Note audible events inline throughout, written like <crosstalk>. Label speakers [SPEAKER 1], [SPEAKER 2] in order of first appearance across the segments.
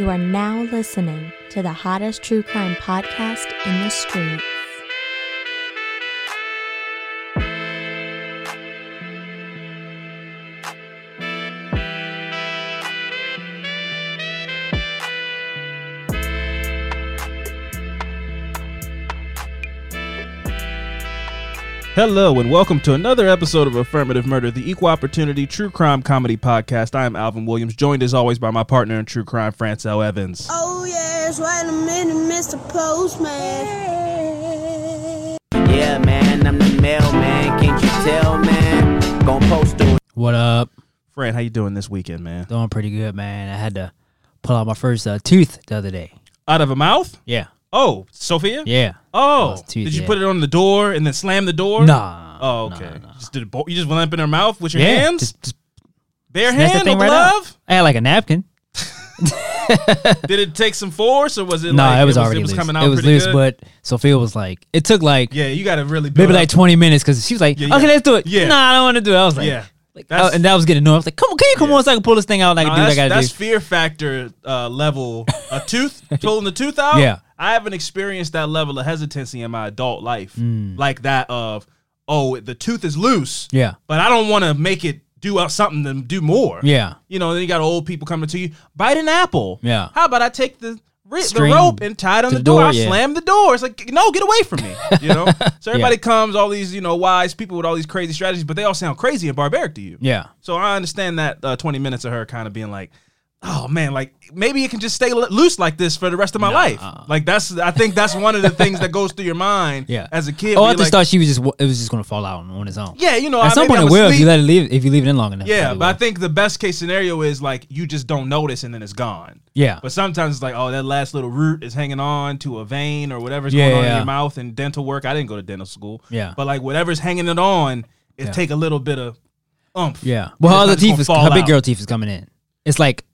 [SPEAKER 1] You are now listening to the hottest true crime podcast in the streets.
[SPEAKER 2] Hello and welcome to another episode of Affirmative Murder, the equal opportunity true crime comedy podcast. I am Alvin Williams, joined as always by my partner in true crime, Francel Evans.
[SPEAKER 3] Oh yes, wait a minute, Mr. Postman.
[SPEAKER 4] Yeah, man, I'm the mailman. Can't you tell, man? Gonna post it.
[SPEAKER 5] What up?
[SPEAKER 2] Fran, how you doing this weekend, man?
[SPEAKER 5] Doing pretty good, man. I had to pull out my first uh, tooth the other day.
[SPEAKER 2] Out of a mouth?
[SPEAKER 5] Yeah.
[SPEAKER 2] Oh, Sophia?
[SPEAKER 5] Yeah.
[SPEAKER 2] Oh,
[SPEAKER 5] it's tooth,
[SPEAKER 2] did you
[SPEAKER 5] yeah.
[SPEAKER 2] put it on the door and then slam the door?
[SPEAKER 5] Nah.
[SPEAKER 2] Oh,
[SPEAKER 5] nah,
[SPEAKER 2] okay.
[SPEAKER 5] nah.
[SPEAKER 2] Just did it, bo- you just went up in her mouth with your
[SPEAKER 5] Yeah.
[SPEAKER 2] hands?
[SPEAKER 5] Just, just
[SPEAKER 2] Bare
[SPEAKER 5] snatch
[SPEAKER 2] hand,
[SPEAKER 5] that thing
[SPEAKER 2] no
[SPEAKER 5] right out.
[SPEAKER 2] glove?
[SPEAKER 5] I had like a napkin. <laughs>
[SPEAKER 2] Did it take some force or was it
[SPEAKER 5] No,
[SPEAKER 2] like
[SPEAKER 5] it was already
[SPEAKER 2] it was
[SPEAKER 5] loose.
[SPEAKER 2] coming out
[SPEAKER 5] it was
[SPEAKER 2] pretty
[SPEAKER 5] loose,
[SPEAKER 2] good?
[SPEAKER 5] but Sophia was like, it took like
[SPEAKER 2] yeah, you got to really
[SPEAKER 5] maybe like
[SPEAKER 2] up-
[SPEAKER 5] 20 minutes because she was like,
[SPEAKER 2] Yeah, you
[SPEAKER 5] okay, let's do it.
[SPEAKER 2] yeah.
[SPEAKER 5] Nah, I don't want to do it. I was like,
[SPEAKER 2] Yeah.
[SPEAKER 5] like
[SPEAKER 2] That's-
[SPEAKER 5] oh, and that was getting annoying. I was like, come on, can you come
[SPEAKER 2] Yeah.
[SPEAKER 5] on so I can pull this thing out and I can
[SPEAKER 2] No,
[SPEAKER 5] do what I
[SPEAKER 2] that's,
[SPEAKER 5] got to
[SPEAKER 2] that's
[SPEAKER 5] do?
[SPEAKER 2] fear factor uh, level. A tooth, <laughs> pulling the tooth out.
[SPEAKER 5] Yeah.
[SPEAKER 2] I haven't experienced that level of hesitancy in my adult life,
[SPEAKER 5] Mm.
[SPEAKER 2] like that of, oh, the tooth is loose,
[SPEAKER 5] Yeah.
[SPEAKER 2] but I don't want to make it do something to do more.
[SPEAKER 5] Yeah.
[SPEAKER 2] You know, then you got old people coming to you, bite an apple.
[SPEAKER 5] Yeah.
[SPEAKER 2] How about I take the the
[SPEAKER 5] String
[SPEAKER 2] rope and tie it on the
[SPEAKER 5] the
[SPEAKER 2] door?
[SPEAKER 5] door,
[SPEAKER 2] I
[SPEAKER 5] yeah.
[SPEAKER 2] slam the door. It's like, no, get away from me. You know. <laughs> so everybody comes, all these you know wise people with all these crazy strategies, but they all sound crazy and barbaric to you.
[SPEAKER 5] Yeah.
[SPEAKER 2] So I understand that uh, 20 minutes of her kind of being like, oh man, like maybe it can just stay loose like this for the rest of my life. Like that's, I think that's one of the things that goes through your mind
[SPEAKER 5] Yeah.
[SPEAKER 2] as a kid.
[SPEAKER 5] Oh, I just
[SPEAKER 2] like,
[SPEAKER 5] thought she was just, it was just going to fall out on its own.
[SPEAKER 2] yeah, you know,
[SPEAKER 5] At
[SPEAKER 2] I-
[SPEAKER 5] some point it will if you let it leave, if you leave it in long enough.
[SPEAKER 2] Yeah, but I think the best case scenario is like you just don't notice and then it's gone.
[SPEAKER 5] Yeah.
[SPEAKER 2] But sometimes it's like, oh, that last little root is hanging on to a vein or whatever's
[SPEAKER 5] Yeah,
[SPEAKER 2] going on in your mouth and dental work. I didn't go to dental school.
[SPEAKER 5] Yeah.
[SPEAKER 2] But like whatever's hanging it on, it
[SPEAKER 5] Yeah.
[SPEAKER 2] take a little bit of umph.
[SPEAKER 5] Yeah. Well, her
[SPEAKER 2] not
[SPEAKER 5] other
[SPEAKER 2] just
[SPEAKER 5] teeth is big girl teeth is coming in. It's like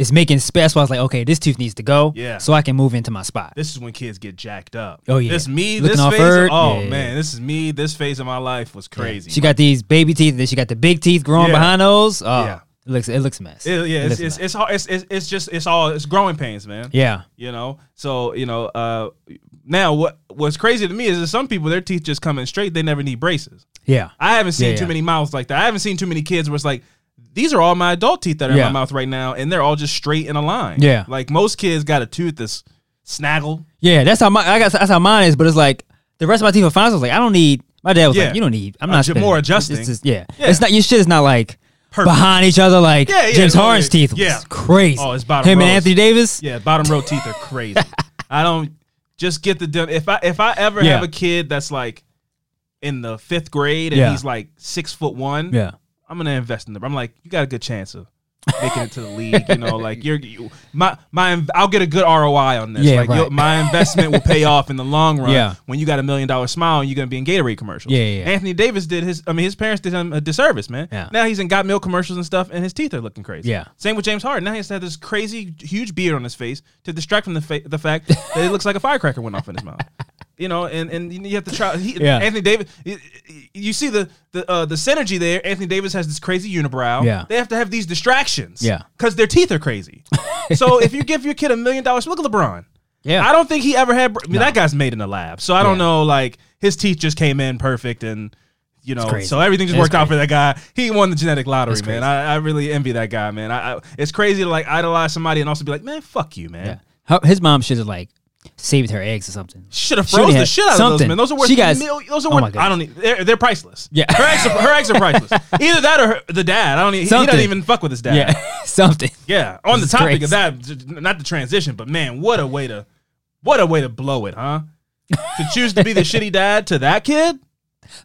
[SPEAKER 5] it's making space. I was like, okay, this tooth needs to go.
[SPEAKER 2] Yeah.
[SPEAKER 5] So I can move into my spot.
[SPEAKER 2] This is when kids get jacked up.
[SPEAKER 5] Oh, yeah.
[SPEAKER 2] This me,
[SPEAKER 5] Looking
[SPEAKER 2] this
[SPEAKER 5] all
[SPEAKER 2] phase. Oh
[SPEAKER 5] Yeah.
[SPEAKER 2] man, this is me. This phase of my life was crazy.
[SPEAKER 5] She got these baby teeth, then she got the big teeth growing
[SPEAKER 2] Yeah.
[SPEAKER 5] behind those. Oh,
[SPEAKER 2] Yeah.
[SPEAKER 5] it looks it looks mess.
[SPEAKER 2] It- yeah,
[SPEAKER 5] It
[SPEAKER 2] it's it's, it's hard. It's, it's it's just it's all it's growing pains, man.
[SPEAKER 5] yeah.
[SPEAKER 2] You know. So you know. uh Now what what's crazy to me is that some people their teeth just come in straight. They never need braces.
[SPEAKER 5] Yeah.
[SPEAKER 2] I haven't seen
[SPEAKER 5] Yeah,
[SPEAKER 2] too
[SPEAKER 5] yeah.
[SPEAKER 2] many mouths like that. I haven't seen too many kids where it's like, these are all my adult teeth that are in my mouth right now, and they're all just straight in a line.
[SPEAKER 5] Yeah.
[SPEAKER 2] Like most kids got a tooth that's snaggle.
[SPEAKER 5] Yeah, that's how my I got that's how mine is, but it's like the rest of my teeth are fine. So I was like, I don't need my dad was
[SPEAKER 2] Yeah.
[SPEAKER 5] like, You don't need I'm
[SPEAKER 2] Uh,
[SPEAKER 5] not spending-
[SPEAKER 2] more
[SPEAKER 5] it's-
[SPEAKER 2] adjusting.
[SPEAKER 5] It's just, yeah.
[SPEAKER 2] Yeah.
[SPEAKER 5] It's not your shit is not like
[SPEAKER 2] Perfect.
[SPEAKER 5] behind each other like
[SPEAKER 2] Yeah, yeah,
[SPEAKER 5] James Harden's
[SPEAKER 2] yeah.
[SPEAKER 5] teeth was
[SPEAKER 2] Yeah.
[SPEAKER 5] crazy.
[SPEAKER 2] Oh, it's bottom
[SPEAKER 5] Him and. Anthony Davis.
[SPEAKER 2] Yeah, bottom row teeth are crazy. <laughs> I don't just get the. If I if I ever
[SPEAKER 5] Yeah.
[SPEAKER 2] have a kid that's like in the fifth grade and
[SPEAKER 5] Yeah.
[SPEAKER 2] he's like six foot one,
[SPEAKER 5] Yeah.
[SPEAKER 2] I'm gonna invest in them. I'm like, you got a good chance of making it to the league. You know, like you're you, my my. I'll get a good ROI on this.
[SPEAKER 5] Yeah,
[SPEAKER 2] like
[SPEAKER 5] right.
[SPEAKER 2] my investment will pay off in the long run.
[SPEAKER 5] Yeah.
[SPEAKER 2] when you got a million dollar smile and you're gonna be in Gatorade commercials.
[SPEAKER 5] Yeah, yeah, yeah.
[SPEAKER 2] Anthony Davis did his. I mean, his parents did him a disservice, man.
[SPEAKER 5] Yeah.
[SPEAKER 2] Now he's in Got Milk commercials and stuff, and his teeth are looking crazy.
[SPEAKER 5] Yeah.
[SPEAKER 2] Same with James Harden. Now he has to have this crazy, huge beard on his face to distract from the fa- the fact that it looks like a firecracker went off in his mouth. You know, and, and you have to try. He,
[SPEAKER 5] Yeah.
[SPEAKER 2] Anthony Davis, you, see the the uh, the synergy there. Anthony Davis has this crazy unibrow.
[SPEAKER 5] Yeah.
[SPEAKER 2] they have to have these distractions.
[SPEAKER 5] Yeah.
[SPEAKER 2] because their teeth are crazy. <laughs> so if you give your kid a million dollars, look at LeBron.
[SPEAKER 5] Yeah.
[SPEAKER 2] I don't think he ever had. I mean, that guy's made in a lab, so I don't
[SPEAKER 5] Yeah.
[SPEAKER 2] know. Like his teeth just came in perfect, and you know, so everything just
[SPEAKER 5] It's
[SPEAKER 2] worked out for that guy. He won the genetic lottery, man. I, I really envy that guy, man. I, I, it's crazy to like idolize somebody and also be like, man, fuck you, man.
[SPEAKER 5] Yeah. her, his mom should have like saved her eggs or something.
[SPEAKER 2] Should have froze the shit out of those, man. Those are worth
[SPEAKER 5] She got-
[SPEAKER 2] mil- those are
[SPEAKER 5] Oh
[SPEAKER 2] worth. I don't. Need, they're, they're priceless.
[SPEAKER 5] Yeah.
[SPEAKER 2] her eggs. Are, her eggs are <laughs> priceless. Either that or her, the dad. I don't. Even, he doesn't even fuck with his dad.
[SPEAKER 5] Yeah, <laughs> something.
[SPEAKER 2] Yeah. On the
[SPEAKER 5] This is
[SPEAKER 2] topic of that, not the transition, but man, what a way to, what a way to blow it, huh? to choose to be the <laughs> shitty dad to that kid,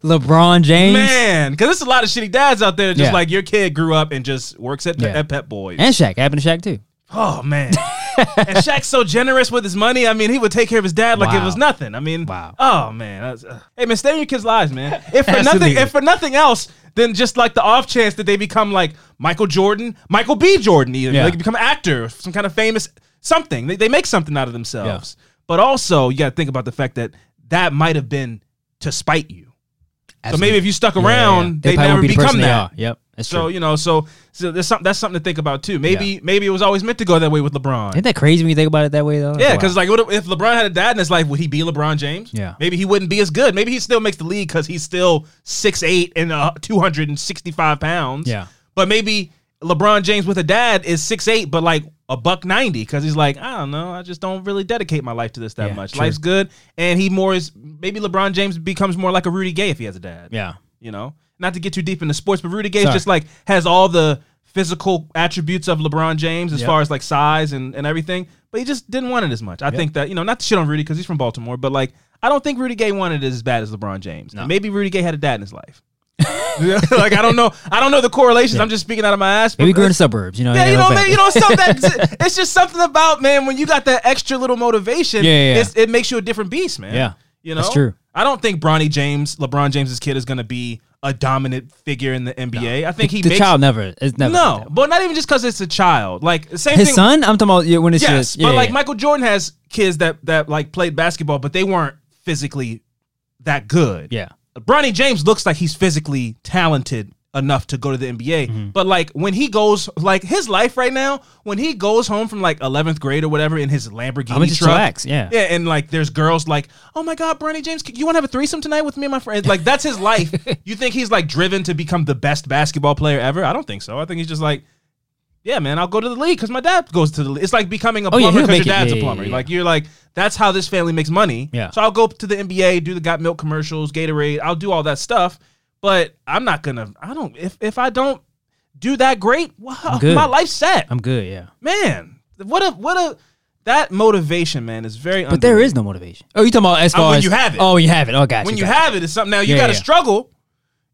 [SPEAKER 5] LeBron James
[SPEAKER 2] man, because there's a lot of shitty dads out there. Just
[SPEAKER 5] Yeah.
[SPEAKER 2] like your kid grew up and just works at,
[SPEAKER 5] Yeah.
[SPEAKER 2] at Pep Boys.
[SPEAKER 5] and Shaq happened to Shaq too.
[SPEAKER 2] Oh man. <laughs> and Shaq's so generous with his money. I mean, he would take care of his dad like it was nothing. I mean,
[SPEAKER 5] Wow.
[SPEAKER 2] Oh man. That's- uh, hey man, stay in your kids' lives, man. If for <laughs> nothing, if for nothing else, then just like the off chance that they become like Michael Jordan, Michael B. Jordan, even
[SPEAKER 5] Yeah.
[SPEAKER 2] they become an actor, some kind of famous something. They, they make something out of themselves. But also, you got to think about the fact that that might have been to spite you. So maybe if you stuck
[SPEAKER 5] Yeah, yeah,
[SPEAKER 2] around,
[SPEAKER 5] yeah.
[SPEAKER 2] they never
[SPEAKER 5] be
[SPEAKER 2] become
[SPEAKER 5] they
[SPEAKER 2] that.
[SPEAKER 5] Yep, that's
[SPEAKER 2] So
[SPEAKER 5] true.
[SPEAKER 2] you know, so so there's something that's something to think about too. Maybe maybe it was always meant to go that way with LeBron.
[SPEAKER 5] Isn't that crazy when you think about it that way though?
[SPEAKER 2] Yeah, because like, what if- if LeBron had a dad in his life, would he be LeBron James?
[SPEAKER 5] Yeah.
[SPEAKER 2] maybe he wouldn't be as good. Maybe he still makes the league because he's still six eight and uh, two hundred and sixty five pounds.
[SPEAKER 5] Yeah.
[SPEAKER 2] but maybe LeBron James with a dad is six eight, but like a buck ninety because he's like, I don't know, I just don't really dedicate my life to this that
[SPEAKER 5] Yeah,
[SPEAKER 2] much.
[SPEAKER 5] true.
[SPEAKER 2] Life's good, and he more is maybe LeBron James becomes more like a Rudy Gay if he has a dad.
[SPEAKER 5] yeah,
[SPEAKER 2] You know, not to get too deep into sports, but Rudy Gay
[SPEAKER 5] Sorry.
[SPEAKER 2] just like has all the physical attributes of LeBron James as
[SPEAKER 5] Yep.
[SPEAKER 2] far as like size and, and everything, but he just didn't want it as much. I think that, you know, not to shit on Rudy because he's from Baltimore, but like, I don't think Rudy Gay wanted it as bad as LeBron James. And Maybe Rudy Gay had a dad in his life. <laughs> <laughs> like, I don't know. I don't know the correlations. I'm just speaking out of my ass.
[SPEAKER 5] maybe grew in the suburbs. You know,
[SPEAKER 2] yeah, you know, man, you know, something that it's just something about man when you got that extra little motivation.
[SPEAKER 5] Yeah, yeah, yeah.
[SPEAKER 2] It makes you a different beast, man.
[SPEAKER 5] Yeah,
[SPEAKER 2] you know,
[SPEAKER 5] that's true.
[SPEAKER 2] I don't think Bronny James, LeBron James's kid, is going to be a dominant figure in the NBA. I think he
[SPEAKER 5] the
[SPEAKER 2] makes
[SPEAKER 5] child never is never
[SPEAKER 2] no,
[SPEAKER 5] like
[SPEAKER 2] but not even just because it's a child. Like same
[SPEAKER 5] His
[SPEAKER 2] thing.
[SPEAKER 5] son, I'm talking about yeah, when it's
[SPEAKER 2] yes,
[SPEAKER 5] just, yeah,
[SPEAKER 2] but like
[SPEAKER 5] yeah.
[SPEAKER 2] Michael Jordan has kids that that like played basketball, but they weren't physically that good.
[SPEAKER 5] yeah,
[SPEAKER 2] Bronny James looks like he's physically talented enough to go to the NBA.
[SPEAKER 5] Mm-hmm.
[SPEAKER 2] But like when he goes like his life right now, when he goes home from like 11th grade or whatever in his Lamborghini
[SPEAKER 5] I'm just
[SPEAKER 2] truck.
[SPEAKER 5] relax, yeah.
[SPEAKER 2] Yeah, and like there's girls like, "Oh my god, Bronny James, you want to have a threesome tonight with me and my friends?" Like that's his life. <laughs> you think he's like driven to become the best basketball player ever? I don't think so. I think he's just like yeah, man, I'll go to the league because my dad goes to the league. It's like becoming a
[SPEAKER 5] Oh,
[SPEAKER 2] plumber because your
[SPEAKER 5] make it.
[SPEAKER 2] dad's
[SPEAKER 5] Yeah,
[SPEAKER 2] a plumber.
[SPEAKER 5] yeah, yeah.
[SPEAKER 2] Like you're like, that's how this family makes money.
[SPEAKER 5] Yeah.
[SPEAKER 2] So I'll go to the NBA, do the got milk commercials, Gatorade. I'll do all that stuff. But I'm not gonna. I don't. If if I don't do that great, <laughs> wow, my life's set.
[SPEAKER 5] I'm good. Yeah,
[SPEAKER 2] man, what a what a that motivation, man, is very.
[SPEAKER 5] but there is no motivation. Oh, you talking about as
[SPEAKER 2] oh,
[SPEAKER 5] far
[SPEAKER 2] when
[SPEAKER 5] as
[SPEAKER 2] you have it.
[SPEAKER 5] Oh, when you have it. Oh, gotcha.
[SPEAKER 2] when you
[SPEAKER 5] gotcha.
[SPEAKER 2] have it, it's something. Now you
[SPEAKER 5] Yeah,
[SPEAKER 2] got to
[SPEAKER 5] yeah.
[SPEAKER 2] struggle.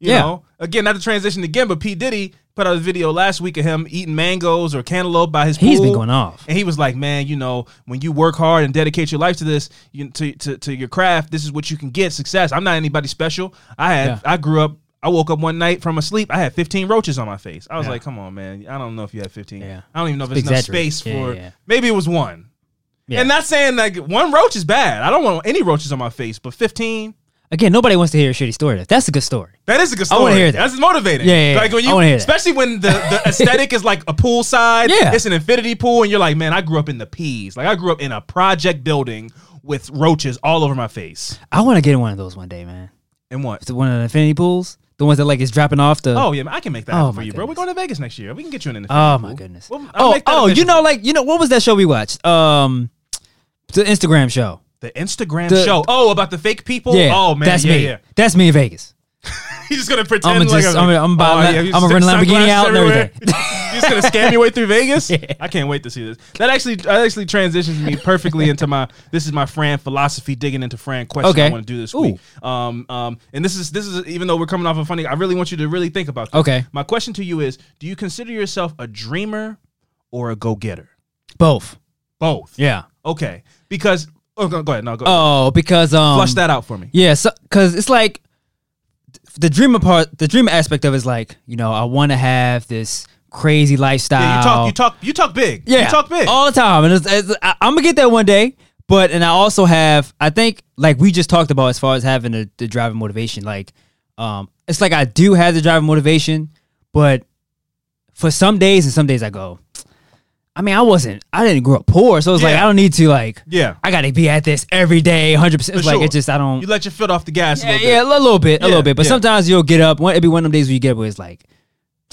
[SPEAKER 2] You
[SPEAKER 5] Yeah.
[SPEAKER 2] know, again, not to transition again, but P Diddy put out a video last week of him eating mangoes or cantaloupe by his pool.
[SPEAKER 5] He's been going off.
[SPEAKER 2] And he was like, "Man, you know, when you work hard and dedicate your life to this, you, to, to to your craft, this is what you can get. Success. I'm not anybody special. I had,
[SPEAKER 5] Yeah.
[SPEAKER 2] I grew up. I woke up one night from a sleep. I had 15 roaches on my face. I was
[SPEAKER 5] Yeah.
[SPEAKER 2] like, "Come on, man. I don't know if you had 15.
[SPEAKER 5] Yeah.
[SPEAKER 2] I don't even know if there's enough space for. Maybe it was one.
[SPEAKER 5] Yeah.
[SPEAKER 2] And not saying like one roach is bad. I don't want any roaches on my face, but 15."
[SPEAKER 5] Again, nobody wants to hear a shitty story. That's a good story.
[SPEAKER 2] That is a good story.
[SPEAKER 5] I wanna hear that.
[SPEAKER 2] That's motivating.
[SPEAKER 5] Yeah, yeah.
[SPEAKER 2] Like when
[SPEAKER 5] I
[SPEAKER 2] you,
[SPEAKER 5] wanna hear that.
[SPEAKER 2] especially when the, the <laughs> aesthetic is like a poolside.
[SPEAKER 5] Yeah.
[SPEAKER 2] it's an infinity pool, and you're like, man, I grew up in the peas. Like I grew up in a project building with roaches all over my face.
[SPEAKER 5] I want to get in one of those one day, man.
[SPEAKER 2] And what?
[SPEAKER 5] It's one of the infinity pools, the ones that like is dropping off the.
[SPEAKER 2] Oh yeah, man, I can make that
[SPEAKER 5] Oh,
[SPEAKER 2] happen for you, bro. We're going to Vegas next year. We can get you an infinity
[SPEAKER 5] Oh
[SPEAKER 2] pool.
[SPEAKER 5] my goodness.
[SPEAKER 2] Well,
[SPEAKER 5] oh, oh, you know, like you know, what was that show we watched? Um, the Instagram show.
[SPEAKER 2] The Instagram
[SPEAKER 5] the-
[SPEAKER 2] show. Oh, about the fake people.
[SPEAKER 5] Yeah.
[SPEAKER 2] Oh man,
[SPEAKER 5] that's
[SPEAKER 2] yeah,
[SPEAKER 5] me.
[SPEAKER 2] yeah.
[SPEAKER 5] That's me in Vegas. <laughs>
[SPEAKER 2] He's just gonna pretend
[SPEAKER 5] I'ma
[SPEAKER 2] like
[SPEAKER 5] just-
[SPEAKER 2] a-
[SPEAKER 5] I'm gonna- I'm about-
[SPEAKER 2] Oh, yeah, you
[SPEAKER 5] I'ma
[SPEAKER 2] stick
[SPEAKER 5] run Lamborghini
[SPEAKER 2] sunglasses
[SPEAKER 5] out and
[SPEAKER 2] everywhere.
[SPEAKER 5] everything. <laughs>
[SPEAKER 2] You're just gonna scam your way through Vegas. <laughs> I can't wait to see this. That actually, that actually transitions me perfectly into my. This is my Fran philosophy, digging into Fran question.
[SPEAKER 5] Okay.
[SPEAKER 2] I want to do this
[SPEAKER 5] Ooh.
[SPEAKER 2] week. Um, um, and this is this is even though we're coming off of funny, I really want you to really think about this.
[SPEAKER 5] Okay.
[SPEAKER 2] My question to you is: Do you consider yourself a dreamer or a go getter?
[SPEAKER 5] Both.
[SPEAKER 2] Both.
[SPEAKER 5] Yeah.
[SPEAKER 2] Okay. Because oh, go, go ahead. No, go. ahead.
[SPEAKER 5] Oh, because um,
[SPEAKER 2] Flush that out for me.
[SPEAKER 5] Yeah, so because it's like the dreamer part, the dreamer aspect of it is like you know I want to have this crazy lifestyle.
[SPEAKER 2] Yeah, you talk. You talk. You talk big.
[SPEAKER 5] Yeah,
[SPEAKER 2] You talk big.
[SPEAKER 5] all the time, and it's, it's, I, I'm gonna get that one day. But and I also have, I think, like we just talked about, as far as having the, the driving motivation. Like, um, it's like I do have the driving motivation, but for some days and some days I go. I mean, I wasn't, I didn't grow up poor, so it's like
[SPEAKER 2] Yeah.
[SPEAKER 5] I don't need to like.
[SPEAKER 2] Yeah.
[SPEAKER 5] I got to be at this every day, hundred percent. It's
[SPEAKER 2] For
[SPEAKER 5] like
[SPEAKER 2] sure.
[SPEAKER 5] it just I don't.
[SPEAKER 2] You let your foot off the gas a
[SPEAKER 5] Yeah,
[SPEAKER 2] little
[SPEAKER 5] yeah,
[SPEAKER 2] bit.
[SPEAKER 5] a little bit, a
[SPEAKER 2] Yeah,
[SPEAKER 5] little bit. But
[SPEAKER 2] yeah.
[SPEAKER 5] sometimes you'll get up. One, it'll be one of them days where you get up where it's like,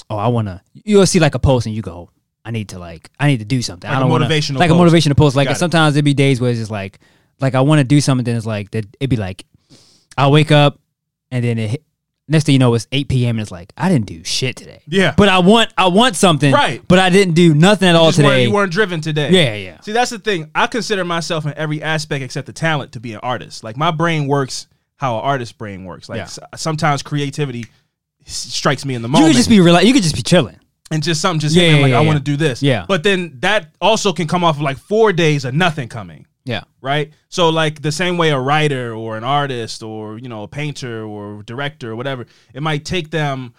[SPEAKER 5] oh, I wanna. You'll see like a post and you go, I need to like I need to do something.
[SPEAKER 2] Like
[SPEAKER 5] I
[SPEAKER 2] a
[SPEAKER 5] don't wanna-
[SPEAKER 2] motivational
[SPEAKER 5] like
[SPEAKER 2] post.
[SPEAKER 5] a motivational post. Like
[SPEAKER 2] Got it.
[SPEAKER 5] sometimes it'd be days where it's just like like I want to do something. Then it's like that. It'd be like I'll wake up and then it hit, next thing you know it's 8 p.m. and it's like I didn't do shit today.
[SPEAKER 2] Yeah.
[SPEAKER 5] but I want I want something.
[SPEAKER 2] Right.
[SPEAKER 5] but I didn't do nothing at all
[SPEAKER 2] Just weren't-
[SPEAKER 5] today.
[SPEAKER 2] you weren't driven today.
[SPEAKER 5] Yeah, yeah.
[SPEAKER 2] See, that's the thing. I consider myself in every aspect except the talent to be an artist. Like my brain works how an artist's brain works. Like
[SPEAKER 5] Yeah.
[SPEAKER 2] s- sometimes creativity strikes me in the moment.
[SPEAKER 5] You could just be rela- You could just be chilling.
[SPEAKER 2] and just something just
[SPEAKER 5] Yeah, yeah,
[SPEAKER 2] like
[SPEAKER 5] yeah,
[SPEAKER 2] I want to do this.
[SPEAKER 5] Yeah.
[SPEAKER 2] But then that also can come off of like four days of nothing coming.
[SPEAKER 5] Yeah,
[SPEAKER 2] Right. So like the same way a writer or an artist or you know a painter or director or whatever, it might take them.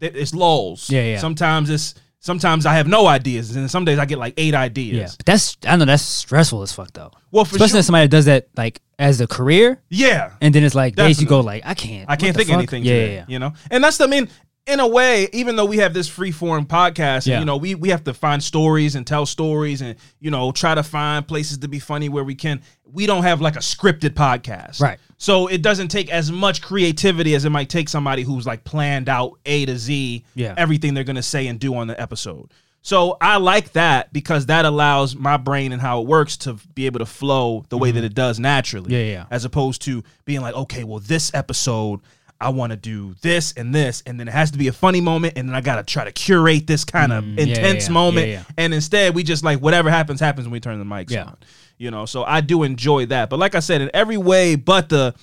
[SPEAKER 2] It's lulls.
[SPEAKER 5] Yeah, yeah.
[SPEAKER 2] Sometimes it's sometimes I have no ideas, and some days I get like eight ideas.
[SPEAKER 5] yeah. But that's I know that's stressful as fuck though.
[SPEAKER 2] Well, for
[SPEAKER 5] Especially
[SPEAKER 2] sure.
[SPEAKER 5] if somebody that does that like as a career,
[SPEAKER 2] Yeah.
[SPEAKER 5] and then it's like days you go like I can't.
[SPEAKER 2] I can't think anything
[SPEAKER 5] Yeah, yeah, yeah.
[SPEAKER 2] you know? And that's the I mean, in a way, even though we have this free form podcast, and, you know, we we have to find stories and tell stories and, you know, try to find places to be funny where we can. We don't have like a scripted podcast.
[SPEAKER 5] Right.
[SPEAKER 2] So it doesn't take as much creativity as it might take somebody who's like planned out A to Z
[SPEAKER 5] Yeah.
[SPEAKER 2] everything they're gonna say and do on the episode. So I like that because that allows my brain and how it works to be able to flow the way that it does naturally
[SPEAKER 5] Mm-hmm. Yeah, yeah.
[SPEAKER 2] as opposed to being like, okay, well, this episode, I want to do this and this, and then it has to be a funny moment, and then I got to try to curate this kind of
[SPEAKER 5] Mm, yeah,
[SPEAKER 2] intense
[SPEAKER 5] yeah,
[SPEAKER 2] moment.
[SPEAKER 5] yeah, yeah.
[SPEAKER 2] And instead, we just like whatever happens, happens when we turn the mics on. You know, so I do enjoy that. But like I said, in every way but the,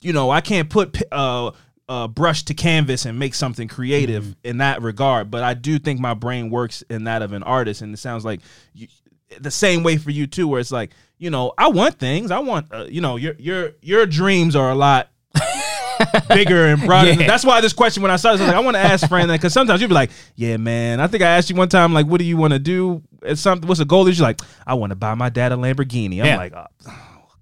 [SPEAKER 2] you know, I can't put uh, uh, brush to canvas and make something creative
[SPEAKER 5] Mm-hmm.
[SPEAKER 2] in that regard. But I do think my brain works in that of an artist, and it sounds like you, the same way for you too, where it's like, you know, I want things. I want, uh, you know, your your your dreams are a lot <laughs> bigger and broader.
[SPEAKER 5] Yeah.
[SPEAKER 2] That's why this question when I started, I was like, I want to ask Fran that because sometimes you'd be like, yeah, man. I think I asked you one time, like, what do you want to do? It's something. What's the goal? Is? You're like, I want to buy my dad a Lamborghini. I'm
[SPEAKER 5] Yeah.
[SPEAKER 2] like, oh,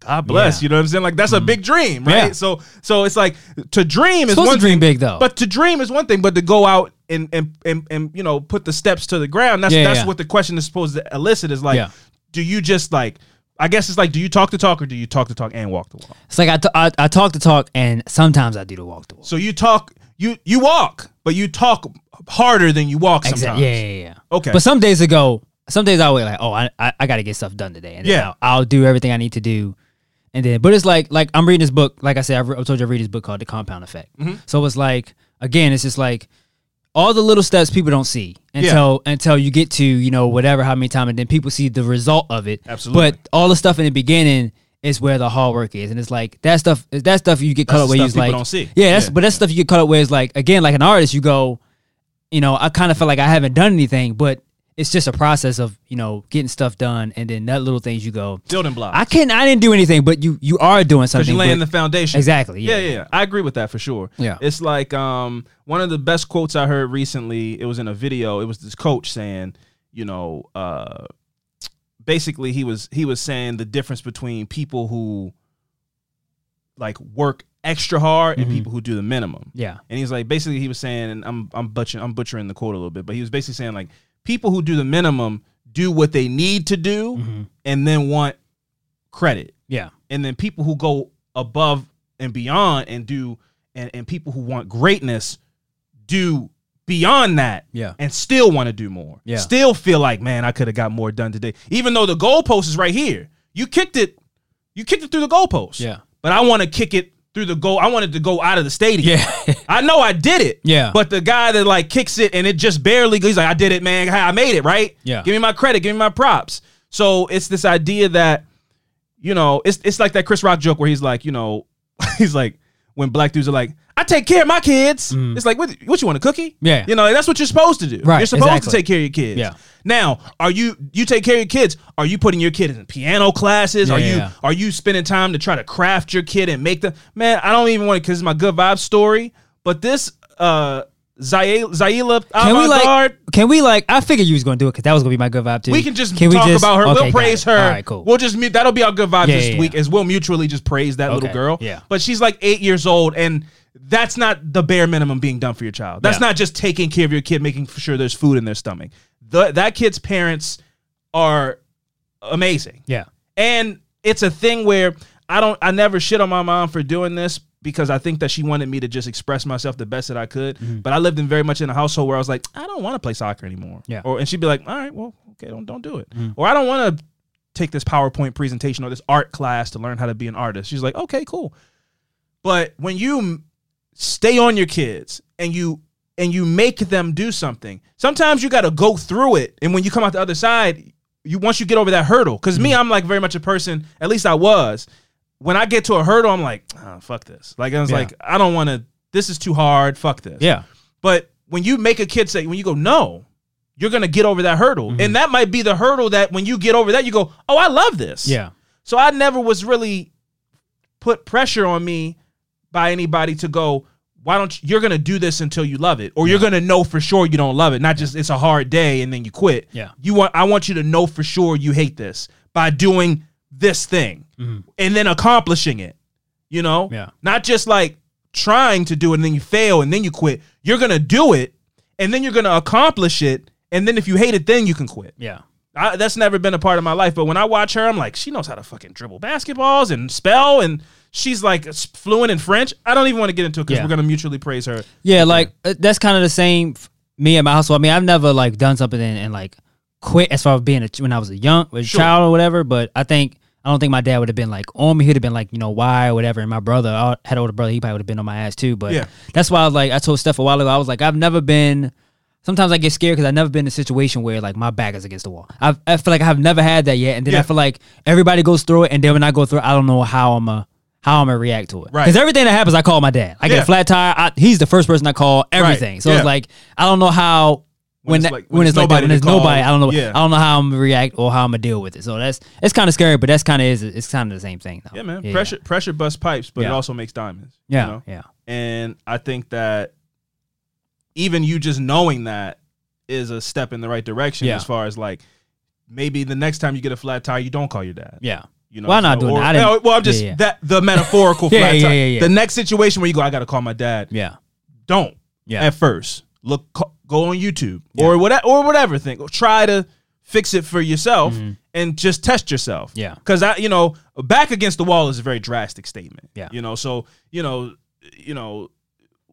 [SPEAKER 2] God bless.
[SPEAKER 5] Yeah.
[SPEAKER 2] You know what I'm saying? Like that's a mm. big dream, right?
[SPEAKER 5] Yeah.
[SPEAKER 2] So so it's like to dream is one
[SPEAKER 5] dream
[SPEAKER 2] thing,
[SPEAKER 5] big, though.
[SPEAKER 2] But to dream is one thing, but to go out and and and, and you know put the steps to the ground. That's
[SPEAKER 5] Yeah,
[SPEAKER 2] that's what the question is supposed to elicit. Is like, do you just like? I guess it's like, do you talk the talk or do you talk the talk and walk the walk?
[SPEAKER 5] It's like I, t- I I talk the talk, and sometimes I do the walk the walk.
[SPEAKER 2] So you talk, you you walk, but you talk harder than you walk sometimes.
[SPEAKER 5] Exactly. Yeah, yeah, yeah.
[SPEAKER 2] Okay.
[SPEAKER 5] But some days ago, some days I was like, oh, I I, I got to get stuff done today, and then
[SPEAKER 2] Yeah.
[SPEAKER 5] I'll, I'll do everything I need to do, and then. But it's like like I'm reading this book. Like I said, I've, re- I told you I read this book called The Compound Effect.
[SPEAKER 2] Mm-hmm.
[SPEAKER 5] So it's like again, it's just like all the little steps people don't see until until you get to you know whatever how many times, and then people see the result of it.
[SPEAKER 2] Absolutely.
[SPEAKER 5] But all the stuff in the beginning. Is where the hard work is, and it's like that stuff. That stuff you get caught up where you like,
[SPEAKER 2] don't see.
[SPEAKER 5] yeah, that's
[SPEAKER 2] Yeah.
[SPEAKER 5] but that's stuff you get caught up with. Is like again, like an artist, you go, you know, I kind of feel like I haven't done anything, but it's just a process of you know getting stuff done, and then that little things you go.
[SPEAKER 2] building blocks.
[SPEAKER 5] I can't, I didn't do anything, but you you are doing something.
[SPEAKER 2] you're laying the foundation.
[SPEAKER 5] Exactly, yeah.
[SPEAKER 2] Yeah, yeah, yeah. I agree with that for sure.
[SPEAKER 5] Yeah.
[SPEAKER 2] It's like um one of the best quotes I heard recently. It was in a video. It was this coach saying, you know, uh, basically he was he was saying the difference between people who like work extra hard and
[SPEAKER 5] Mhm.
[SPEAKER 2] people who do the minimum.
[SPEAKER 5] yeah,
[SPEAKER 2] And he's like, basically, he was saying, and I'm I'm butchering I'm butchering the quote a little bit, but he was basically saying like, people who do the minimum do what they need to do,
[SPEAKER 5] Mhm.
[SPEAKER 2] and then want credit,
[SPEAKER 5] yeah,
[SPEAKER 2] and then people who go above and beyond and do, and and people who want greatness do beyond that,
[SPEAKER 5] yeah,
[SPEAKER 2] and still want to do more,
[SPEAKER 5] Yeah.
[SPEAKER 2] still feel like, man, I could have got more done today, even though the goalpost is right here. You kicked it, you kicked it through the goalpost,
[SPEAKER 5] yeah,
[SPEAKER 2] but I want to kick it through the goal. I wanted to go out of the stadium.
[SPEAKER 5] yeah, <laughs>
[SPEAKER 2] I know I did it.
[SPEAKER 5] Yeah.
[SPEAKER 2] But the guy that like kicks it and it just barely he's like, I did it, man. I made it, right?
[SPEAKER 5] Yeah.
[SPEAKER 2] Give me my credit, give me my props. So it's this idea that, you know, it's it's like that Chris Rock joke where he's like, you know, <laughs> he's like, when black dudes are like, I take care of my kids. It's like, what, what you want, a cookie?
[SPEAKER 5] Mm. Yeah.
[SPEAKER 2] You know, that's what you're supposed to do.
[SPEAKER 5] Right,
[SPEAKER 2] You're supposed
[SPEAKER 5] exactly.
[SPEAKER 2] to take care of your kids.
[SPEAKER 5] Yeah.
[SPEAKER 2] Now, are you you take care of your kids? Are you putting your kid in piano classes?
[SPEAKER 5] Yeah,
[SPEAKER 2] are you
[SPEAKER 5] yeah.
[SPEAKER 2] are you spending time to try to craft your kid and make them? Man, I don't even want it because it's my good vibe story. But this uh Zaila
[SPEAKER 5] Can we like?
[SPEAKER 2] avant-garde,
[SPEAKER 5] Can we like? I figured you was gonna do it because that was gonna be my good vibe too.
[SPEAKER 2] we can just
[SPEAKER 5] we
[SPEAKER 2] talk
[SPEAKER 5] just-
[SPEAKER 2] about her.
[SPEAKER 5] okay,
[SPEAKER 2] we'll praise her.
[SPEAKER 5] All right, cool.
[SPEAKER 2] We'll just mute. That'll be our good vibe
[SPEAKER 5] Yeah,
[SPEAKER 2] this
[SPEAKER 5] yeah,
[SPEAKER 2] week,
[SPEAKER 5] yeah.
[SPEAKER 2] as we'll mutually just praise that little girl.
[SPEAKER 5] yeah.
[SPEAKER 2] But she's like eight years old, and that's not the bare minimum being done for your child. That's
[SPEAKER 5] Yeah.
[SPEAKER 2] not just taking care of your kid, making sure there's food in their stomach. The, that kid's parents are amazing.
[SPEAKER 5] yeah,
[SPEAKER 2] And it's a thing where I don't I never shit on my mom for doing this because I think that she wanted me to just express myself the best that I could.
[SPEAKER 5] Mm-hmm.
[SPEAKER 2] But I lived in very much in a household where I was like, I don't want to play soccer anymore.
[SPEAKER 5] Yeah.
[SPEAKER 2] Or and she'd be like, All right, well, okay, don't don't do it. Or I don't want to take this PowerPoint presentation or this art class to learn how to be an artist. She's like, okay, cool. But when you stay on your kids and you and you make them do something, sometimes you got to go through it. And when you come out the other side, you once you get over that hurdle. Because me, I'm like very much a person. At least I was. When I get to a hurdle, I'm like, oh, fuck this. Like I was
[SPEAKER 5] Yeah.
[SPEAKER 2] like, I don't want to. This is too hard. Fuck this.
[SPEAKER 5] Yeah.
[SPEAKER 2] But when you make a kid say, when you go, no, you're gonna get over that hurdle.
[SPEAKER 5] Mm-hmm.
[SPEAKER 2] And that might be the hurdle that when you get over that, you go, oh, I love this.
[SPEAKER 5] Yeah.
[SPEAKER 2] So I never was really put pressure on me by anybody to go, why don't you, you're gonna do this until you love it, or you're gonna know for sure you don't love it, not just it's a hard day and then you quit.
[SPEAKER 5] Yeah.
[SPEAKER 2] You want I want you to know for sure you hate this by doing this thing mm-hmm. and then accomplishing it. You know?
[SPEAKER 5] Yeah.
[SPEAKER 2] Not just like trying to do it and then you fail and then you quit. You're gonna do it and then you're gonna accomplish it. And then if you hate it, then you can quit.
[SPEAKER 5] Yeah.
[SPEAKER 2] I, that's never been a part of my life. But when I watch her, I'm like, she knows how to fucking dribble basketballs and spell, and she's like fluent in French. I don't even want to get into it because
[SPEAKER 5] Yeah.
[SPEAKER 2] we're gonna mutually praise her.
[SPEAKER 5] Yeah, like uh, that's kind of the same. Me and my household. I mean, I've never like done something and, and like quit as far as being a when I was a young
[SPEAKER 2] Sure.
[SPEAKER 5] child or whatever. But I think I don't think my dad would have been like on me. He'd have been like, you know, why or whatever. And my brother, I had an older brother. He probably would have been on my ass too. But
[SPEAKER 2] Yeah.
[SPEAKER 5] that's why I was like, I told Steph a while ago. I was like, I've never been. Sometimes I get scared because I've never been in a situation where like my back is against the wall. I've, I feel like I have never had that yet, and then
[SPEAKER 2] Yeah.
[SPEAKER 5] I feel like everybody goes through it, and then when I go through it, I don't know how I'm a how I'm gonna react to it.
[SPEAKER 2] Right.
[SPEAKER 5] Because everything that happens, I call my dad. I get a flat tire. I, he's the first person I call everything. So
[SPEAKER 2] Yeah.
[SPEAKER 5] it's like I don't know how
[SPEAKER 2] When
[SPEAKER 5] when
[SPEAKER 2] it's
[SPEAKER 5] that,
[SPEAKER 2] like-
[SPEAKER 5] when,
[SPEAKER 2] when
[SPEAKER 5] it's
[SPEAKER 2] there's
[SPEAKER 5] like that,
[SPEAKER 2] nobody
[SPEAKER 5] when
[SPEAKER 2] call.
[SPEAKER 5] nobody. I don't know.
[SPEAKER 2] Yeah.
[SPEAKER 5] I don't know how I'm gonna react or how I'm gonna deal with it. So that's it's kind of scary, but that's kind of is it's kind of the same thing. Though.
[SPEAKER 2] Yeah, man. Pressure pressure busts pipes, but it also makes diamonds.
[SPEAKER 5] Yeah,
[SPEAKER 2] You know?
[SPEAKER 5] yeah,
[SPEAKER 2] And I think that even you just knowing that is a step in the right direction
[SPEAKER 5] Yeah.
[SPEAKER 2] as far as like maybe the next time you get a flat tire, you don't call your dad.
[SPEAKER 5] yeah.
[SPEAKER 2] You know,
[SPEAKER 5] Well, I'm not
[SPEAKER 2] so-
[SPEAKER 5] doing
[SPEAKER 2] or-
[SPEAKER 5] that. I didn't-
[SPEAKER 2] well, I'm just
[SPEAKER 5] yeah, yeah.
[SPEAKER 2] that the metaphorical <laughs>
[SPEAKER 5] Yeah,
[SPEAKER 2] flat
[SPEAKER 5] yeah,
[SPEAKER 2] tire.
[SPEAKER 5] yeah, yeah.
[SPEAKER 2] The next situation where you go, I got to call my dad.
[SPEAKER 5] Yeah,
[SPEAKER 2] Don't.
[SPEAKER 5] Yeah.
[SPEAKER 2] At first, look, co- go on YouTube or whatever, or whatever thing. Try to fix it for yourself and just test yourself.
[SPEAKER 5] Mm-hmm. Yeah.
[SPEAKER 2] Because I, you know, back against the wall is a very drastic statement.
[SPEAKER 5] Yeah.
[SPEAKER 2] You know, so you know, you know,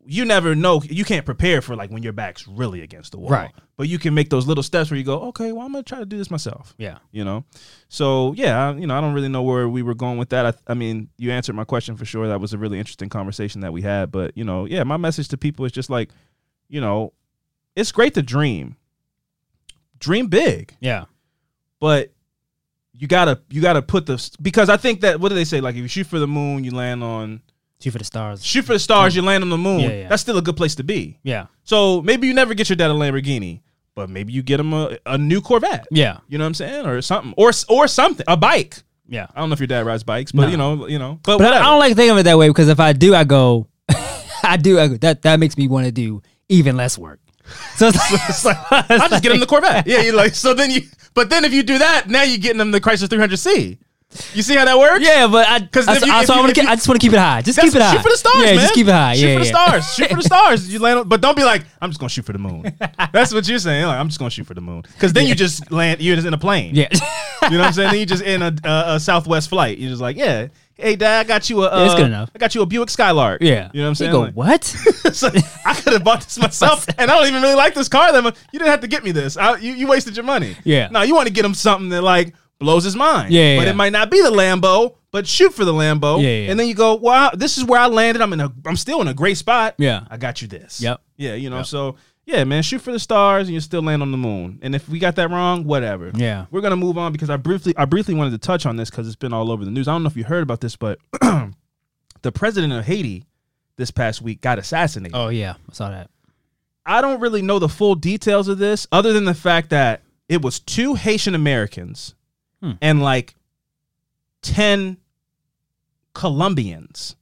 [SPEAKER 2] you never know. You can't prepare for like when your back's really against the wall.
[SPEAKER 5] Right.
[SPEAKER 2] But you can make those little steps where you go, okay, well, I'm gonna try to do this myself
[SPEAKER 5] yeah.
[SPEAKER 2] you know so yeah I- you know i don't really know where we were going with that I, I mean you answered my question for sure that was a really interesting conversation that we had but you know yeah my message to people is just like you know it's great to dream dream big
[SPEAKER 5] Yeah.
[SPEAKER 2] but you gotta you gotta put the because i think that what do they say like if you shoot for the moon you land on
[SPEAKER 5] Shoot for the stars.
[SPEAKER 2] shoot for the stars you land on the moon
[SPEAKER 5] Yeah, yeah.
[SPEAKER 2] that's still a good place to be
[SPEAKER 5] Yeah.
[SPEAKER 2] so maybe you never get your dad a lamborghini but maybe you get him a, a new corvette
[SPEAKER 5] Yeah.
[SPEAKER 2] you know what I'm saying, or something, or or something, a bike.
[SPEAKER 5] Yeah.
[SPEAKER 2] I don't know if your dad rides bikes, but
[SPEAKER 5] No.
[SPEAKER 2] you know, you know, but,
[SPEAKER 5] But I,
[SPEAKER 2] whatever.
[SPEAKER 5] Don't like thinking of it that way because if I do, I go, <laughs> I do. I go, that that makes me want to do even less work. <laughs> So it's like,
[SPEAKER 2] It's like, <laughs> I'll just get him the Corvette. Yeah, you like so then you, but then if you do that, now you're getting him the Chrysler 300C. You see how that works?
[SPEAKER 5] yeah, but I,
[SPEAKER 2] because you-
[SPEAKER 5] I, so I,
[SPEAKER 2] you-
[SPEAKER 5] wanna
[SPEAKER 2] if
[SPEAKER 5] keep, I just want to keep it high. Just keep it high.
[SPEAKER 2] Shoot for the stars,
[SPEAKER 5] yeah,
[SPEAKER 2] man.
[SPEAKER 5] Just keep it high.
[SPEAKER 2] Shoot
[SPEAKER 5] yeah,
[SPEAKER 2] for the stars. Shoot for the stars. You land, on, but don't be like, I'm just gonna shoot for the moon. <laughs> That's what you're saying. Like, I'm just gonna shoot for the moon, because then you just land. You're just in a plane.
[SPEAKER 5] Yeah.
[SPEAKER 2] You know what I'm saying? Then you just in a, a, a Southwest flight. You're just like, yeah, hey dad, I got you a. Uh,
[SPEAKER 5] Yeah, it's good enough.
[SPEAKER 2] I got you a Buick Skylark.
[SPEAKER 5] yeah.
[SPEAKER 2] You know what I'm
[SPEAKER 5] You
[SPEAKER 2] saying?
[SPEAKER 5] go,
[SPEAKER 2] Like-
[SPEAKER 5] what? <laughs>
[SPEAKER 2] so I could have bought this myself, <laughs> and I don't even really like this car that much. You didn't have to get me this. I, you, you wasted your money.
[SPEAKER 5] Yeah.
[SPEAKER 2] No, you want to get him something that like blows his mind.
[SPEAKER 5] Yeah, yeah,
[SPEAKER 2] But
[SPEAKER 5] yeah.
[SPEAKER 2] it might not be the Lambo, but shoot for the Lambo.
[SPEAKER 5] Yeah, yeah.
[SPEAKER 2] And then you go, wow, this is where I landed. I'm in a, I'm still in a great spot.
[SPEAKER 5] Yeah.
[SPEAKER 2] I got you this.
[SPEAKER 5] Yep.
[SPEAKER 2] Yeah. You know.
[SPEAKER 5] Yep.
[SPEAKER 2] So yeah, man, shoot for the stars, and you still land on the moon. And if we got that wrong, whatever.
[SPEAKER 5] Yeah.
[SPEAKER 2] We're gonna move on because I briefly, I briefly wanted to touch on this because it's been all over the news. I don't know if you heard about this, but <clears throat> the president of Haiti this past week got assassinated.
[SPEAKER 5] Oh yeah, I saw that.
[SPEAKER 2] I don't really know the full details of this, other than the fact that it was two Haitian Americans
[SPEAKER 5] Hmm.
[SPEAKER 2] and like ten Colombians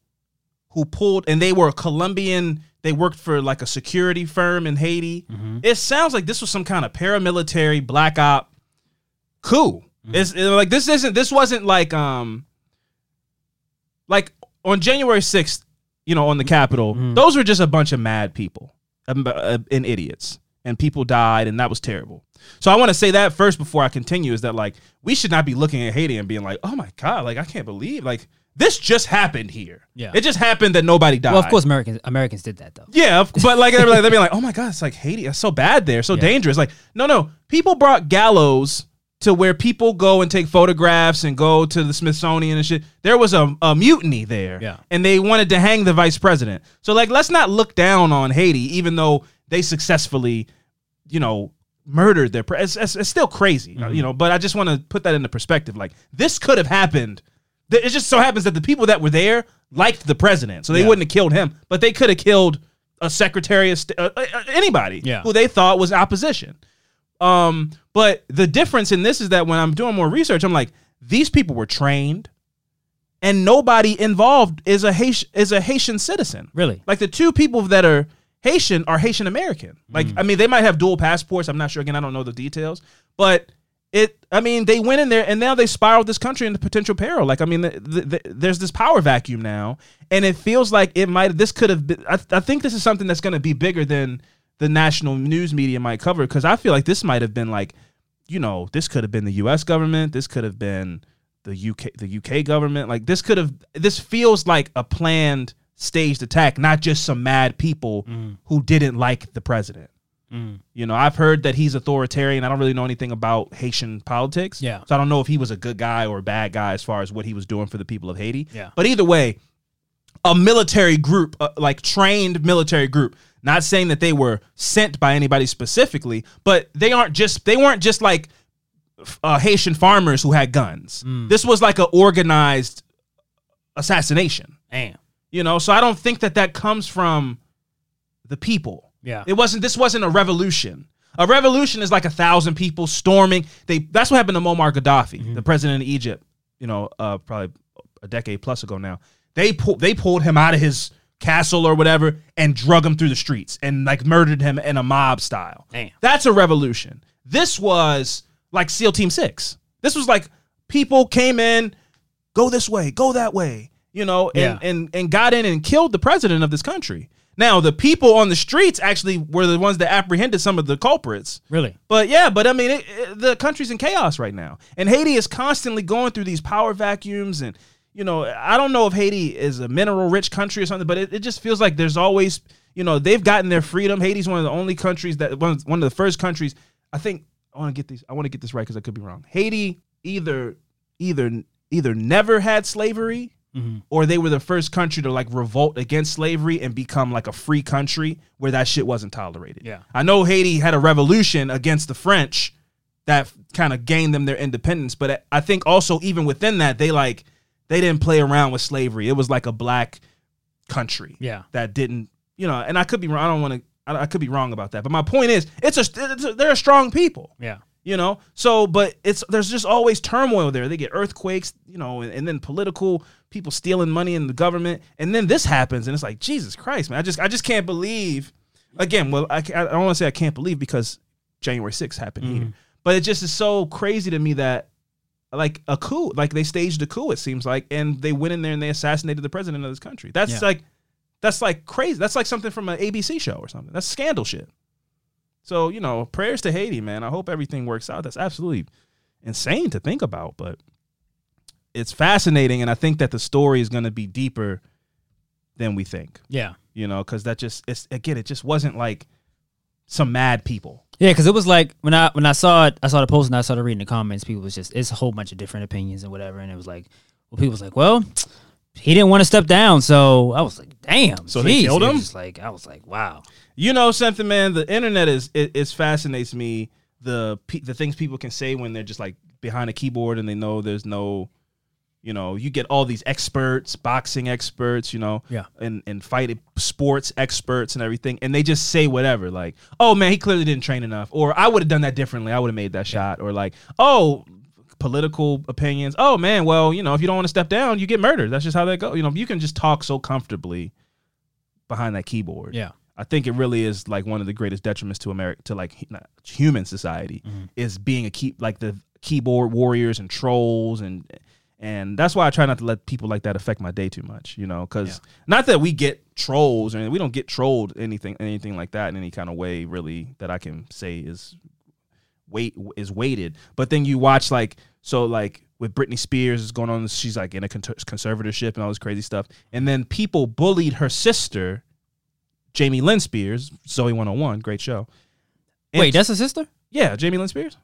[SPEAKER 2] who pulled, and they were Colombian. They worked for like a security firm in Haiti. It sounds like this was some kind of paramilitary black op coup. It's it- like this isn't. This wasn't like um like on January sixth. You know, on the Capitol, those were just a bunch of mad people um, uh, and idiots, and people died, and that was terrible. So I want to say that first before I continue is that like we should not be looking at Haiti and being like, oh my god, like I can't believe like this just happened here.
[SPEAKER 5] Yeah.
[SPEAKER 2] it just happened that nobody died.
[SPEAKER 5] Well, of course, Americans Americans did that though.
[SPEAKER 2] Yeah, but like they're like, they'd be like, <laughs> oh my god, it's like Haiti, it's so bad there, so dangerous. Like, no, no, people brought gallows to where people go and take photographs and go to the Smithsonian and shit. There was a, a mutiny there,
[SPEAKER 5] Yeah.
[SPEAKER 2] and they wanted to hang the vice president. So like, let's not look down on Haiti, even though they successfully, you know. Murdered their, pre- it's, it's, it's still crazy, you know. But I just want to put that into perspective. Like this could have happened It just so happens that the people that were there liked the president, so they
[SPEAKER 5] Yeah.
[SPEAKER 2] wouldn't have killed him, but they could have killed a secretary of st- uh, uh, uh, anybody
[SPEAKER 5] Yeah.
[SPEAKER 2] who they thought was opposition. Um, but the difference in this is that when I'm doing more research, I'm like, these people were trained, and nobody involved is a Haitian is a Haitian citizen.
[SPEAKER 5] Really?
[SPEAKER 2] Like the two people that are Haitian are Haitian American. Like mm. I mean, they might have dual passports. I'm not sure. Again, I don't know the details, but it. I mean, they went in there and now they spiraled this country into potential peril. Like I mean, the, the, the, there's this power vacuum now, and it feels like it might. This could have been. I, I think this is something that's going to be bigger than the national news media might cover because I feel like this might have been like, you know, this could have been the U.S. government. This could have been the UK the UK government. Like this could have this feels like a planned staged attack, not just some mad people who didn't like the president. You know, I've heard that he's authoritarian. I don't really know anything about Haitian politics.
[SPEAKER 5] Yeah.
[SPEAKER 2] So I don't know if he was a good guy or a bad guy as far as what he was doing for the people of Haiti.
[SPEAKER 5] Yeah.
[SPEAKER 2] But either way, a military group, uh, like trained military group. Not saying that they were sent by anybody specifically, but they aren't just they weren't just like uh, Haitian farmers who had guns. This was like an organized assassination.
[SPEAKER 5] Damn.
[SPEAKER 2] You know, so I don't think that that comes from the people.
[SPEAKER 5] Yeah.
[SPEAKER 2] It wasn't. This wasn't a revolution. A revolution is like a thousand people storming. They. That's what happened to Muammar Gaddafi, the president of Egypt. You know, uh, probably a decade plus ago now. They pulled. They pulled him out of his castle or whatever and drug him through the streets and like murdered him in a mob style.
[SPEAKER 5] Damn.
[SPEAKER 2] That's a revolution. This was like SEAL Team Six. This was like people came in, go this way, go that way, you know, and,
[SPEAKER 5] Yeah.
[SPEAKER 2] and and got in and killed the president of this country. Now the people on the streets actually were the ones that apprehended some of the culprits.
[SPEAKER 5] Really?
[SPEAKER 2] But yeah, but I mean, it, it- the country's in chaos right now, and Haiti is constantly going through these power vacuums, and you know, I don't know if Haiti is a mineral-rich country or something, but it, it just feels like there's always, you know, they've gotten their freedom. Haiti's one of the only countries that one one of the first countries. I think I want to get these. I want to get this right because I could be wrong. Haiti either either either never had slavery Mm-hmm. or they were the first country to like revolt against slavery and become like a free country where that shit wasn't tolerated.
[SPEAKER 5] Yeah.
[SPEAKER 2] I know Haiti had a revolution against the French that kind of gained them their independence, but I think also even within that they like they didn't play around with slavery. It was like a black country
[SPEAKER 5] Yeah.
[SPEAKER 2] that didn't, you know, and I could be wrong. I don't want to I, I could be wrong about that. But my point is it's a, it's a they're a strong people
[SPEAKER 5] Yeah.
[SPEAKER 2] You know? So but it's there's just always turmoil there. They get earthquakes you know and, and then political people stealing money in the government. And then this happens and it's like jesus christ man. I just i just can't believe again well i, I don't want to say i can't believe because january 6th happened here. Mm-hmm. But it just is so crazy to me that like a coup like they staged a coup it seems like and they went in there and they assassinated the president of this country. That's
[SPEAKER 5] Yeah.
[SPEAKER 2] like that's like crazy. That's like something from an abc show or something. That's scandal shit so, you know, prayers to Haiti, man. I hope everything works out. That's absolutely insane to think about, but it's fascinating. And I think that the story is going to be deeper than we think,
[SPEAKER 5] Yeah.
[SPEAKER 2] you know, because that just, it's again, it just wasn't like some mad people.
[SPEAKER 5] Yeah, because it was like when I when I saw it, I saw the post and I started reading the comments. People was just it's a whole bunch of different opinions and whatever, and it was like, well, people was like, well, he didn't want to step down, so I was like, damn.
[SPEAKER 2] So they
[SPEAKER 5] jeez.
[SPEAKER 2] killed him?
[SPEAKER 5] Like I was like, wow.
[SPEAKER 2] You know something, man. The internet is it, it fascinates me. The the things people can say when they're just like behind a keyboard and they know there's no, you know, you get all these experts, boxing experts, you know,
[SPEAKER 5] Yeah.
[SPEAKER 2] and and fight sports experts and everything, and they just say whatever, like, oh man, he clearly didn't train enough, or I would have done that differently, I would have made that shot, or like, oh. Political opinions. Oh man, well, you know, if you don't want to step down, you get murdered. That's just how that goes. You know, you can just talk so comfortably behind that keyboard.
[SPEAKER 5] Yeah.
[SPEAKER 2] I think it really is like one of the greatest detriments to America to like human society
[SPEAKER 5] Mm-hmm.
[SPEAKER 2] is being a key like the keyboard warriors and trolls and and that's why I try not to let people like that affect my day too much, you know, because not that we get trolls or we don't get trolled anything anything like that in any kind of way really that I can say is weight is weighted, but then you watch like so like with Britney Spears is going on. She's like in a conservatorship and all this crazy stuff. And then people bullied her sister, Jamie Lynn Spears, Zoe 101, great show. And-
[SPEAKER 5] Wait, that's a sister?
[SPEAKER 2] yeah, Jamie Lynn Spears.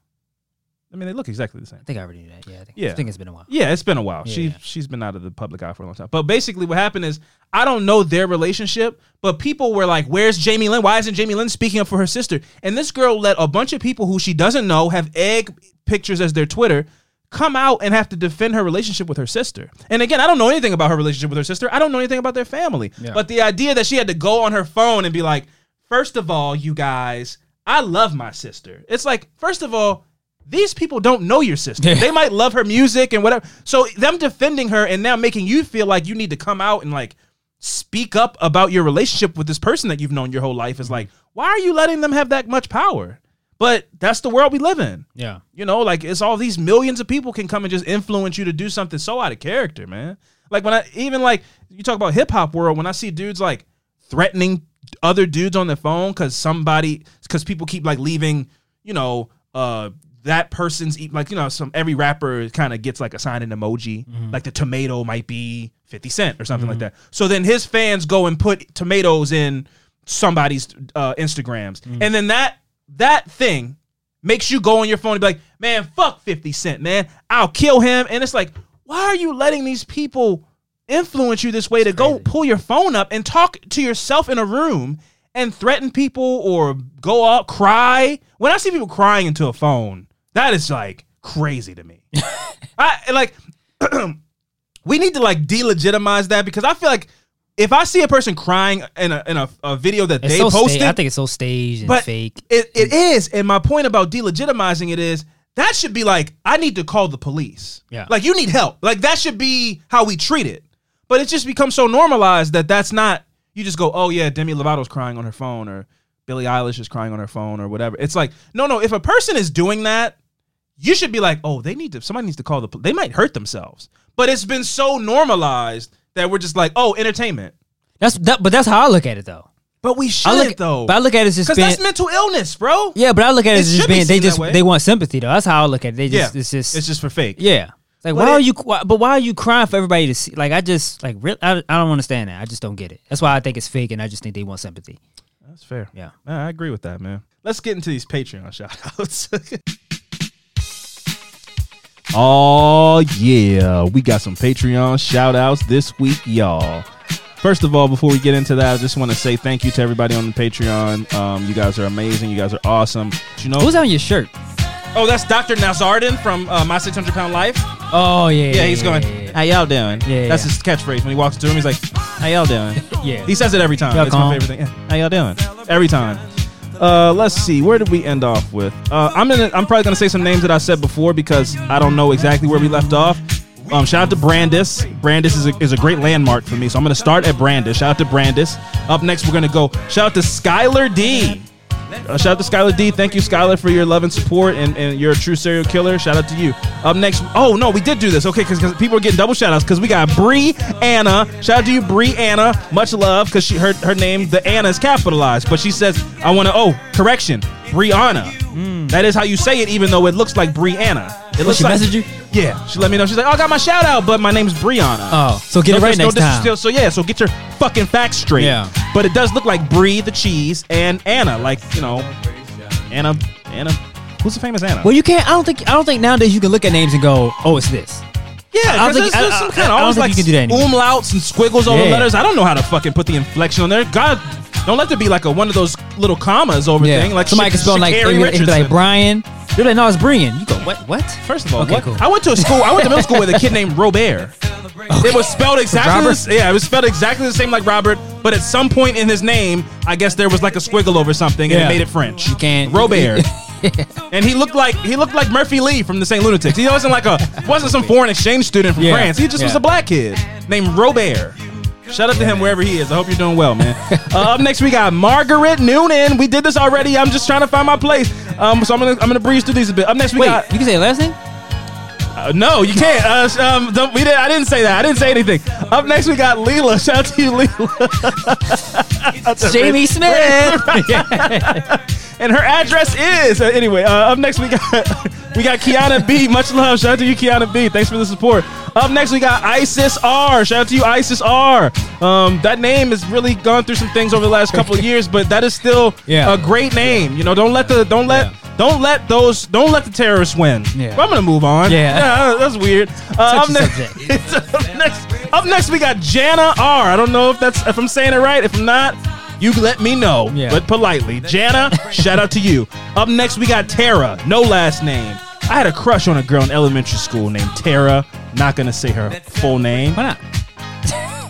[SPEAKER 2] I mean, they look exactly the same.
[SPEAKER 5] I think I already knew that. Yeah, I think,
[SPEAKER 2] Yeah.
[SPEAKER 5] I think it's been a while.
[SPEAKER 2] Yeah, it's been a while.
[SPEAKER 5] Yeah,
[SPEAKER 2] she
[SPEAKER 5] yeah.
[SPEAKER 2] she's been out of the public eye for a long time. But basically, what happened is I don't know their relationship, but people were like, "Where's Jamie Lynn? Why isn't Jamie Lynn speaking up for her sister?" And this girl let a bunch of people who she doesn't know have egg pictures as their Twitter come out and have to defend her relationship with her sister. And again, I don't know anything about her relationship with her sister. I don't know anything about their family.
[SPEAKER 5] Yeah.
[SPEAKER 2] But the idea that she had to go on her phone and be like, first of all, you guys, I love my sister. It's like, first of all, these people don't know your sister.
[SPEAKER 5] Yeah.
[SPEAKER 2] They might love her music and whatever. So them defending her and now making you feel like you need to come out and like speak up about your relationship with this person that you've known your whole life is like, why are you letting them have that much power? But that's the world we live in.
[SPEAKER 5] Yeah.
[SPEAKER 2] You know, like it's all these millions of people can come and just influence you to do something so out of character, man. Like when I even like you talk about hip hop world, when I see dudes like threatening other dudes on their phone because somebody because people keep like leaving, you know, uh that person's like you know some every rapper kind of gets like assigned an emoji like the tomato might be 50 cent or something like that so then his fans go and put tomatoes in somebody's uh instagrams and then that that thing makes you go on your phone and be like, man, fuck 50 Cent, man. I'll kill him. And it's like, why are you letting these people influence you this way to go pull your phone up and talk to yourself in a room and threaten people or go out, cry? When I see people crying into a phone, that is like crazy to me. <laughs> I like <clears throat> we need to like delegitimize that because I feel like if I see a person crying in a in a, a video that
[SPEAKER 5] It's
[SPEAKER 2] they
[SPEAKER 5] so
[SPEAKER 2] posted,
[SPEAKER 5] sta- I think it's so staged and
[SPEAKER 2] but
[SPEAKER 5] fake.
[SPEAKER 2] It, it is. And my point about delegitimizing it is that should be like, I need to call the police.
[SPEAKER 5] Yeah.
[SPEAKER 2] Like, you need help. Like, that should be how we treat it. But it just becomes so normalized that that's not, you just go, oh, yeah, Demi Lovato's crying on her phone or Billie Eilish is crying on her phone or whatever. It's like, no, no, if a person is doing that, you should be like, oh, they need to, somebody needs to call the, they might hurt themselves. But it's been so normalized that we're just like, oh, entertainment.
[SPEAKER 5] That's that, but that's how I look at it though.
[SPEAKER 2] But we
[SPEAKER 5] I
[SPEAKER 2] shouldn't
[SPEAKER 5] look,
[SPEAKER 2] though.
[SPEAKER 5] but I look at it as just
[SPEAKER 2] Because that's mental illness, bro.
[SPEAKER 5] yeah, but I look at it
[SPEAKER 2] It
[SPEAKER 5] as just
[SPEAKER 2] should be
[SPEAKER 5] being. They just they want sympathy though. That's how I look at it. They just
[SPEAKER 2] yeah,
[SPEAKER 5] it's just
[SPEAKER 2] it's just for fake.
[SPEAKER 5] yeah. It's like
[SPEAKER 2] But
[SPEAKER 5] why
[SPEAKER 2] it-
[SPEAKER 5] are you? Why, but why are you crying for everybody to see? Like I just like really, I, I don't understand that. I just don't get it. That's why I think it's fake, and I just think they want sympathy.
[SPEAKER 2] That's fair.
[SPEAKER 5] Yeah.
[SPEAKER 2] Yeah, I agree with that, man. Let's get into these Patreon shout outs. <laughs> oh, yeah. We got some Patreon shout outs this week, y'all. First of all, before we get into that, I just want to say thank you to everybody on the Patreon. Um, you guys are amazing. You guys are awesome. But you know,
[SPEAKER 5] Who's on your shirt?
[SPEAKER 2] oh, that's Dr. Nowzaradan from uh, My 600 Pound Life.
[SPEAKER 5] Oh yeah,
[SPEAKER 2] Yeah, he's going, How y'all doing?
[SPEAKER 5] Yeah,
[SPEAKER 2] That's
[SPEAKER 5] yeah.
[SPEAKER 2] his catchphrase. When he walks into him, he's like, How y'all doing? <laughs>
[SPEAKER 5] yeah.
[SPEAKER 2] He says it every time.
[SPEAKER 5] Y'all
[SPEAKER 2] It's my favorite thing. Yeah. How y'all doing? Every time. Uh, let's see. Where did we end off with? Uh, I'm gonna. I'm probably gonna say some names that I said before because I don't know exactly where we left off. Um, shout out to Brandis. Brandis is a, is a great landmark for me, so I'm gonna start at Brandis. Shout out to Brandis. Up next, we're gonna go. Shout out to Skylar D. Uh, shout out to Skylar D. Thank you, Skylar, for your love and support, and, and you're a true serial killer. Shout out to you. Up next, oh no, we did do this, okay? Because people are getting double shout outs because we got Bree Anna. Shout out to you, Bree Anna. Much love because she her her name the Anna is capitalized, but she says I want to. Oh, correction, Brianna. Hmm. That is how you say it, even though it looks like Brianna. It oh, looks
[SPEAKER 5] she
[SPEAKER 2] like
[SPEAKER 5] messaged you?
[SPEAKER 2] Yeah, she let me know. She's like, oh, I got my shout out, but my name's Brianna.
[SPEAKER 5] Oh, so get
[SPEAKER 2] No
[SPEAKER 5] it right
[SPEAKER 2] dis- no
[SPEAKER 5] next time.
[SPEAKER 2] disrespect- So yeah, so get your fucking facts straight.
[SPEAKER 5] Yeah.
[SPEAKER 2] But it does look like Brie the cheese and Anna, like you know, Anna, Anna. Who's the famous Anna?
[SPEAKER 5] Well, you can't. I don't think. I don't think nowadays you can look at names and go, "Oh, it's this."
[SPEAKER 2] yeah,
[SPEAKER 5] I don't think-
[SPEAKER 2] there's, there's
[SPEAKER 5] I-
[SPEAKER 2] some
[SPEAKER 5] I-
[SPEAKER 2] kind of
[SPEAKER 5] I don't
[SPEAKER 2] always
[SPEAKER 5] think
[SPEAKER 2] like
[SPEAKER 5] you can do that anymore.
[SPEAKER 2] umlauts and squiggles over
[SPEAKER 5] Yeah.
[SPEAKER 2] letters. I don't know how to fucking put the inflection on there. God, don't let there be like a one of those little commas over
[SPEAKER 5] Yeah,
[SPEAKER 2] thing. Like
[SPEAKER 5] somebody
[SPEAKER 2] Sha-
[SPEAKER 5] can spell like
[SPEAKER 2] Sha'Carri
[SPEAKER 5] it'd be, it'd like Brian. You're like, no, it's Brian. You go, what? What?
[SPEAKER 2] First of all,
[SPEAKER 5] Okay,
[SPEAKER 2] what?
[SPEAKER 5] cool.
[SPEAKER 2] I went to a school. I went to middle school with a kid <laughs> named Robert. It was spelled exactly. The, yeah, it was spelled exactly the same like Robert, but at some point in his name, I guess there was like a squiggle over something, and
[SPEAKER 5] Yeah.
[SPEAKER 2] it made it French.
[SPEAKER 5] You can't-
[SPEAKER 2] Robert. <laughs> and he looked like he looked like Murphy Lee from the St. Lunatics. He wasn't like a wasn't some foreign exchange student from
[SPEAKER 5] Yeah,
[SPEAKER 2] France. He just was a black kid named Robert. Shout out to him wherever he is. I hope you're doing well, man. <laughs> uh, up next, we got Margaret Noonan. We did this already. I'm just trying to find my place. Um, so I'm gonna I'm gonna breeze through these a bit. Up next, we
[SPEAKER 5] Wait,
[SPEAKER 2] got
[SPEAKER 5] you can say last name.
[SPEAKER 2] Uh, no, you can't. Uh, um, don't, we did, I didn't say that. I didn't say anything. Up next, we got Leela. Shout out to you, Leela.
[SPEAKER 5] Jamie Smith. <laughs>
[SPEAKER 2] and her address is uh, anyway. Uh, up next we got <laughs> we got Kiana B. Much love. Shout out to you, Kiana B. Thanks for the support. Up next we got Isis R. Shout out to you, Isis R. Um, that name has really gone through some things over the last couple of years, but that is still
[SPEAKER 5] Yeah.
[SPEAKER 2] a great name. You know, don't let the don't let.
[SPEAKER 5] Yeah.
[SPEAKER 2] Don't let those. Don't let the terrorists win.
[SPEAKER 5] Yeah.
[SPEAKER 2] But I'm gonna move on.
[SPEAKER 5] Yeah. <laughs>
[SPEAKER 2] that's weird. Uh, up, next, up next, up next, we got Jana R. I don't know if that's if I'm saying it right. If I'm not, you let me know.
[SPEAKER 5] Yeah.
[SPEAKER 2] But politely, Jana. shout out to you. Up next, we got Tara. No last name. I had a crush on a girl in elementary school named Tara. Not gonna say her full name
[SPEAKER 5] Why not?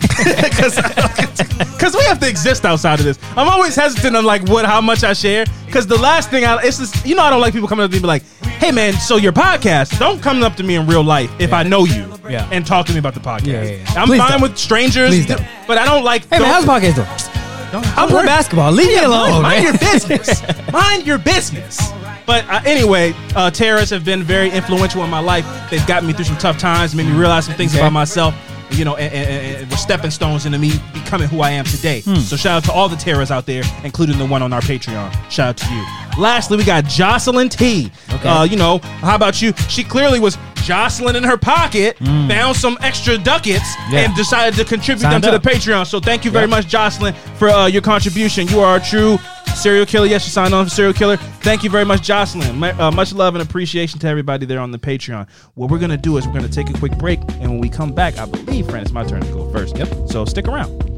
[SPEAKER 5] <laughs>
[SPEAKER 2] because we have to exist outside of this. I'm always hesitant on like what how much I share because the last thing I it's just you know I don't like people coming up to me and be like, hey man, so your podcast. Don't come up to me in real life if I know you
[SPEAKER 5] Yeah.
[SPEAKER 2] and talk to me about the podcast.
[SPEAKER 5] Yeah, yeah, yeah.
[SPEAKER 2] I'm
[SPEAKER 5] Please
[SPEAKER 2] fine
[SPEAKER 5] don't.
[SPEAKER 2] with strangers,
[SPEAKER 5] Please don't.
[SPEAKER 2] but I don't like.
[SPEAKER 5] Hey man,
[SPEAKER 2] don't-
[SPEAKER 5] how's the podcast doing? I'm
[SPEAKER 2] I'm
[SPEAKER 5] playing basketball. Leave me alone,
[SPEAKER 2] Mind your business. <laughs> Mind your business. But uh, anyway, uh, terrorists have been very influential in my life. They've gotten me through some tough times, made me realize some things
[SPEAKER 5] Okay.
[SPEAKER 2] about myself. You know, and, and, and were stepping stones into me becoming who I am today.
[SPEAKER 5] Hmm.
[SPEAKER 2] So shout out to all the terrorists out there, including the one on our Patreon. Shout out to you. Lastly, we got Jocelyn T.
[SPEAKER 5] Okay.
[SPEAKER 2] Uh, you know, how about you? She clearly was jostling in her pocket, found some extra ducats.
[SPEAKER 5] Yeah.
[SPEAKER 2] and decided to contribute
[SPEAKER 5] Signed
[SPEAKER 2] them to
[SPEAKER 5] up.
[SPEAKER 2] the Patreon. So thank you very
[SPEAKER 5] Yeah.
[SPEAKER 2] much, Jocelyn, for uh, your contribution. You are a true serial killer. Yes, you signed on for serial killer. Thank you very much, Jocelyn. Ma- uh, much love and appreciation to everybody there on the Patreon. What we're gonna do is we're gonna take a quick break, and when we come back, I believe, friend, it's my turn to go first.
[SPEAKER 5] Yep.
[SPEAKER 2] So stick around.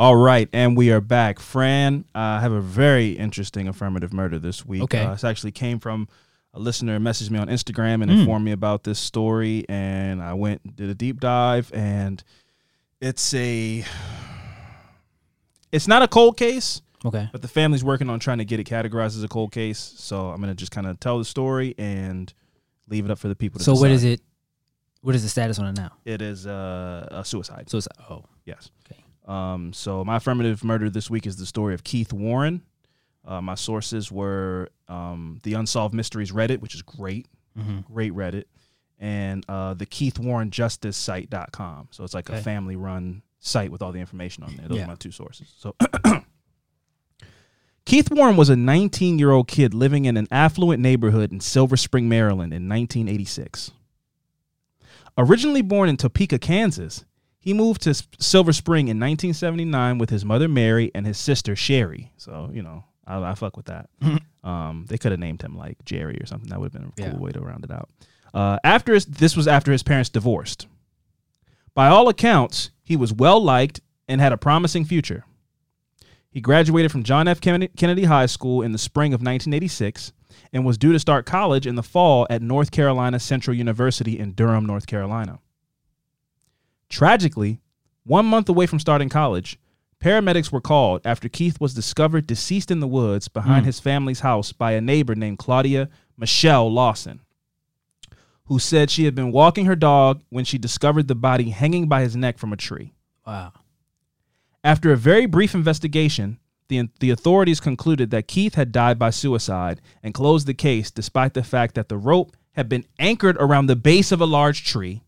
[SPEAKER 2] All right, and we are back. Fran, uh, I have a very interesting affirmative murder this week.
[SPEAKER 5] Okay.
[SPEAKER 2] Uh, this actually came from a listener messaged me on Instagram and
[SPEAKER 5] Hmm.
[SPEAKER 2] informed me about this story, and I went and did a deep dive, and it's a it's not a cold case,
[SPEAKER 5] Okay.
[SPEAKER 2] but the family's working on trying to get it categorized as a cold case. So I'm gonna just kind of tell the story and leave it up for the people. to
[SPEAKER 5] So what is it? What is the status on it now?
[SPEAKER 2] It is uh, a suicide.
[SPEAKER 5] It's oh
[SPEAKER 2] Yes.
[SPEAKER 5] Okay.
[SPEAKER 2] Um, so my affirmative murder this week is the story of Keith Warren. Uh, my sources were um, the Unsolved Mysteries Reddit, which is great,
[SPEAKER 5] Mm-hmm.
[SPEAKER 2] great Reddit, and uh, the Keith Warren Justice site.com. So it's like a family run site with all the information on there. Those
[SPEAKER 5] Yeah.
[SPEAKER 2] are my two sources. So <clears throat> Keith Warren was a 19 year old kid living in an affluent neighborhood in Silver Spring, Maryland in 1986. Originally born in Topeka, Kansas, he moved to Silver Spring in 1979 with his mother Mary and his sister Sherry. So you know, I, I fuck with that. um, they could have named him like Jerry or something. That would have been a cool
[SPEAKER 5] Yeah.
[SPEAKER 2] way to round it out. Uh, after his, this was after his parents divorced. By all accounts, he was well liked and had a promising future. He graduated from John F. Kennedy Kennedy High School in the spring of 1986 and was due to start college in the fall at North Carolina Central University in Durham, North Carolina. Tragically, one month away from starting college, paramedics were called after Keith was discovered deceased in the woods behind mm. his family's house by a neighbor named Claudia Michelle Lawson, who said she had been walking her dog when she discovered the body hanging by his neck from a tree.
[SPEAKER 5] wow.
[SPEAKER 2] After a very brief investigation, the, the authorities concluded that Keith had died by suicide and closed the case despite the fact that the rope had been anchored around the base of a large tree,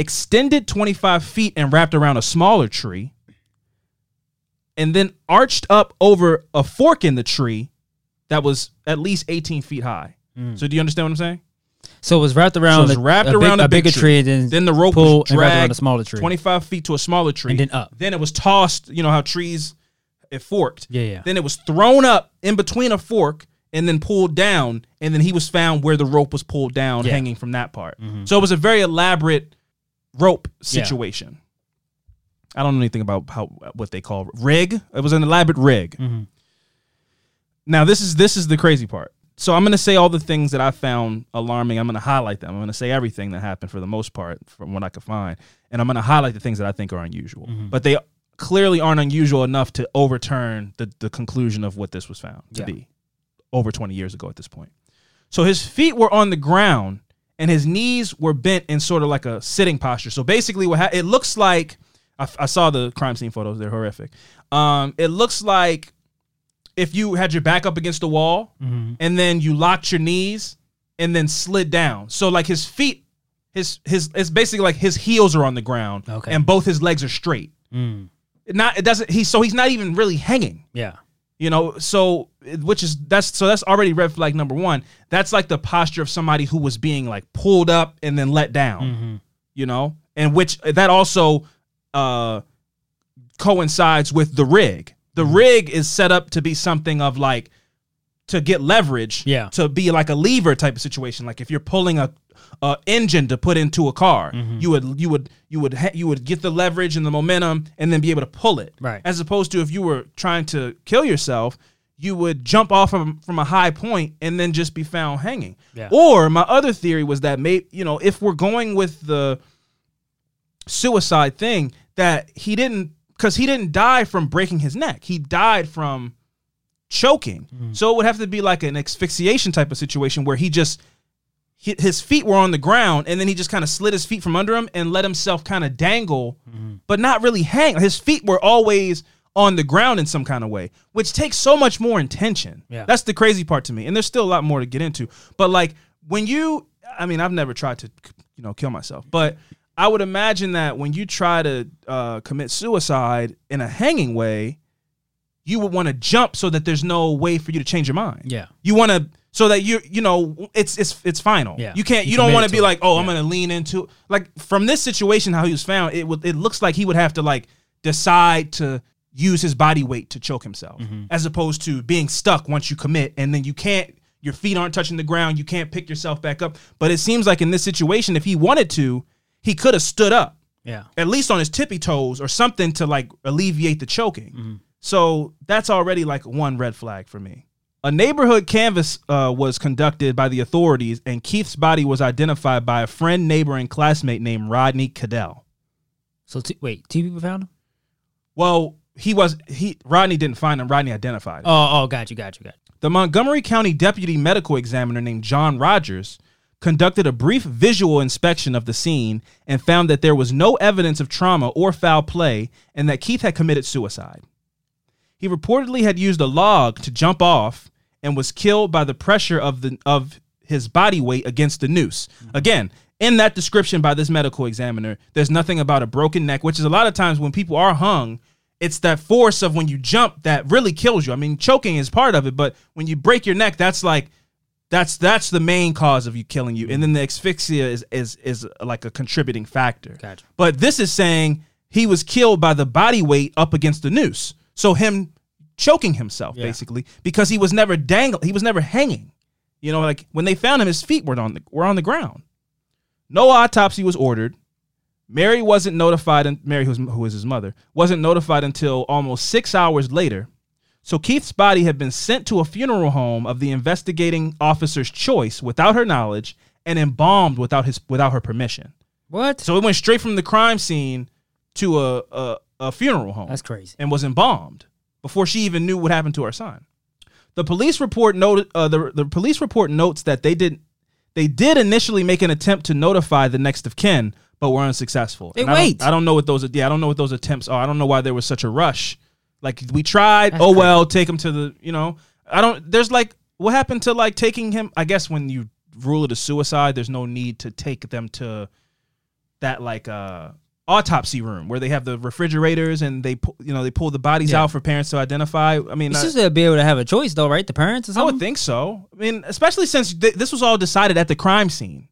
[SPEAKER 2] extended 25 feet and wrapped around a smaller tree, and then arched up over a fork in the tree that was at least 18 feet high. Mm. So, do you understand what I'm saying?
[SPEAKER 5] So it was wrapped
[SPEAKER 2] So
[SPEAKER 5] around
[SPEAKER 2] it's
[SPEAKER 5] a,
[SPEAKER 2] wrapped
[SPEAKER 5] a big-
[SPEAKER 2] around
[SPEAKER 5] a,
[SPEAKER 2] a big
[SPEAKER 5] bigger
[SPEAKER 2] tree.
[SPEAKER 5] tree, and then
[SPEAKER 2] Then the rope
[SPEAKER 5] pulled
[SPEAKER 2] was
[SPEAKER 5] and wrapped around
[SPEAKER 2] dragged
[SPEAKER 5] a smaller tree.
[SPEAKER 2] 25 feet to a smaller tree.
[SPEAKER 5] And then up.
[SPEAKER 2] Then it was tossed, you know how trees, it forked.
[SPEAKER 5] Yeah, yeah.
[SPEAKER 2] Then it was thrown up in between a fork and then pulled down. And then he was found where the rope was pulled down,
[SPEAKER 5] Yeah.
[SPEAKER 2] hanging from that part. Mm-hmm. So it was a very elaborate rope
[SPEAKER 5] Yeah.
[SPEAKER 2] situation. I don't know anything about how what they call rig. It was an elaborate rig.
[SPEAKER 5] Mm-hmm.
[SPEAKER 2] Now this is this is the crazy part. So I'm going to say all the things that I found alarming. I'm going to highlight them. I'm going to say everything that happened for the most part from what I could find, and I'm going to highlight the things that I think are unusual.
[SPEAKER 5] Mm-hmm.
[SPEAKER 2] But they clearly aren't unusual enough to overturn the the conclusion of what this was found to
[SPEAKER 5] Yeah.
[SPEAKER 2] be over 20 years ago at this point. So his feet were on the ground and his knees were bent in sort of like a sitting posture. So basically, what ha- it looks like, I, I saw the crime scene photos; they're horrific. Um, it looks like if you had your back up against the wall and then you locked your knees and then slid down. So like his feet, his his it's basically like his heels are on the ground
[SPEAKER 5] Okay.
[SPEAKER 2] and both his legs are straight.
[SPEAKER 5] Mm.
[SPEAKER 2] Not it doesn't he so he's not even really hanging
[SPEAKER 5] Yeah.
[SPEAKER 2] You know so which is that's so that's already red flag number one. That's like the posture of somebody who was being like pulled up and then let down you know? And which that also uh coincides with the rig. The rig is set up to be something of like to get leverage
[SPEAKER 5] Yeah.
[SPEAKER 2] to be like a lever type of situation. Like if you're pulling a, a engine to put into a car. Mm-hmm. You would you would you would ha- you would get the leverage and the momentum and then be able to pull it.
[SPEAKER 5] Right.
[SPEAKER 2] as opposed to if you were trying to kill yourself you would jump off of, from a high point and then just be found hanging.
[SPEAKER 5] Yeah.
[SPEAKER 2] or my other theory was that maybe you know if we're going with the suicide thing that he didn't because he didn't die from breaking his neck. He died from choking. Mm. So it would have to be like an asphyxiation type of situation where he just his feet were on the ground and then he just kind of slid his feet from under him and let himself kind of dangle but not really hang his feet were always on the ground in some kind of way which takes so much more intention
[SPEAKER 5] Yeah.
[SPEAKER 2] that's the crazy part to me and there's still a lot more to get into but like when you i mean i've never tried to you know kill myself but i would imagine that when you try to uh, commit suicide in a hanging way you would want to jump so that there's no way for you to change your mind
[SPEAKER 5] Yeah.
[SPEAKER 2] you want to so that you you know it's it's it's final.
[SPEAKER 5] Yeah.
[SPEAKER 2] You can't you,
[SPEAKER 5] You
[SPEAKER 2] don't want to be like, "Oh, I'm going to lean into like from this situation how he was found, it would it looks like he would have to like decide to use his body weight to choke himself
[SPEAKER 5] Mm-hmm.
[SPEAKER 2] as opposed to being stuck once you commit and then you can't your feet aren't touching the ground, you can't pick yourself back up. But it seems like in this situation if he wanted to, he could have stood up
[SPEAKER 5] Yeah.
[SPEAKER 2] at least on his tippy toes or something to like alleviate the choking.
[SPEAKER 5] Mm-hmm.
[SPEAKER 2] So that's already like one red flag for me. A neighborhood canvass uh, was conducted by the authorities, and Keith's body was identified by a friend, neighbor, and classmate named Rodney Cadell.
[SPEAKER 5] So t- wait, two people found him.
[SPEAKER 2] Well, he was he Rodney didn't find him. Rodney identified. him.
[SPEAKER 5] Oh, oh, got you, got you, got you.
[SPEAKER 2] The Montgomery County deputy medical examiner named John Rogers conducted a brief visual inspection of the scene and found that there was no evidence of trauma or foul play and that Keith had committed suicide. He reportedly had used a log to jump off and was killed by the pressure of the of his body weight against the noose. Mm-hmm. Again, in that description by this medical examiner, there's nothing about a broken neck, which is a lot of times when people are hung, it's that force of when you jump that really kills you. I mean, choking is part of it, but when you break your neck, that's like that's that's the main cause of you killing you. And then the asphyxia is is is like a contributing factor.
[SPEAKER 5] Gotcha.
[SPEAKER 2] But this is saying he was killed by the body weight up against the noose. So him choking himself
[SPEAKER 5] Yeah.
[SPEAKER 2] basically because he was never dangling, He was never hanging. You know, like when they found him, his feet were on the were on the ground. No autopsy was ordered. Mary wasn't notified, and Mary, who's, who was his mother, wasn't notified until almost six hours later. So Keith's body had been sent to a funeral home of the investigating officer's choice without her knowledge and embalmed without his without her permission.
[SPEAKER 5] What?
[SPEAKER 2] So it went straight from the crime scene to a a, a funeral home
[SPEAKER 5] That's crazy.
[SPEAKER 2] and was embalmed before she even knew what happened to her son. The police report noted uh, the the police report notes that they did they did initially make an attempt to notify the next of kin, but were unsuccessful.
[SPEAKER 5] Hey,
[SPEAKER 2] And I don't-
[SPEAKER 5] wait.
[SPEAKER 2] I don't know what those yeah I don't know what those attempts are. I don't know why there was such a rush. Like we tried,
[SPEAKER 5] That's
[SPEAKER 2] oh well, take him to the you know I don't. There's like what happened to like taking him. I guess when you rule it a suicide, there's no need to take them to that like uh autopsy room where they have the refrigerators and they pu- you know they pull the bodies
[SPEAKER 5] Yeah.
[SPEAKER 2] out for parents to identify. I mean,
[SPEAKER 5] It's just to be able to have a choice, though, right? The parents or
[SPEAKER 2] I would think so. I mean, especially since th- this was all decided at the crime scene.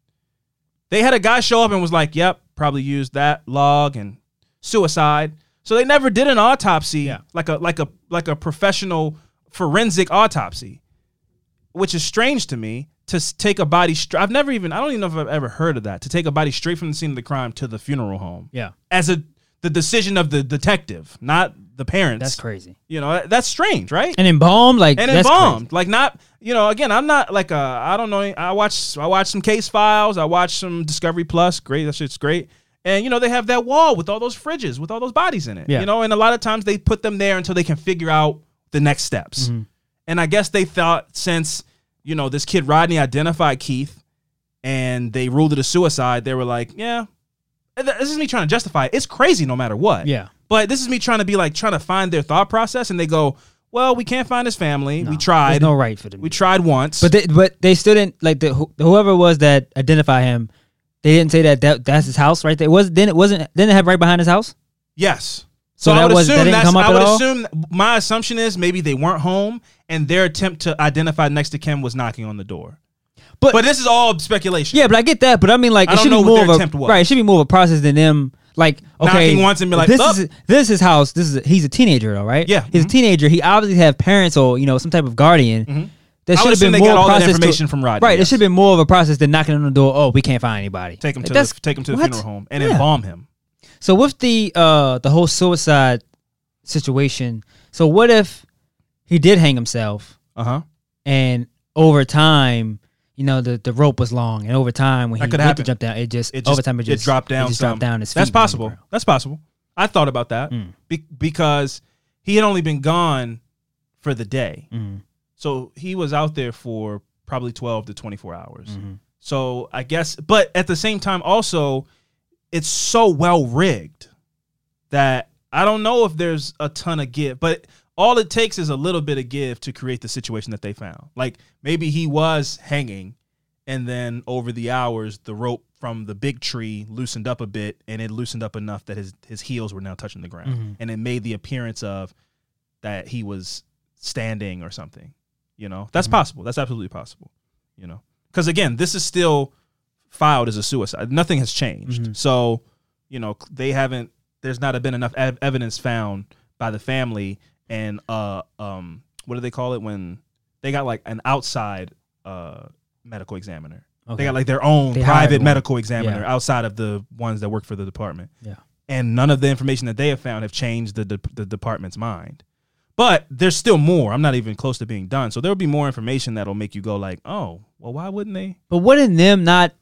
[SPEAKER 2] They had a guy show up and was like, "Yep, probably used that log and suicide." So they never did an autopsy
[SPEAKER 5] Yeah.
[SPEAKER 2] like a like a like a professional forensic autopsy, which is strange to me. To take a body, str- I've never even I don't even know if I've ever heard of that. To take a body straight from the scene of the crime to the funeral home
[SPEAKER 5] Yeah,
[SPEAKER 2] as a the decision of the detective, not the parents.
[SPEAKER 5] that's crazy.
[SPEAKER 2] You know, that's strange, right?
[SPEAKER 5] And embalmed, like
[SPEAKER 2] and embalmed. Like not, you know, again, I'm not like a, I don't know. I watch, I watch some case files. I watch some Discovery Plus. Great, that shit's great. And you know, they have that wall with all those fridges with all those bodies in it.
[SPEAKER 5] Yeah.
[SPEAKER 2] You know, and a lot of times they put them there until they can figure out the next steps.
[SPEAKER 5] Mm-hmm.
[SPEAKER 2] And I guess they thought since you know this kid Rodney identified Keith, and they ruled it a suicide, they were like, yeah. This is me trying to justify it. It's crazy no matter what.
[SPEAKER 5] Yeah.
[SPEAKER 2] But this is me trying to be like trying to find their thought process, and they go, "Well, we can't find his family. we tried.
[SPEAKER 5] No right for them.
[SPEAKER 2] we tried once,
[SPEAKER 5] But they, but they still didn't like the whoever it was that identify him. They didn't say that, that that's his house right there. Was then it wasn't didn't it have right behind his house?
[SPEAKER 2] yes.
[SPEAKER 5] So
[SPEAKER 2] So, I would
[SPEAKER 5] was- that
[SPEAKER 2] assume that's.
[SPEAKER 5] come up
[SPEAKER 2] I would
[SPEAKER 5] all?
[SPEAKER 2] assume my assumption is maybe they weren't home, and their attempt to identify next to Kim was knocking on the door.
[SPEAKER 5] But-
[SPEAKER 2] But this is all speculation.
[SPEAKER 5] Yeah, but I get that. But I mean, like
[SPEAKER 2] I
[SPEAKER 5] it should be more of a
[SPEAKER 2] attempt was.
[SPEAKER 5] right. It should be more of a process than them like okay,
[SPEAKER 2] Knocking once and be like,
[SPEAKER 5] this
[SPEAKER 2] "Up."
[SPEAKER 5] is this is his house. This is he's a teenager though, right?
[SPEAKER 2] Yeah.
[SPEAKER 5] he's
[SPEAKER 2] Mhm.
[SPEAKER 5] a teenager. He obviously have parents or you know some type of guardian. That
[SPEAKER 2] I would
[SPEAKER 5] should have been more
[SPEAKER 2] got all that
[SPEAKER 5] process to-
[SPEAKER 2] information from Rodney,
[SPEAKER 5] Right, it should have been more of a process than knocking on the door. Oh, we can't find anybody.
[SPEAKER 2] take him
[SPEAKER 5] Like,
[SPEAKER 2] to the, take him to the
[SPEAKER 5] what?
[SPEAKER 2] funeral home and
[SPEAKER 5] Yeah.
[SPEAKER 2] embalm him.
[SPEAKER 5] So with the uh the whole suicide situation, so what if he did hang himself
[SPEAKER 2] Uh huh.
[SPEAKER 5] and over time, you know, the, the rope was long and over time when
[SPEAKER 2] That
[SPEAKER 5] he
[SPEAKER 2] could
[SPEAKER 5] went
[SPEAKER 2] happen.
[SPEAKER 5] to jump down, it just,
[SPEAKER 2] It just
[SPEAKER 5] over time it just
[SPEAKER 2] dropped down.
[SPEAKER 5] It just
[SPEAKER 2] some.
[SPEAKER 5] dropped down his feet.
[SPEAKER 2] That's possible. That's possible. I thought about that
[SPEAKER 5] Mm.
[SPEAKER 2] Be- because he had only been gone for the day,
[SPEAKER 5] Mhm.
[SPEAKER 2] so he was out there for probably twelve to twenty four hours.
[SPEAKER 5] Mhm.
[SPEAKER 2] So I guess, but at the same time, also, it's so well rigged that I don't know if there's a ton of give, but all it takes is a little bit of give to create the situation that they found. Like maybe he was hanging, and then over the hours, the rope from the big tree loosened up a bit, and it loosened up enough that his his heels were now touching the ground,
[SPEAKER 5] Mhm.
[SPEAKER 2] and it made the appearance of that he was standing or something. You know, that's possible. That's absolutely possible. You know, because again, this is still filed as a suicide. Nothing has changed.
[SPEAKER 5] Mhm.
[SPEAKER 2] So, you know, they haven't. There's not been enough ev- evidence found by the family and uh um what do they call it when they got like an outside uh medical examiner.
[SPEAKER 5] Okay.
[SPEAKER 2] They got like their own
[SPEAKER 5] They
[SPEAKER 2] private medical examiner
[SPEAKER 5] Yeah.
[SPEAKER 2] outside of the ones that work for the department.
[SPEAKER 5] Yeah.
[SPEAKER 2] And none of the information that they have found have changed the the, the department's mind. But there's still more. I'm not even close to being done. So there will be more information that'll make you go like, "Oh, well why wouldn't they?"
[SPEAKER 5] But wouldn't them not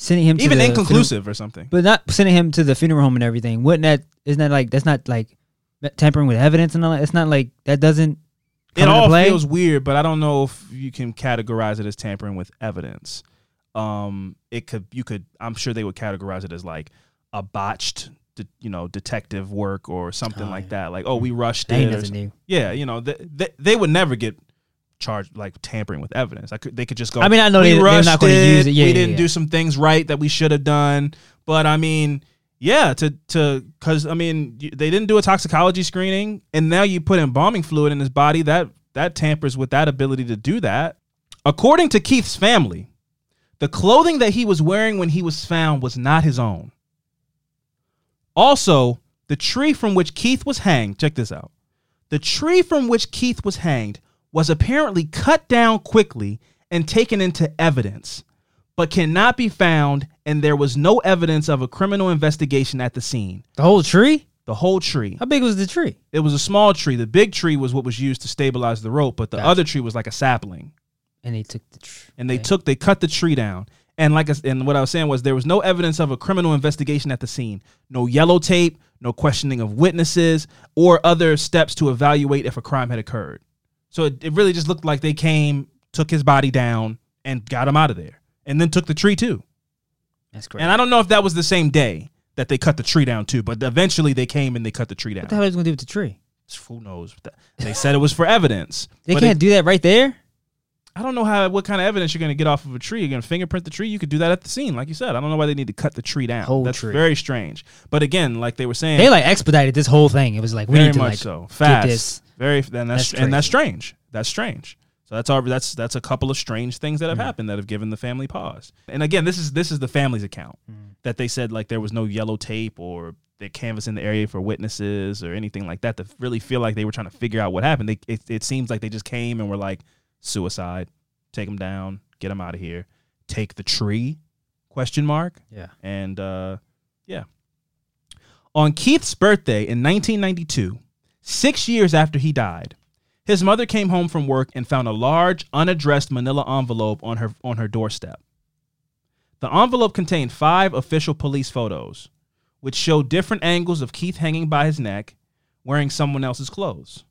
[SPEAKER 5] sending him to
[SPEAKER 2] Even
[SPEAKER 5] the
[SPEAKER 2] inconclusive or something.
[SPEAKER 5] but not sending him to the funeral home and everything? Wouldn't that isn't that like that's not like tampering with evidence and all that? It's not like that doesn't.
[SPEAKER 2] it all
[SPEAKER 5] play?
[SPEAKER 2] feels weird, but I don't know if you can categorize it as tampering with evidence. Um, it could, you could, I'm sure they would categorize it as like a botched, de- you know, detective work or something
[SPEAKER 5] Oh,
[SPEAKER 2] like
[SPEAKER 5] yeah.
[SPEAKER 2] that. Like, oh, we rushed
[SPEAKER 5] That
[SPEAKER 2] it. or
[SPEAKER 5] nothing
[SPEAKER 2] some-
[SPEAKER 5] new.
[SPEAKER 2] yeah, you know, they, they, they would never get charged like tampering with evidence. I could, they could just go.
[SPEAKER 5] I mean, I know
[SPEAKER 2] we
[SPEAKER 5] they- they're
[SPEAKER 2] rushed
[SPEAKER 5] not gonna use it. Yeah,
[SPEAKER 2] we
[SPEAKER 5] yeah,
[SPEAKER 2] didn't
[SPEAKER 5] yeah.
[SPEAKER 2] do some things right that we should have done. But I mean, yeah, to to because I mean, they didn't do a toxicology screening, and now you put embalming fluid in his body. That that tampers with that ability to do that. According to Keith's family, the clothing that he was wearing when he was found was not his own. Also, the tree from which Keith was hanged, check this out. The tree from which Keith was hanged was apparently cut down quickly and taken into evidence, but cannot be found, and there was no evidence of a criminal investigation at the scene.
[SPEAKER 5] The whole tree?
[SPEAKER 2] The whole tree.
[SPEAKER 5] How big was the tree?
[SPEAKER 2] It was a small tree. The big tree was what was used to stabilize the rope, but the
[SPEAKER 5] Gotcha.
[SPEAKER 2] other tree was like a sapling.
[SPEAKER 5] And they took the tree.
[SPEAKER 2] and they took they cut the tree down. And like I, and what I was saying was there was no evidence of a criminal investigation at the scene. No yellow tape, no questioning of witnesses, or other steps to evaluate if a crime had occurred. So it, it really just looked like they came, took his body down, and got him out of there, and then took the tree too.
[SPEAKER 5] That's great.
[SPEAKER 2] And I don't know if that was the same day that they cut the tree down too, but eventually they came and they cut the tree down.
[SPEAKER 5] what the hell are they gonna do with the tree?
[SPEAKER 2] Who knows? They said it was for evidence. <laughs>
[SPEAKER 5] They can't
[SPEAKER 2] it-
[SPEAKER 5] do that right there.
[SPEAKER 2] I don't know how what kind of evidence you're going to get off of a tree. You're going to fingerprint the tree. You could do that at the scene, like you said. I don't know why they need to cut the tree down.
[SPEAKER 5] Whole
[SPEAKER 2] That's
[SPEAKER 5] tree.
[SPEAKER 2] very strange. But again, like they were saying,
[SPEAKER 5] They like expedited this whole thing. It was like we
[SPEAKER 2] very
[SPEAKER 5] need to like
[SPEAKER 2] so
[SPEAKER 5] get
[SPEAKER 2] fast.
[SPEAKER 5] this.
[SPEAKER 2] Very, and that's,
[SPEAKER 5] That's
[SPEAKER 2] and that's strange. That's strange. So that's our that's that's a couple of strange things that have
[SPEAKER 5] Mm.
[SPEAKER 2] happened that have given the family pause. And again, this is this is the family's account
[SPEAKER 5] Mm.
[SPEAKER 2] that they said like there was no yellow tape or they canvassing the area for witnesses or anything like that to really feel like they were trying to figure out what happened. They it, it seems like they just came and were like suicide, take them down, get them out of here, take the tree, question mark.
[SPEAKER 5] Yeah.
[SPEAKER 2] And uh, yeah. On Keith's birthday in 1992, six years after he died, his mother came home from work and found a large, unaddressed manila envelope on her, on her doorstep. The envelope contained five official police photos, which showed different angles of Keith hanging by his neck, wearing someone else's clothes.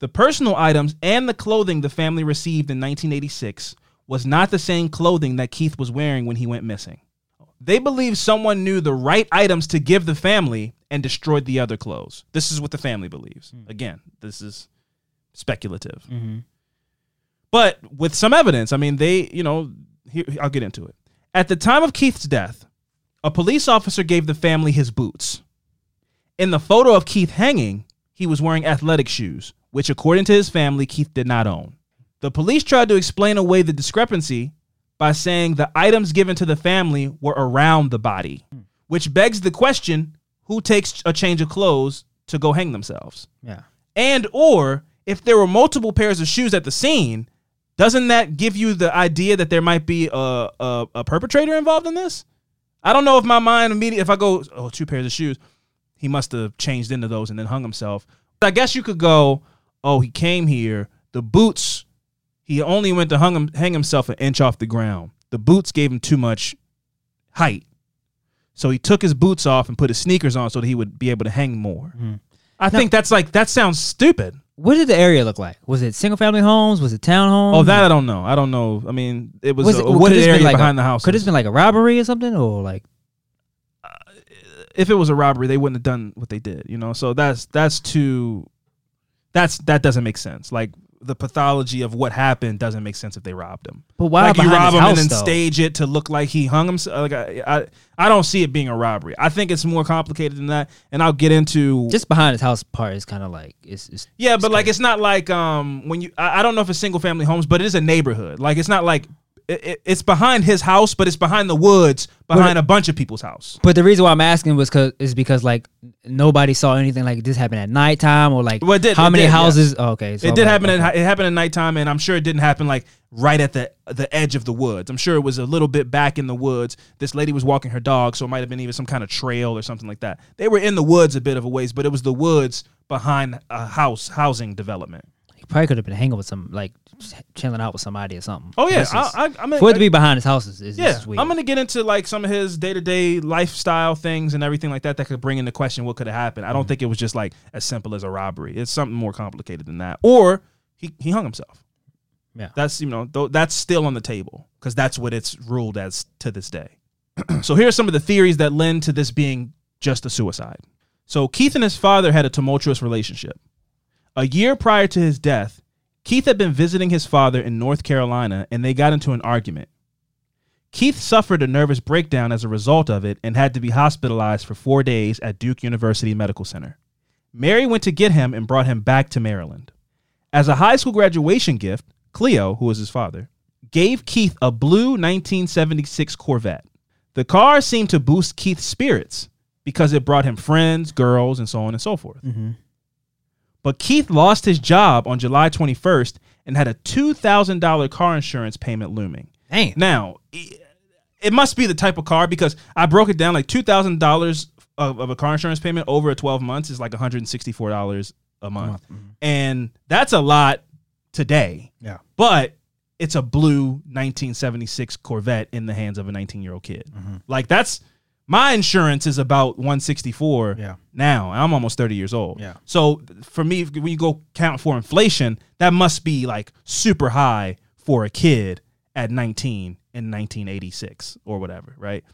[SPEAKER 2] The personal items and the clothing the family received in 1986 was not the same clothing that Keith was wearing when he went missing. They believe someone knew the right items to give the family and destroyed the other clothes. This is what the family believes. Hmm. Again, this is speculative. Mm-hmm. But with some evidence, I mean, they, you know, here, I'll get into it. At the time of Keith's death, a police officer gave the family his boots. In the photo of Keith hanging, he was wearing athletic shoes, which, according to his family, Keith did not own. The police tried to explain away the discrepancy by saying the items given to the family were around the body, hmm. which begs the question who takes a change of clothes to go hang themselves?
[SPEAKER 5] Yeah.
[SPEAKER 2] And or if there were multiple pairs of shoes at the scene, doesn't that give you the idea that there might be a a, a perpetrator involved in this? I don't know if my mind immediately if I go oh two pairs of shoes, he must have changed into those and then hung himself. I guess you could go oh he came here the boots he only went to hung him, hang himself an inch off the ground. The boots gave him too much height. So he took his boots off and put his sneakers on so that he would be able to hang more. I think that's like that sounds stupid.
[SPEAKER 5] What did the area look like? Was it single family homes? Was it townhomes?
[SPEAKER 2] Oh, that I don't know. I don't know. I mean, it was,
[SPEAKER 5] was it
[SPEAKER 2] a wooded area
[SPEAKER 5] like
[SPEAKER 2] behind
[SPEAKER 5] a,
[SPEAKER 2] the house.
[SPEAKER 5] Could it's been like a robbery or something, or like uh,
[SPEAKER 2] if it was a robbery, they wouldn't have done what they did. You know, so that's that's too. That's that doesn't make sense. Like the pathology of what happened doesn't make sense if they robbed him.
[SPEAKER 5] But why
[SPEAKER 2] like you rob him and then
[SPEAKER 5] though?
[SPEAKER 2] stage it to look like he hung himself? Like I, I, I don't see it being a robbery. I think it's more complicated than that, and I'll get into
[SPEAKER 5] just behind his house part is kind of like it's, it's
[SPEAKER 2] Yeah, but like it's not like um when you I, I don't know if it's single family homes, but it is a neighborhood. Like it's not like it, it- it's behind his house, but it's behind the woods, behind a bunch of people's house.
[SPEAKER 5] But the reason why I'm asking was cause is because like nobody saw anything like this happen at nighttime or like
[SPEAKER 2] Well, did-
[SPEAKER 5] how many
[SPEAKER 2] did,
[SPEAKER 5] houses? Oh, okay, so
[SPEAKER 2] It did
[SPEAKER 5] like,
[SPEAKER 2] happen.
[SPEAKER 5] okay.
[SPEAKER 2] At, it happened at nighttime, and I'm sure it didn't happen like right at the the edge of the woods. I'm sure it was a little bit back in the woods. This lady was walking her dog, so it might have been even some kind of trail or something like that. They were in the woods a bit of a ways, but it was the woods behind a house housing development.
[SPEAKER 5] He probably could have been hanging with some like chilling out with somebody or something.
[SPEAKER 2] Oh yeah,
[SPEAKER 5] is-
[SPEAKER 2] I, I, I mean,
[SPEAKER 5] for it to be behind his house is, is
[SPEAKER 2] yeah.
[SPEAKER 5] Is
[SPEAKER 2] I'm gonna get into like some of his day to day lifestyle things and everything like that that could bring into question what could have happened. I
[SPEAKER 5] Mm-hmm.
[SPEAKER 2] don't think it was just like as simple as a robbery. It's something more complicated than that. Or he he hung himself.
[SPEAKER 5] Yeah.
[SPEAKER 2] that's you know th- that's still on the table because that's what it's ruled as to this day. <clears throat> so here are some of the theories that lend to this being just a suicide. So Keith and his father had a tumultuous relationship. A year prior to his death, Keith had been visiting his father in North Carolina and they got into an argument. Keith suffered a nervous breakdown as a result of it and had to be hospitalized for four days at Duke University Medical Center. Mary went to get him and brought him back to Maryland. As a high school graduation gift, Cleo, who was his father, gave Keith a blue 1976 Corvette. The car seemed to boost Keith's spirits because it brought him friends, girls, and so on and so forth. Mm-hmm. But Keith lost his job on July 21st and had a $2,000 car insurance payment looming.
[SPEAKER 5] Damn.
[SPEAKER 2] Now, it must be the type of car because I broke it down like $2,000 of, of a car insurance payment over a 12 months is like $164 a month. Mm-hmm. And that's a lot today.
[SPEAKER 5] Yeah.
[SPEAKER 2] But it's a blue 1976 Corvette in the hands of a 19 year old kid. Mm-hmm. Like that's my insurance is about 164
[SPEAKER 5] Yeah.
[SPEAKER 2] now. I'm almost 30 years old.
[SPEAKER 5] Yeah.
[SPEAKER 2] So for me, when you go count for inflation, that must be like super high for a kid at 19 in 1986 or whatever, right?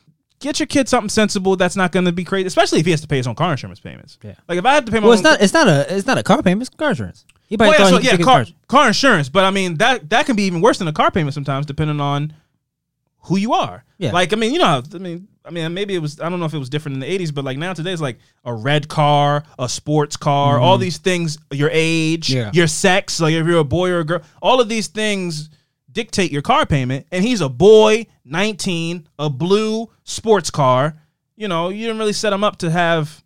[SPEAKER 2] Get your kid something sensible that's not going to be crazy, especially if he has to pay his own car insurance payments.
[SPEAKER 5] Yeah.
[SPEAKER 2] Like if I have to pay my
[SPEAKER 5] Well,
[SPEAKER 2] own
[SPEAKER 5] it's not. It's not a. It's not a car payment. It's car insurance.
[SPEAKER 2] Well, yeah, so, yeah, car,
[SPEAKER 5] car.
[SPEAKER 2] car insurance, but I mean that that can be even worse than a car payment sometimes, depending on who you are.
[SPEAKER 5] Yeah.
[SPEAKER 2] Like I mean, you know, how- I mean, I mean, maybe it was I don't know if it was different in the '80s, but like now today it's like a red car, a sports car, all these things, your age,
[SPEAKER 5] Mm-hmm. Yeah.
[SPEAKER 2] your sex, like if you're a boy or a girl, all of these things dictate your car payment. And he's a boy, 19, a blue sports car. You know, you didn't really set him up to have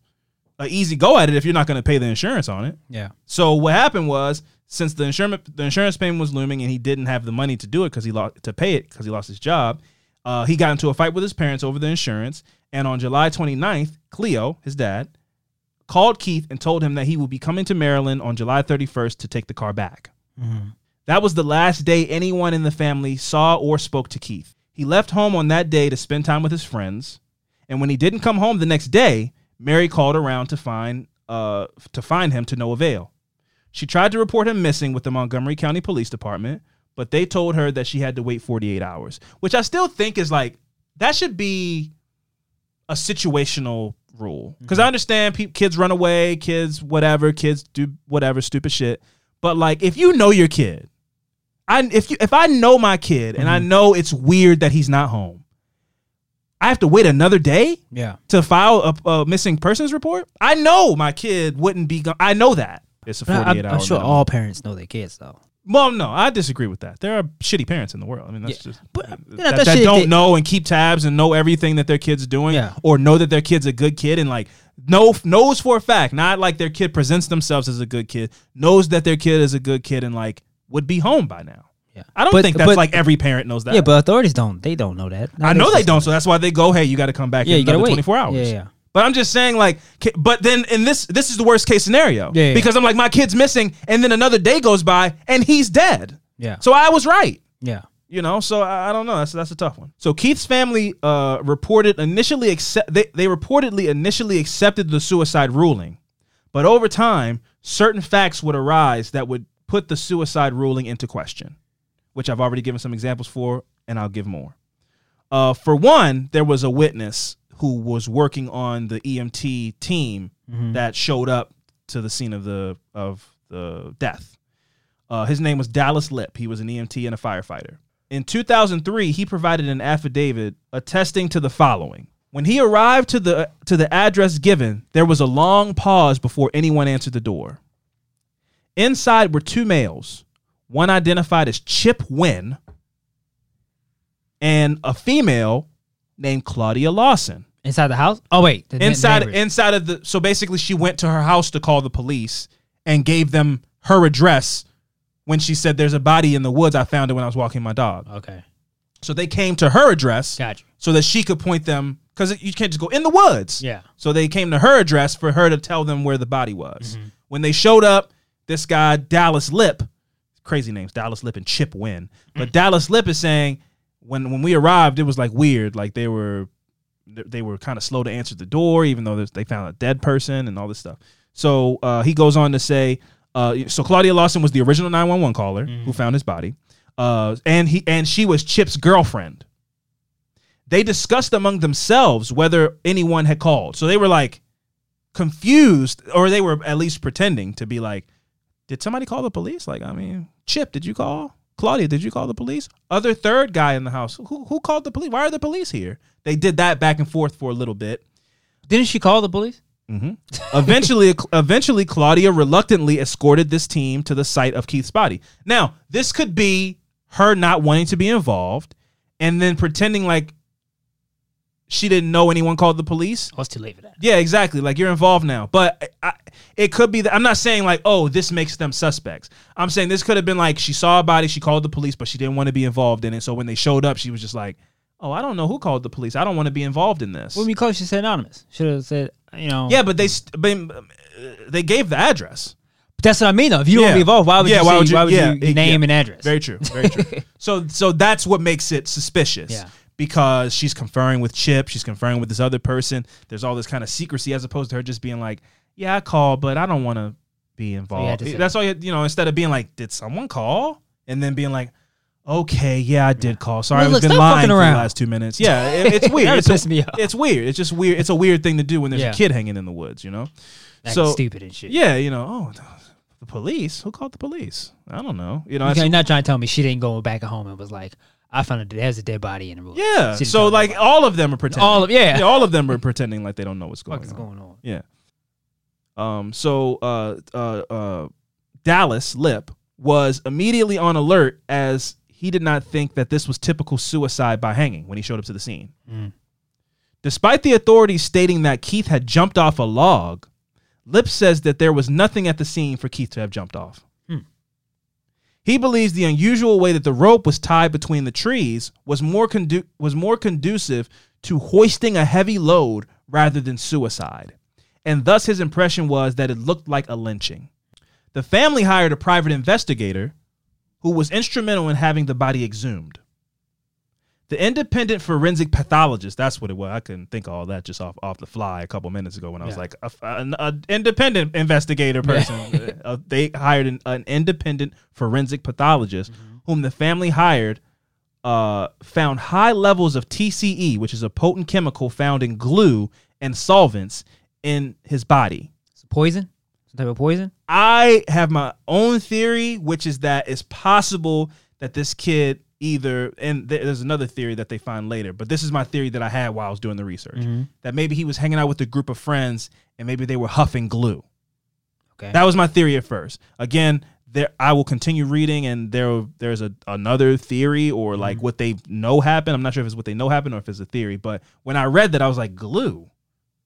[SPEAKER 2] an easy go at it if you're not going to pay the insurance on it.
[SPEAKER 5] Yeah.
[SPEAKER 2] So what happened was since the insurance the insurance payment was looming and he didn't have the money to do it because he lost to pay it because he lost his job, uh, he got into a fight with his parents over the insurance. And on July 29th, Cleo, his dad, called Keith and told him that he would be coming to Maryland on July 31st to take the car back. That was the last day anyone in the family saw or spoke to Keith. He left home on that day to spend time with his friends, and when he didn't come home the next day, Mary called around to find uh, to find him to no avail. She tried to report him missing with the Montgomery County Police Department, but they told her that she had to wait 48 hours, which I still think is like that should be a situational rule. Because I understand pe- kids run away, kids whatever, kids do whatever stupid shit. But like, if you know your kid, I if you if I know my kid and I know it's weird that he's not home, I have to wait another day
[SPEAKER 5] Yeah.
[SPEAKER 2] to file a, a missing persons report. I know my kid wouldn't be. Go- I know that it's a forty-eight
[SPEAKER 5] I'm,
[SPEAKER 2] hour.
[SPEAKER 5] I'm sure
[SPEAKER 2] minimum.
[SPEAKER 5] all parents know their kids though.
[SPEAKER 2] Well, no, I disagree with that. There are shitty parents in the world. I mean, that's
[SPEAKER 5] Yeah.
[SPEAKER 2] just
[SPEAKER 5] But,
[SPEAKER 2] that,
[SPEAKER 5] you know,
[SPEAKER 2] that,
[SPEAKER 5] that
[SPEAKER 2] don't
[SPEAKER 5] they-
[SPEAKER 2] know and keep tabs and know everything that their kid's doing,
[SPEAKER 5] Yeah.
[SPEAKER 2] or know that their kid's a good kid and like know knows for a fact, not like their kid presents themselves as a good kid, knows that their kid is a good kid and like would be home by now.
[SPEAKER 5] Yeah.
[SPEAKER 2] I don't
[SPEAKER 5] But-
[SPEAKER 2] think that's
[SPEAKER 5] but-
[SPEAKER 2] like every parent knows that.
[SPEAKER 5] Yeah, but authorities don't. They don't know that.
[SPEAKER 2] I know they don't, so that's why they go, "Hey, you got to come back
[SPEAKER 5] Yeah,
[SPEAKER 2] in
[SPEAKER 5] you
[SPEAKER 2] another
[SPEAKER 5] wait.
[SPEAKER 2] 24 hours."
[SPEAKER 5] Yeah, yeah.
[SPEAKER 2] But I'm just saying, like, but then in this, this is the worst case scenario.
[SPEAKER 5] Yeah, yeah.
[SPEAKER 2] Because I'm like, my kid's missing, and then another day goes by, and he's dead.
[SPEAKER 5] Yeah.
[SPEAKER 2] So I was right.
[SPEAKER 5] Yeah.
[SPEAKER 2] You know, so I, I don't know. That's that's a tough one. So Keith's family uh, reported initially accept they, they reportedly initially accepted the suicide ruling, but over time, certain facts would arise that would put the suicide ruling into question, which I've already given some examples for, and I'll give more. Uh, for one, there was a witness who was working on the EMT team that showed up to the scene of the of the death. Uh, his name was Dallas Lip. He was an EMT and a firefighter. In 2003, he provided an affidavit attesting to the following. When he arrived to the to the address given, there was a long pause before anyone answered the door. Inside were two males, one identified as Chip Wynn and a female named Claudia Lawson
[SPEAKER 5] Inside the house? Oh wait.
[SPEAKER 2] inside
[SPEAKER 5] neighbors.
[SPEAKER 2] inside of the so basically she went to her house to call the police and gave them her address when she said there's a body in the woods i found it when i was walking my dog
[SPEAKER 5] Okay.
[SPEAKER 2] so they came to her address
[SPEAKER 5] Gotcha.
[SPEAKER 2] so that she could point them because you can't just go in the woods
[SPEAKER 5] Yeah.
[SPEAKER 2] so they came to her address for her to tell them where the body was
[SPEAKER 5] Mm-hmm.
[SPEAKER 2] when they showed up this guy dallas lip crazy names dallas lip and chip Wynn
[SPEAKER 5] Mm.
[SPEAKER 2] but dallas lip is saying when when we arrived it was like weird like they were they were kind of slow to answer the door, even though they found a dead person and all this stuff. So uh, he goes on to say, uh, so Claudia Lawson was the original 911 caller who found his body, uh, and he and she was Chip's girlfriend. They discussed among themselves whether anyone had called. So they were like confused, or they were at least pretending to be like, "Did somebody call the police?" Like, I mean, Chip, did you call? Claudia, did you call the police? Other third guy in the house, who who called the police? Why are the police here? They did that back and forth for a little bit.
[SPEAKER 5] Didn't she call the police? Mm-hmm.
[SPEAKER 2] Eventually, <laughs> eventually, Claudia reluctantly escorted this team to the site of Keith's body. Now, this could be her not wanting to be involved, and then pretending like she didn't know anyone called the police.
[SPEAKER 5] Oh, it's too late for that.
[SPEAKER 2] Yeah, exactly. Like you're involved now, but I, it could be that I'm not saying like, oh, this makes them suspects. I'm saying this could have been like she saw a body, she called the police, but she didn't want to be involved in it. So when they showed up, she was just like, oh, I don't know who called the police. I don't want to be involved in this.
[SPEAKER 5] When we called, she said anonymous. Should have said, you know.
[SPEAKER 2] yeah, but they but, uh, they gave the address.
[SPEAKER 5] That's what I mean, though. If you don't
[SPEAKER 2] Yeah.
[SPEAKER 5] want to be involved, why would
[SPEAKER 2] Yeah,
[SPEAKER 5] you?
[SPEAKER 2] why
[SPEAKER 5] say-
[SPEAKER 2] would you-
[SPEAKER 5] Why would
[SPEAKER 2] yeah,
[SPEAKER 5] you
[SPEAKER 2] it-
[SPEAKER 5] name
[SPEAKER 2] yeah.
[SPEAKER 5] and address?
[SPEAKER 2] Very true. Very true. <laughs> so so that's what makes it suspicious.
[SPEAKER 5] Yeah.
[SPEAKER 2] Because she's conferring with Chip, she's conferring with this other person. There's all this kind of secrecy as opposed to her just being like, "Yeah, I called, but I don't want to be involved."
[SPEAKER 5] say-
[SPEAKER 2] That's all you, you know. Instead of being like, "Did someone call?" and then being like, "Okay, yeah, I did call. Sorry, I've been lying for the last two minutes." <laughs> Yeah, it- it's weird. It's, a,
[SPEAKER 5] me off.
[SPEAKER 2] it's weird. It's just weird. It's a weird thing to do when there's
[SPEAKER 5] Yeah.
[SPEAKER 2] a kid hanging in the woods. You know.
[SPEAKER 5] Acting
[SPEAKER 2] so
[SPEAKER 5] stupid and shit.
[SPEAKER 2] yeah, you know, oh, The police? Who called the police? I don't know. You know,
[SPEAKER 5] you're not trying to tell me she didn't go back at home and was like, I found a there's a dead body in the room.
[SPEAKER 2] yeah. So like all of them are pretending.
[SPEAKER 5] All of- yeah.
[SPEAKER 2] all of them are pretending like they don't know what's going on.
[SPEAKER 5] going on?
[SPEAKER 2] Yeah. Um. So, uh, uh, uh, Dallas Lip was immediately on alert as he did not think that this was typical suicide by hanging when he showed up to the scene.
[SPEAKER 5] Mm.
[SPEAKER 2] Despite the authorities stating that Keith had jumped off a log, Lip says that there was nothing at the scene for Keith to have jumped off. He believes the unusual way that the rope was tied between the trees was more condu- was more conducive to hoisting a heavy load rather than suicide. And thus his impression was that it looked like a lynching. The family hired a private investigator who was instrumental in having the body exhumed. The independent forensic pathologist, that's what it was. I couldn't think of all that just off, off the fly a couple minutes ago when I was
[SPEAKER 5] Yeah.
[SPEAKER 2] like, an a independent investigator person. <laughs> Uh, they hired an, an independent forensic pathologist whom the family hired uh, found high levels of TCE, which is a potent chemical found in glue and solvents in his body.
[SPEAKER 5] It's poison? Some type of poison?
[SPEAKER 2] I have my own theory, which is that it's possible that this kid either, and th- there's another theory that they find later, but this is my theory that I had while I was doing the research mm-hmm. that maybe he was hanging out with a group of friends and maybe they were huffing glue.
[SPEAKER 5] Okay.
[SPEAKER 2] That was my theory at first. Again, there I will continue reading, and there there's a another theory or mm-hmm. like what they know happened. I'm not sure if it's what they know happened or if it's a theory. But when I read that, I was like, glue,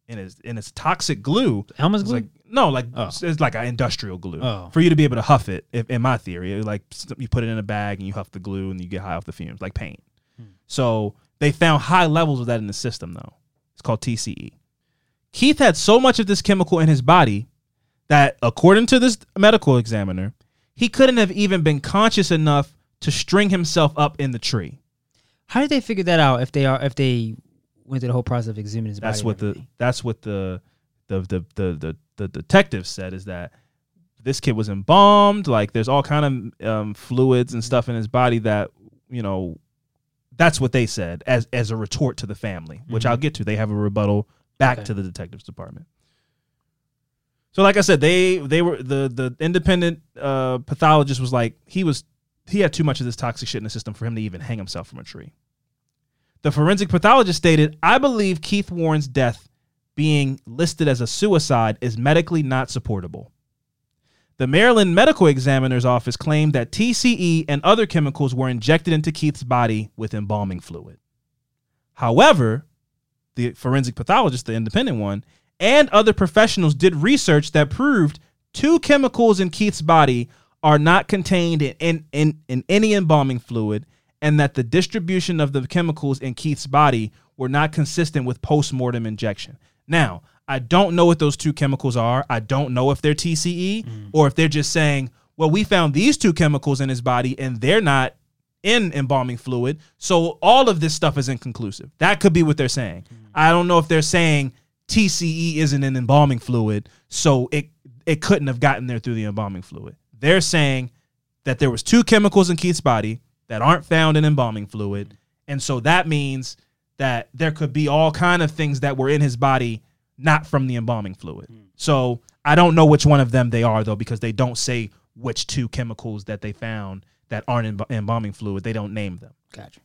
[SPEAKER 2] and it's and it's toxic glue.
[SPEAKER 5] Elmer's
[SPEAKER 2] It's
[SPEAKER 5] glue?
[SPEAKER 2] like no, like
[SPEAKER 5] Oh.
[SPEAKER 2] it's like an industrial glue
[SPEAKER 5] Oh.
[SPEAKER 2] for you to be able to huff it. If, in my theory, like you put it in a bag and you huff the glue and you get high off the fumes, like paint.
[SPEAKER 5] Hmm.
[SPEAKER 2] So they found high levels of that in the system, though. It's called TCE. Keith had so much of this chemical in his body that, according to this medical examiner, he couldn't have even been conscious enough to string himself up in the tree.
[SPEAKER 5] How did they figure that out if they are if they went through the whole process of exhuming his
[SPEAKER 2] That's
[SPEAKER 5] body?
[SPEAKER 2] what the that's what the the the the the, the detective said is that this kid was embalmed. Like there's all kind of um, fluids and stuff in his body that you know. That's what they said as as a retort to the family, which I'll get to. They have a rebuttal back
[SPEAKER 5] Okay.
[SPEAKER 2] to the detectives department. So, like I said, they they were the the independent uh, pathologist was like he was he had too much of this toxic shit in the system for him to even hang himself from a tree. The forensic pathologist stated, "I believe Keith Warren's death being listed as a suicide is medically not supportable." The Maryland Medical Examiner's Office claimed that TCE and other chemicals were injected into Keith's body with embalming fluid. However, the forensic pathologist, the independent one, and other professionals did research that proved two chemicals in Keith's body are not contained in, in, in, in any embalming fluid, and that the distribution of the chemicals in Keith's body were not consistent with post-mortem injection. Now, I don't know what those two chemicals are. I don't know if they're TCE mm. or if they're just saying, well, we found these two chemicals in his body and they're not in embalming fluid. So all of this stuff is inconclusive. That could be what they're saying. Mm. I don't know if they're saying TCE isn't in embalming fluid, so it it couldn't have gotten there through the embalming fluid. They're saying that there was two chemicals in Keith's body that aren't found in embalming fluid, and so that means that there could be all kind of things that were in his body not from the embalming fluid. So I don't know which one of them they are though because they don't say which two chemicals that they found that aren't in embalming fluid. They don't name them.
[SPEAKER 5] Gotcha.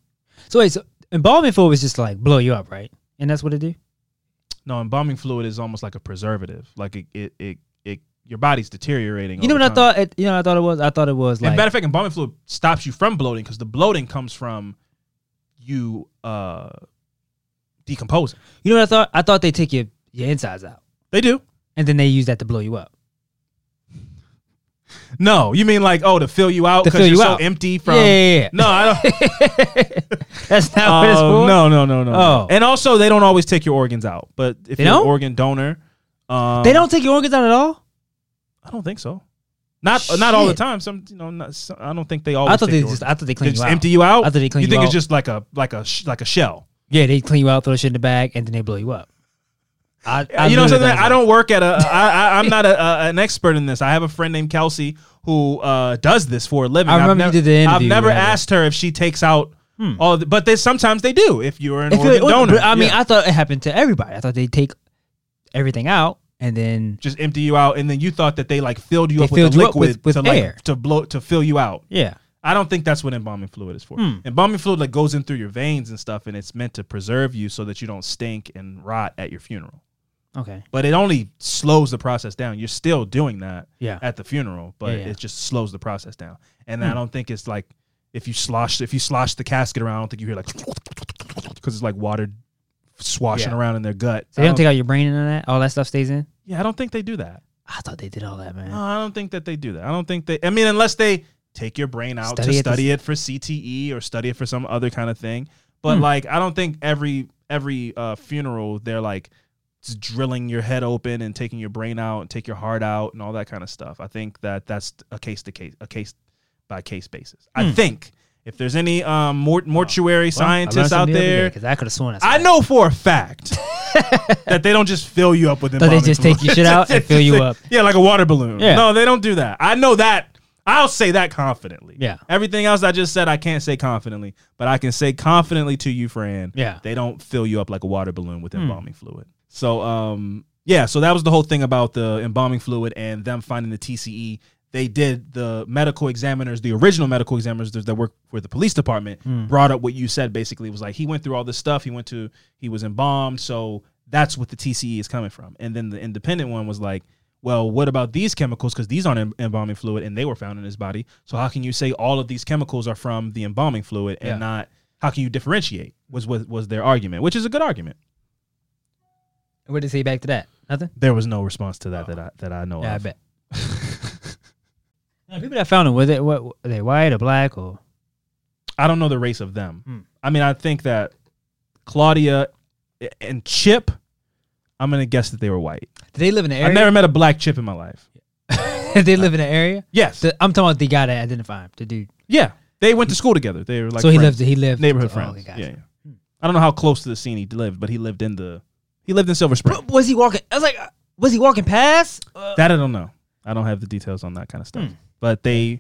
[SPEAKER 5] So wait, so embalming fluid was just like blow you up, right? And that's what it do.
[SPEAKER 2] No, embalming fluid is almost like a preservative. Like it, it, it, it your body's deteriorating.
[SPEAKER 5] You know what I thought? It, you know, what I thought it was. I thought it was
[SPEAKER 2] And
[SPEAKER 5] like
[SPEAKER 2] matter of fact, embalming fluid stops you from bloating because the bloating comes from you uh decomposing.
[SPEAKER 5] you know what I thought? I thought they take your your insides out
[SPEAKER 2] They do.
[SPEAKER 5] and then they use that to blow you up.
[SPEAKER 2] No, you mean like oh to fill you out
[SPEAKER 5] To
[SPEAKER 2] because you're
[SPEAKER 5] you
[SPEAKER 2] so
[SPEAKER 5] out.
[SPEAKER 2] empty from.
[SPEAKER 5] Yeah, yeah, yeah.
[SPEAKER 2] No, I don't. <laughs>
[SPEAKER 5] That's not what it's
[SPEAKER 2] Oh,
[SPEAKER 5] for.
[SPEAKER 2] no, no, no, no.
[SPEAKER 5] Oh.
[SPEAKER 2] and also they don't always take your organs out. But if
[SPEAKER 5] They
[SPEAKER 2] you're
[SPEAKER 5] don't?
[SPEAKER 2] an organ donor, um,
[SPEAKER 5] they don't take your organs out at all.
[SPEAKER 2] I don't think so. Not not all the
[SPEAKER 5] Shit.
[SPEAKER 2] time. Some you know, not, some, I don't think they always.
[SPEAKER 5] I thought
[SPEAKER 2] take
[SPEAKER 5] they
[SPEAKER 2] your
[SPEAKER 5] just.
[SPEAKER 2] organs.
[SPEAKER 5] I thought they
[SPEAKER 2] They just
[SPEAKER 5] you out.
[SPEAKER 2] empty you out.
[SPEAKER 5] I thought they clean
[SPEAKER 2] you
[SPEAKER 5] you
[SPEAKER 2] think
[SPEAKER 5] out.
[SPEAKER 2] it's just like a like a sh- like a shell.
[SPEAKER 5] Yeah, they clean you out, throw the shit in the bag, and then they blow you up. I, I
[SPEAKER 2] you know
[SPEAKER 5] literally
[SPEAKER 2] what I'm saying? I don't work at a. I, I, I'm not a, a, an expert in this. I have a friend named Kelsey who uh, does this for a living.
[SPEAKER 5] I remember
[SPEAKER 2] I've
[SPEAKER 5] did the
[SPEAKER 2] I've never
[SPEAKER 5] right?
[SPEAKER 2] asked her if she takes out all. The, but they sometimes they do. If you're an
[SPEAKER 5] If
[SPEAKER 2] organ
[SPEAKER 5] you-
[SPEAKER 2] donor,
[SPEAKER 5] I mean,
[SPEAKER 2] Yeah.
[SPEAKER 5] I thought it happened to everybody. I thought they take everything out and then
[SPEAKER 2] just empty you out, and then you thought that they like filled you up with
[SPEAKER 5] you up
[SPEAKER 2] liquid
[SPEAKER 5] with- with
[SPEAKER 2] to like
[SPEAKER 5] air.
[SPEAKER 2] to blow to fill you out.
[SPEAKER 5] yeah,
[SPEAKER 2] I don't think that's what embalming fluid is for.
[SPEAKER 5] Hmm.
[SPEAKER 2] Embalming fluid like goes in through your veins and stuff, and it's meant to preserve you so that you don't stink and rot at your funeral.
[SPEAKER 5] okay,
[SPEAKER 2] But it only slows the process down. You're still doing that
[SPEAKER 5] Yeah.
[SPEAKER 2] at the funeral, but
[SPEAKER 5] Yeah, yeah.
[SPEAKER 2] it just slows the process down. And
[SPEAKER 5] Hmm.
[SPEAKER 2] I don't think it's like if you slosh if you slosh the casket around, I don't think you hear like <laughs> because it's like water swashing
[SPEAKER 5] Yeah.
[SPEAKER 2] around in their gut.
[SPEAKER 5] so they don't
[SPEAKER 2] don't-
[SPEAKER 5] take out your brain and all that. All that stuff stays in.
[SPEAKER 2] yeah, I don't think they do that.
[SPEAKER 5] I thought they did all that, man.
[SPEAKER 2] No, I don't think that they do that. I don't think they. I mean, unless they take your brain out
[SPEAKER 5] Study
[SPEAKER 2] to
[SPEAKER 5] it
[SPEAKER 2] study it for CTE or study it for some other kind of thing. But
[SPEAKER 5] Hmm.
[SPEAKER 2] like, I don't think every every uh, funeral they're like drilling your head open and taking your brain out and take your heart out and all that kind of stuff. I think that that's a case to case, a case by case basis. I think if there's any um, mort- mortuary scientists out there,
[SPEAKER 5] because I could have sworn
[SPEAKER 2] I know for a fact <laughs> that they don't just fill you up with
[SPEAKER 5] they just
[SPEAKER 2] fluid.
[SPEAKER 5] take your shit out and <laughs> fill you up.
[SPEAKER 2] Yeah, like a water balloon.
[SPEAKER 5] Yeah.
[SPEAKER 2] No, they don't do that. I know that. I'll say that confidently.
[SPEAKER 5] Yeah.
[SPEAKER 2] Everything else I just said, I can't say confidently, but I can say confidently to you, Fran.
[SPEAKER 5] Yeah. Hmm.
[SPEAKER 2] They don't fill you up like a water balloon with embalming fluid. So, um, yeah. So that was the whole thing about the embalming fluid and them finding the TCE. They did the medical examiners, the original medical examiners that work for the police department,
[SPEAKER 5] Hmm.
[SPEAKER 2] brought up what you said. Basically, it was like he went through all this stuff. He went to, he was embalmed, so that's what the TCE is coming from. And then the independent one was like, well, what about these chemicals? Because these aren't em- embalming fluid, and they were found in his body. So how can you say all of these chemicals are from the embalming fluid and
[SPEAKER 5] Yeah.
[SPEAKER 2] not? How can you differentiate? Was was was their argument, which is a good argument.
[SPEAKER 5] What did he say back to that? Nothing.
[SPEAKER 2] There was no response to that that I that I know
[SPEAKER 5] of. I bet. <laughs> Now, people that found them, was it what? Were they white or black or?
[SPEAKER 2] I don't know the race of them.
[SPEAKER 5] Hmm.
[SPEAKER 2] I mean, I think that Claudia and Chip. I'm gonna guess that they were white.
[SPEAKER 5] Did they live in the area?
[SPEAKER 2] I've never met a black Chip in my life.
[SPEAKER 5] Did <laughs> they live in the area?
[SPEAKER 2] Yes.
[SPEAKER 5] The- I'm talking about the guy that identified him, the dude.
[SPEAKER 2] yeah. They went to school together. They were like
[SPEAKER 5] so he
[SPEAKER 2] friends.
[SPEAKER 5] lived. He lived
[SPEAKER 2] neighborhood
[SPEAKER 5] oh,
[SPEAKER 2] friends.
[SPEAKER 5] gotcha.
[SPEAKER 2] yeah, yeah. I don't know how close to the scene he lived, but he lived in the he lived in Silver Spring.
[SPEAKER 5] But was he walking? I was like, uh, was he walking past? Uh,
[SPEAKER 2] That I don't know. I don't have the details on that kind of stuff.
[SPEAKER 5] Hmm.
[SPEAKER 2] But they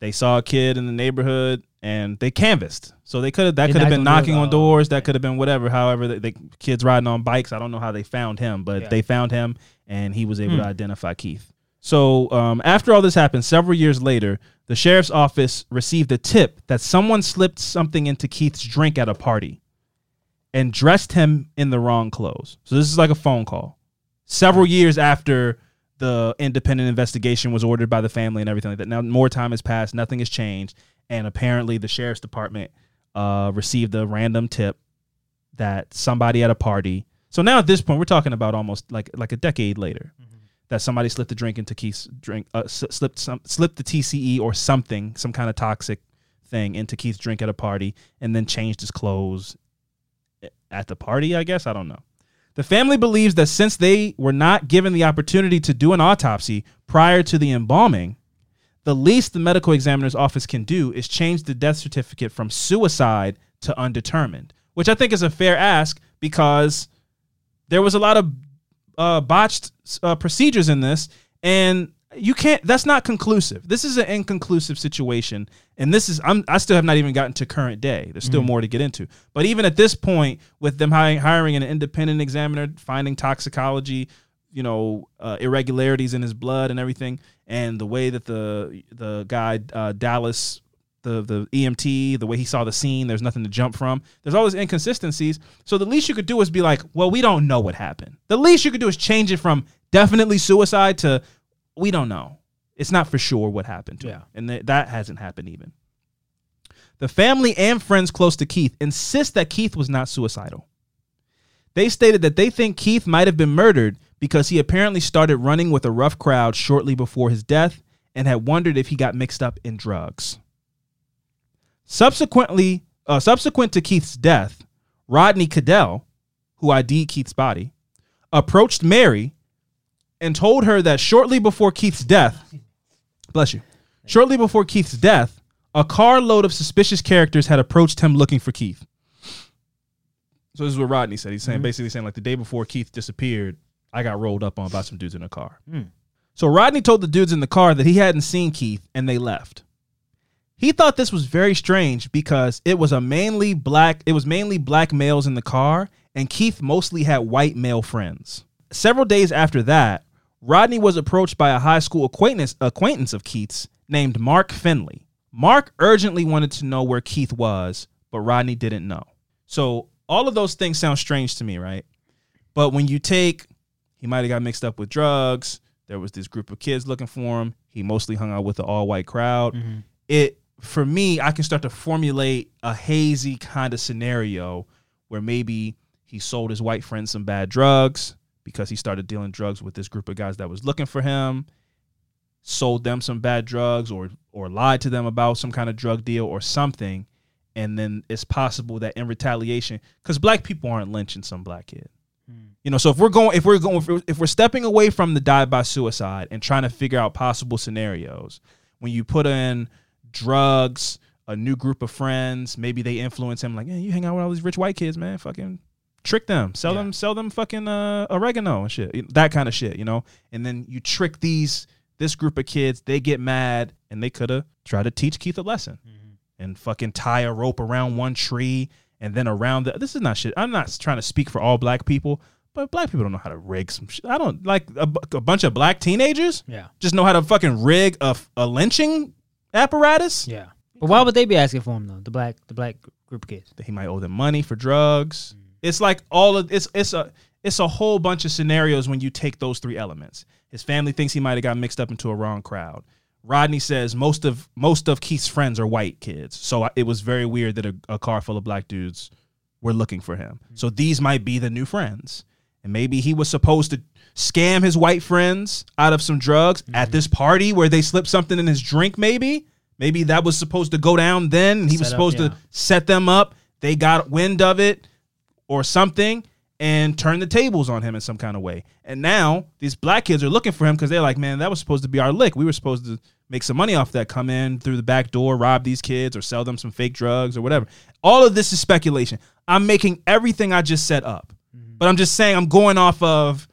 [SPEAKER 2] they saw a kid in the neighborhood and they canvassed. So they could have that could have been knocking on
[SPEAKER 5] Oh,
[SPEAKER 2] doors. That could have been whatever. However, the, the kids riding on bikes. I don't know how they found him, but
[SPEAKER 5] Yeah.
[SPEAKER 2] they found him and he was able
[SPEAKER 5] Hmm.
[SPEAKER 2] to identify Keith. So um, after all this happened, several years later, the sheriff's office received a tip that someone slipped something into Keith's drink at a party and dressed him in the wrong clothes. So this is like a phone call. Several years after the independent investigation was ordered by the family and everything like that. Now more time has passed, nothing has changed, and apparently the sheriff's department uh, received a random tip that somebody at a party. So now at this point, we're talking about almost like like a decade later. That somebody slipped a drink into Keith's drink, uh, s- slipped some, slipped the TCE or something, some kind of toxic thing into Keith's drink at a party, and then changed his clothes at the party, I guess. I don't know. The family believes that since they were not given the opportunity to do an autopsy prior to the embalming, the least the medical examiner's office can do is change the death certificate from suicide to undetermined, which I think is a fair ask because there was a lot of uh, botched uh, procedures in this, and you can't. That's not conclusive. This is an inconclusive situation, and this is. I'm. I still have not even gotten to current day. There's still more to get into. But even at this point, with them hiring, hiring an independent examiner, finding toxicology, you know, uh, irregularities in his blood and everything, and the way that the the guy uh, Dallas the the EMT, the way he saw the scene, there's nothing to jump from. There's all these inconsistencies. So the least you could do is be like, well, we don't know what happened. The least you could do is change it from definitely suicide to we don't know. It's not for sure what happened to him. And th- that hasn't happened even. The family and friends close to Keith insist that Keith was not suicidal. They stated that they think Keith might have been murdered because he apparently started running with a rough crowd shortly before his death and had wondered if he got mixed up in drugs. Subsequently, uh, subsequent to Keith's death, Rodney Cadell, who ID'd Keith's body, approached Mary and told her that shortly before Keith's death, bless you, shortly before Keith's death, a carload of suspicious characters had approached him looking for Keith. So this is what Rodney said. He's saying basically saying like the day before Keith disappeared, I got rolled up on by some dudes in a car. Hmm. So Rodney told the dudes in the car that he hadn't seen Keith and they left. He thought this was very strange because it was a mainly black it was mainly black males in the car and Keith mostly had white male friends. several days after that, Rodney was approached by a high school acquaintance acquaintance of Keith's named Mark Finley. Mark urgently wanted to know where Keith was, but Rodney didn't know. So all of those things sound strange to me, right? But when you take, he might have got mixed up with drugs. There was this group of kids looking for him. He mostly hung out with the all white crowd. Mm-hmm. It for me, I can start to formulate a hazy kind of scenario where maybe he sold his white friend some bad drugs because he started dealing drugs with this group of guys that was looking for him sold them some bad drugs or or lied to them about some kind of drug deal or something and then it's possible that in retaliation because black people aren't lynching some black kid you know so if we're going if we're going if we're, if we're stepping away from the die by suicide and trying to figure out possible scenarios when you put in drugs a new group of friends maybe they influence him like yeah you hang out with all these rich white kids man fucking trick them. Sell them sell them fucking uh, oregano and shit that kind of shit you know? And then you trick these this group of kids they get mad and they could have tried to teach keith a lesson and fucking tie a rope around one tree and then around the this is not shit i'm not trying to speak for all black people but black people don't know how to rig some shit i don't like a, a bunch of black teenagers
[SPEAKER 5] Yeah.
[SPEAKER 2] just know how to fucking rig a, a lynching apparatus
[SPEAKER 5] Yeah. But why would they be asking for him though? The black the black group of kids.
[SPEAKER 2] that he might owe them money for drugs. Mm. It's like all of it's it's a it's a whole bunch of scenarios when you take those three elements. His family thinks he might have got mixed up into a wrong crowd. Rodney says most of most of Keith's friends are white kids, so it was very weird that a, a car full of black dudes were looking for him. Mm. So these might be the new friends, and maybe he was supposed to scam his white friends out of some drugs at mm-hmm. this party where they slipped something in his drink. Maybe maybe that was supposed to go down then, and he was
[SPEAKER 5] Set up,
[SPEAKER 2] supposed
[SPEAKER 5] yeah.
[SPEAKER 2] to set them up. They got wind of it or something and turn the tables on him in some kind of way. And now these black kids are looking for him because they're like, man, that was supposed to be our lick. We were supposed to make some money off that, come in through the back door, rob these kids, or sell them some fake drugs or whatever. All of this is speculation. I'm making everything I just set up, but I'm just saying I'm going off of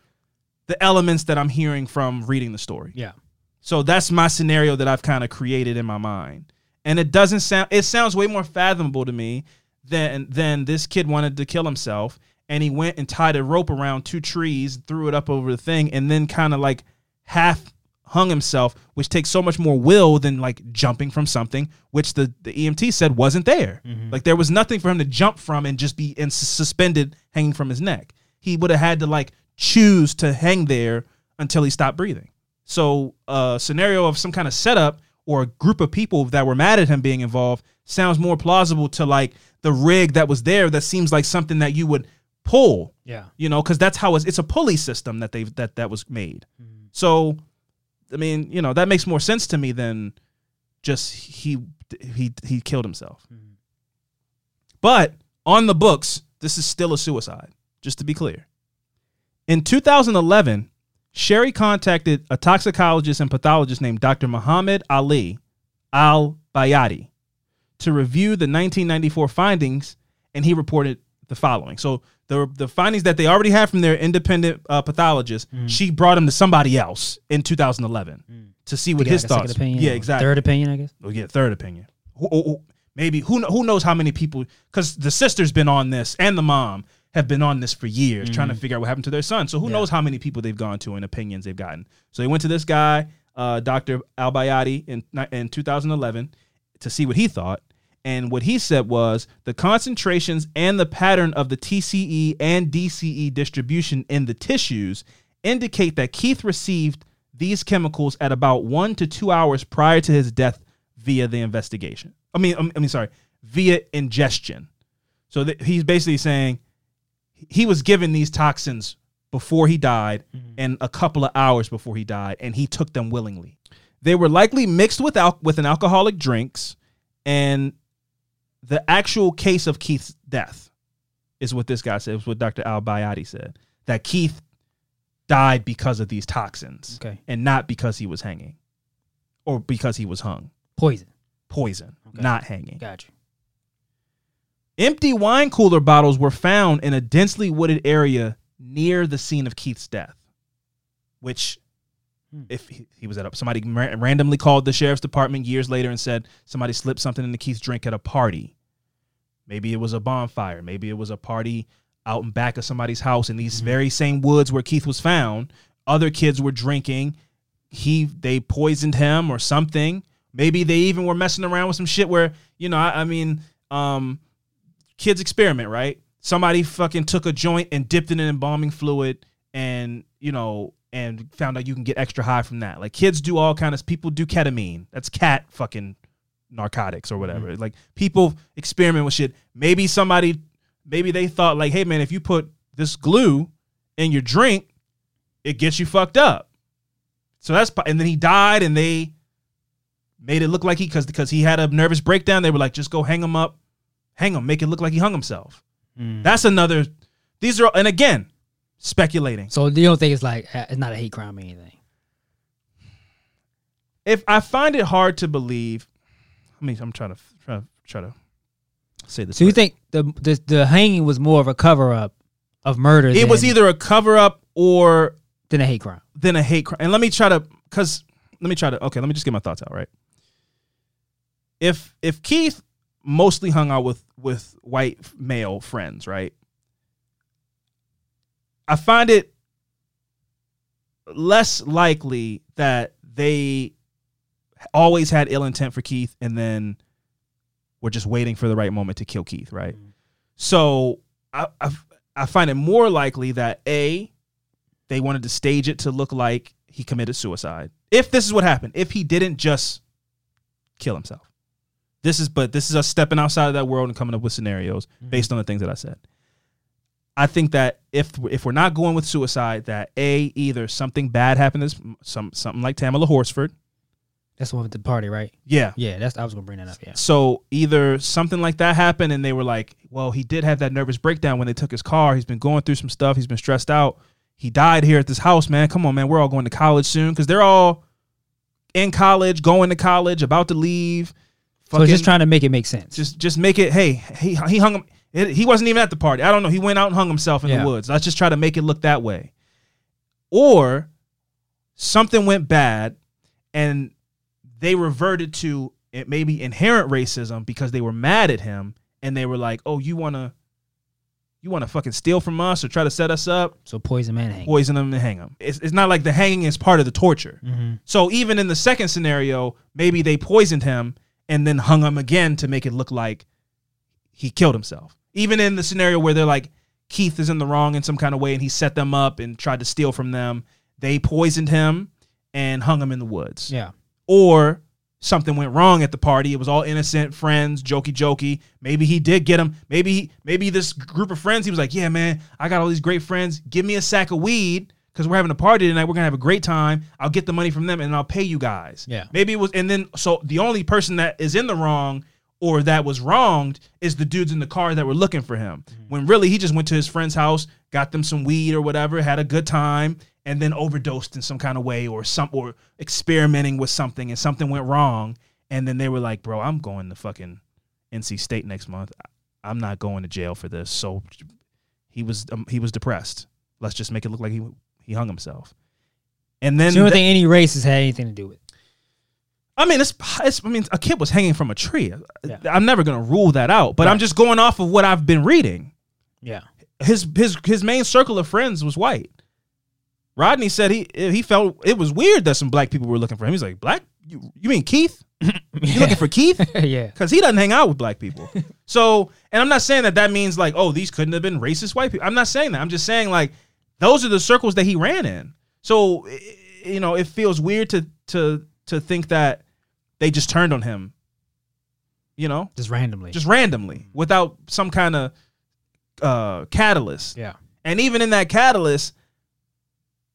[SPEAKER 2] the elements that I'm hearing from reading the story.
[SPEAKER 5] Yeah.
[SPEAKER 2] So that's my scenario that I've kind of created in my mind. And it doesn't sound it sounds way more fathomable to me than than this kid wanted to kill himself and he went and tied a rope around two trees, threw it up over the thing and then kind of like half hung himself, which takes so much more will than like jumping from something which the the EMT said wasn't there. Mm-hmm. Like there was nothing for him to jump from and just be in suspended hanging from his neck. He would have had to like choose to hang there until he stopped breathing. So a scenario of some kind of setup or a group of people that were mad at him being involved sounds more plausible to like the rig that was there that seems like something that you would pull.
[SPEAKER 5] Yeah.
[SPEAKER 2] You know, because that's how it's it's a pulley system that they that that was made. So I mean, you know, that makes more sense to me than just he he he killed himself. Mm-hmm. But on the books, this is still a suicide, just to be clear. In 2011, Sherry contacted a toxicologist and pathologist named Dr. Muhammad Ali Al Bayati to review the 1994 findings, and he reported the following. So the the findings that they already had from their independent uh, pathologist, she brought him to somebody else in 2011 to see what
[SPEAKER 5] Get
[SPEAKER 2] his
[SPEAKER 5] like
[SPEAKER 2] thoughts.
[SPEAKER 5] opinion
[SPEAKER 2] yeah,
[SPEAKER 5] or
[SPEAKER 2] exactly.
[SPEAKER 5] Third opinion, I guess.
[SPEAKER 2] We'll get third opinion. Who, who- who- maybe who who knows how many people? Because the sister's been on this and the mom have been on this for years, trying to
[SPEAKER 5] Mm-hmm.
[SPEAKER 2] figure out what happened to their son. So who knows how many people they've gone to and opinions they've gotten. So they went to this guy, uh, Dr. Albayati, in in 2011 to see what he thought. And what he said was the concentrations and the pattern of the TCE and DCE distribution in the tissues indicate that Keith received these chemicals at about one to two hours prior to his death via the investigation. I mean, I mean, sorry, via ingestion. So that he's basically saying he was given these toxins before he died mm-hmm. and a couple of hours before he died, and he took them willingly. They were likely mixed with al- with an alcoholic drinks, and the actual case of Keith's death is what this guy said. It was what Dr. Al Bayati said that Keith died because of these toxins,
[SPEAKER 5] Okay.
[SPEAKER 2] and not because he was hanging, or because he was hung.
[SPEAKER 5] Poison.
[SPEAKER 2] Poison,
[SPEAKER 5] Okay.
[SPEAKER 2] not hanging.
[SPEAKER 5] Got you.
[SPEAKER 2] Empty wine cooler bottles were found in a densely wooded area near the scene of Keith's death, which, if he, he was at a, somebody ra- randomly called the sheriff's department years later and said somebody slipped something into Keith's drink at a party. Maybe it was a bonfire. Maybe it was a party out in back of somebody's house in these very same woods where Keith was found. Other kids were drinking. He they poisoned him or something. Maybe they even were messing around with some shit where you know I, I mean um kids experiment right. Somebody fucking took a joint and dipped it in embalming fluid and you know and found out you can get extra high from that. Like kids do all kinds of people do ketamine. That's cat fucking narcotics or whatever. Mm-hmm. Like people experiment with shit. Maybe somebody maybe they thought like, hey man, if you put this glue in your drink, it gets you fucked up. So that's and then he died and they made it look like he because because he had a nervous breakdown. They were like, just go hang him up, hang him, make it look like he hung himself. That's another. These are and again speculating.
[SPEAKER 5] So you don't think it's like uh, it's not a hate crime or anything?
[SPEAKER 2] if I find it hard to believe, I mean, I'm trying to try, try to say this.
[SPEAKER 5] So you think the the, the hanging was more of a cover up of murder?
[SPEAKER 2] it was either a cover up or
[SPEAKER 5] than a hate crime.
[SPEAKER 2] then a hate crime? And let me try to, cause let me try to. Okay, let me just get my thoughts out. Right. If if Keith mostly hung out with with white male friends, right? I find it less likely that they always had ill intent for Keith and then were just waiting for the right moment to kill Keith, right? Mm. So I, I I find it more likely that a they wanted to stage it to look like he committed suicide. If this is what happened, if he didn't just kill himself. This is but this is us stepping outside of that world and coming up with scenarios mm-hmm. based on the things that I said. I think that if if we're not going with suicide, that a either something bad happened, to this some something like Tamala Horsford,
[SPEAKER 5] That's the one with the party, right?
[SPEAKER 2] yeah.
[SPEAKER 5] Yeah, that's I was gonna bring that up. Yeah.
[SPEAKER 2] So either something like that happened, and they were like, "Well, he did have that nervous breakdown when they took his car. He's been going through some stuff. He's been stressed out. He died here at this house, man. Come on, man. We're all going to college soon because they're all in college, going to college, about to leave.
[SPEAKER 5] So it's just trying to make it make sense.
[SPEAKER 2] just just make it. Hey, he he hung him. It, he wasn't even at the party. I don't know. He went out and hung himself in
[SPEAKER 5] Yeah.
[SPEAKER 2] the woods. Let's just try to make it look that way. Or something went bad, and they reverted to it maybe inherent racism because they were mad at him, and they were like, "Oh, you wanna, you wanna fucking steal from us or try to set us up,
[SPEAKER 5] so poison man hang.
[SPEAKER 2] poison him and hang him." It's it's not like the hanging is part of the torture. Mm-hmm. So even in the second scenario, maybe they poisoned him and then hung him again to make it look like he killed himself. Even in the scenario where they're like Keith is in the wrong in some kind of way and he set them up and tried to steal from them, they poisoned him and hung him in the woods.
[SPEAKER 5] Yeah.
[SPEAKER 2] Or something went wrong at the party. It was all innocent friends, jokey jokey. Maybe he did get him. Maybe he, maybe this group of friends. He was like, "Yeah, man, I got all these great friends. Give me a sack of weed because we're having a party tonight. We're gonna have a great time. I'll get the money from them and I'll pay you guys."
[SPEAKER 5] Yeah.
[SPEAKER 2] Maybe it was, and then so the only person that is in the wrong or that was wronged is the dudes in the car that were looking for him. When really he just went to his friend's house, got them some weed or whatever, had a good time, and then overdosed in some kind of way or some or experimenting with something and something went wrong. And then they were like, bro, I'm going to fucking NC State next month. I'm not going to jail for this. So he was um, he was depressed. Let's just make it look like he he hung himself. And then
[SPEAKER 5] So you don't
[SPEAKER 2] th-
[SPEAKER 5] think any race has had anything to do with it?
[SPEAKER 2] I mean, it's, it's I mean, a kid was hanging from a tree.
[SPEAKER 5] Yeah.
[SPEAKER 2] I'm never gonna rule that out, but I'm just going off of what I've been reading.
[SPEAKER 5] Yeah.
[SPEAKER 2] His his his main circle of friends was white. Rodney said he he felt it was weird that some black people were looking for him. He's like, black? You, you mean Keith? <laughs> You looking for Keith? <laughs>
[SPEAKER 5] yeah.
[SPEAKER 2] Because he doesn't hang out with black people. <laughs> so, and I'm not saying that that means like, oh, these couldn't have been racist white people. I'm not saying that. I'm just saying like, those are the circles that he ran in. So, you know, it feels weird to to to think that they just turned on him. You know,
[SPEAKER 5] Just randomly.
[SPEAKER 2] just randomly without some kind of uh catalyst.
[SPEAKER 5] yeah.
[SPEAKER 2] And even in that catalyst,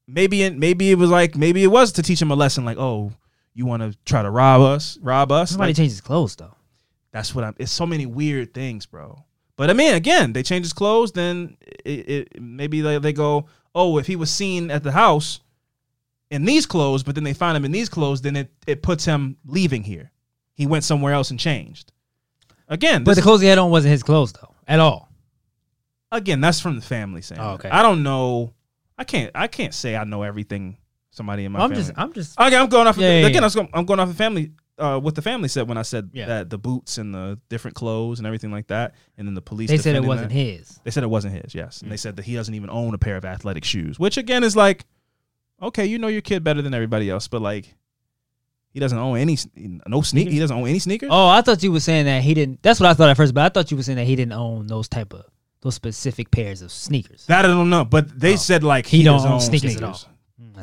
[SPEAKER 2] maybe it maybe it was like maybe it was to teach him a lesson like, oh, you want to try to rob us, rob us.
[SPEAKER 5] Somebody
[SPEAKER 2] Like,
[SPEAKER 5] changed his clothes though.
[SPEAKER 2] that's what I'm. It's so many weird things, bro. But I mean, again, they change his clothes. Then it, it maybe they, they go, oh, if he was seen at the house in these clothes, but then they find him in these clothes, then it it puts him leaving here. He went somewhere else and changed. Again,
[SPEAKER 5] But the clothes he had on wasn't his clothes though, at all.
[SPEAKER 2] again, that's from the family saying.
[SPEAKER 5] Oh, okay.
[SPEAKER 2] I don't know. I can't. I can't say I know everything. Somebody in my
[SPEAKER 5] I'm
[SPEAKER 2] family.
[SPEAKER 5] just I'm just
[SPEAKER 2] Okay, I'm going off.
[SPEAKER 5] Yeah,
[SPEAKER 2] of,
[SPEAKER 5] yeah,
[SPEAKER 2] again,
[SPEAKER 5] yeah.
[SPEAKER 2] I'm going, I'm going off of family uh, what the family said when I said
[SPEAKER 5] Yeah.
[SPEAKER 2] that the boots and the different clothes and everything like that, and then the police.
[SPEAKER 5] They said it
[SPEAKER 2] defending
[SPEAKER 5] wasn't
[SPEAKER 2] that.
[SPEAKER 5] his.
[SPEAKER 2] They said it wasn't his. Yes, and they said that he doesn't even own a pair of athletic shoes, which again is like, okay, you know your kid better than everybody else, but like, he doesn't own any s- no sneak. He doesn't own any sneakers.
[SPEAKER 5] Oh, I thought you were saying that he didn't. That's what I thought at first, but I thought you were saying that he didn't own those type of those specific pairs of sneakers.
[SPEAKER 2] That I don't know, but they said like
[SPEAKER 5] He
[SPEAKER 2] he,
[SPEAKER 5] don't
[SPEAKER 2] doesn't
[SPEAKER 5] own sneakers
[SPEAKER 2] sneakers.
[SPEAKER 5] at all.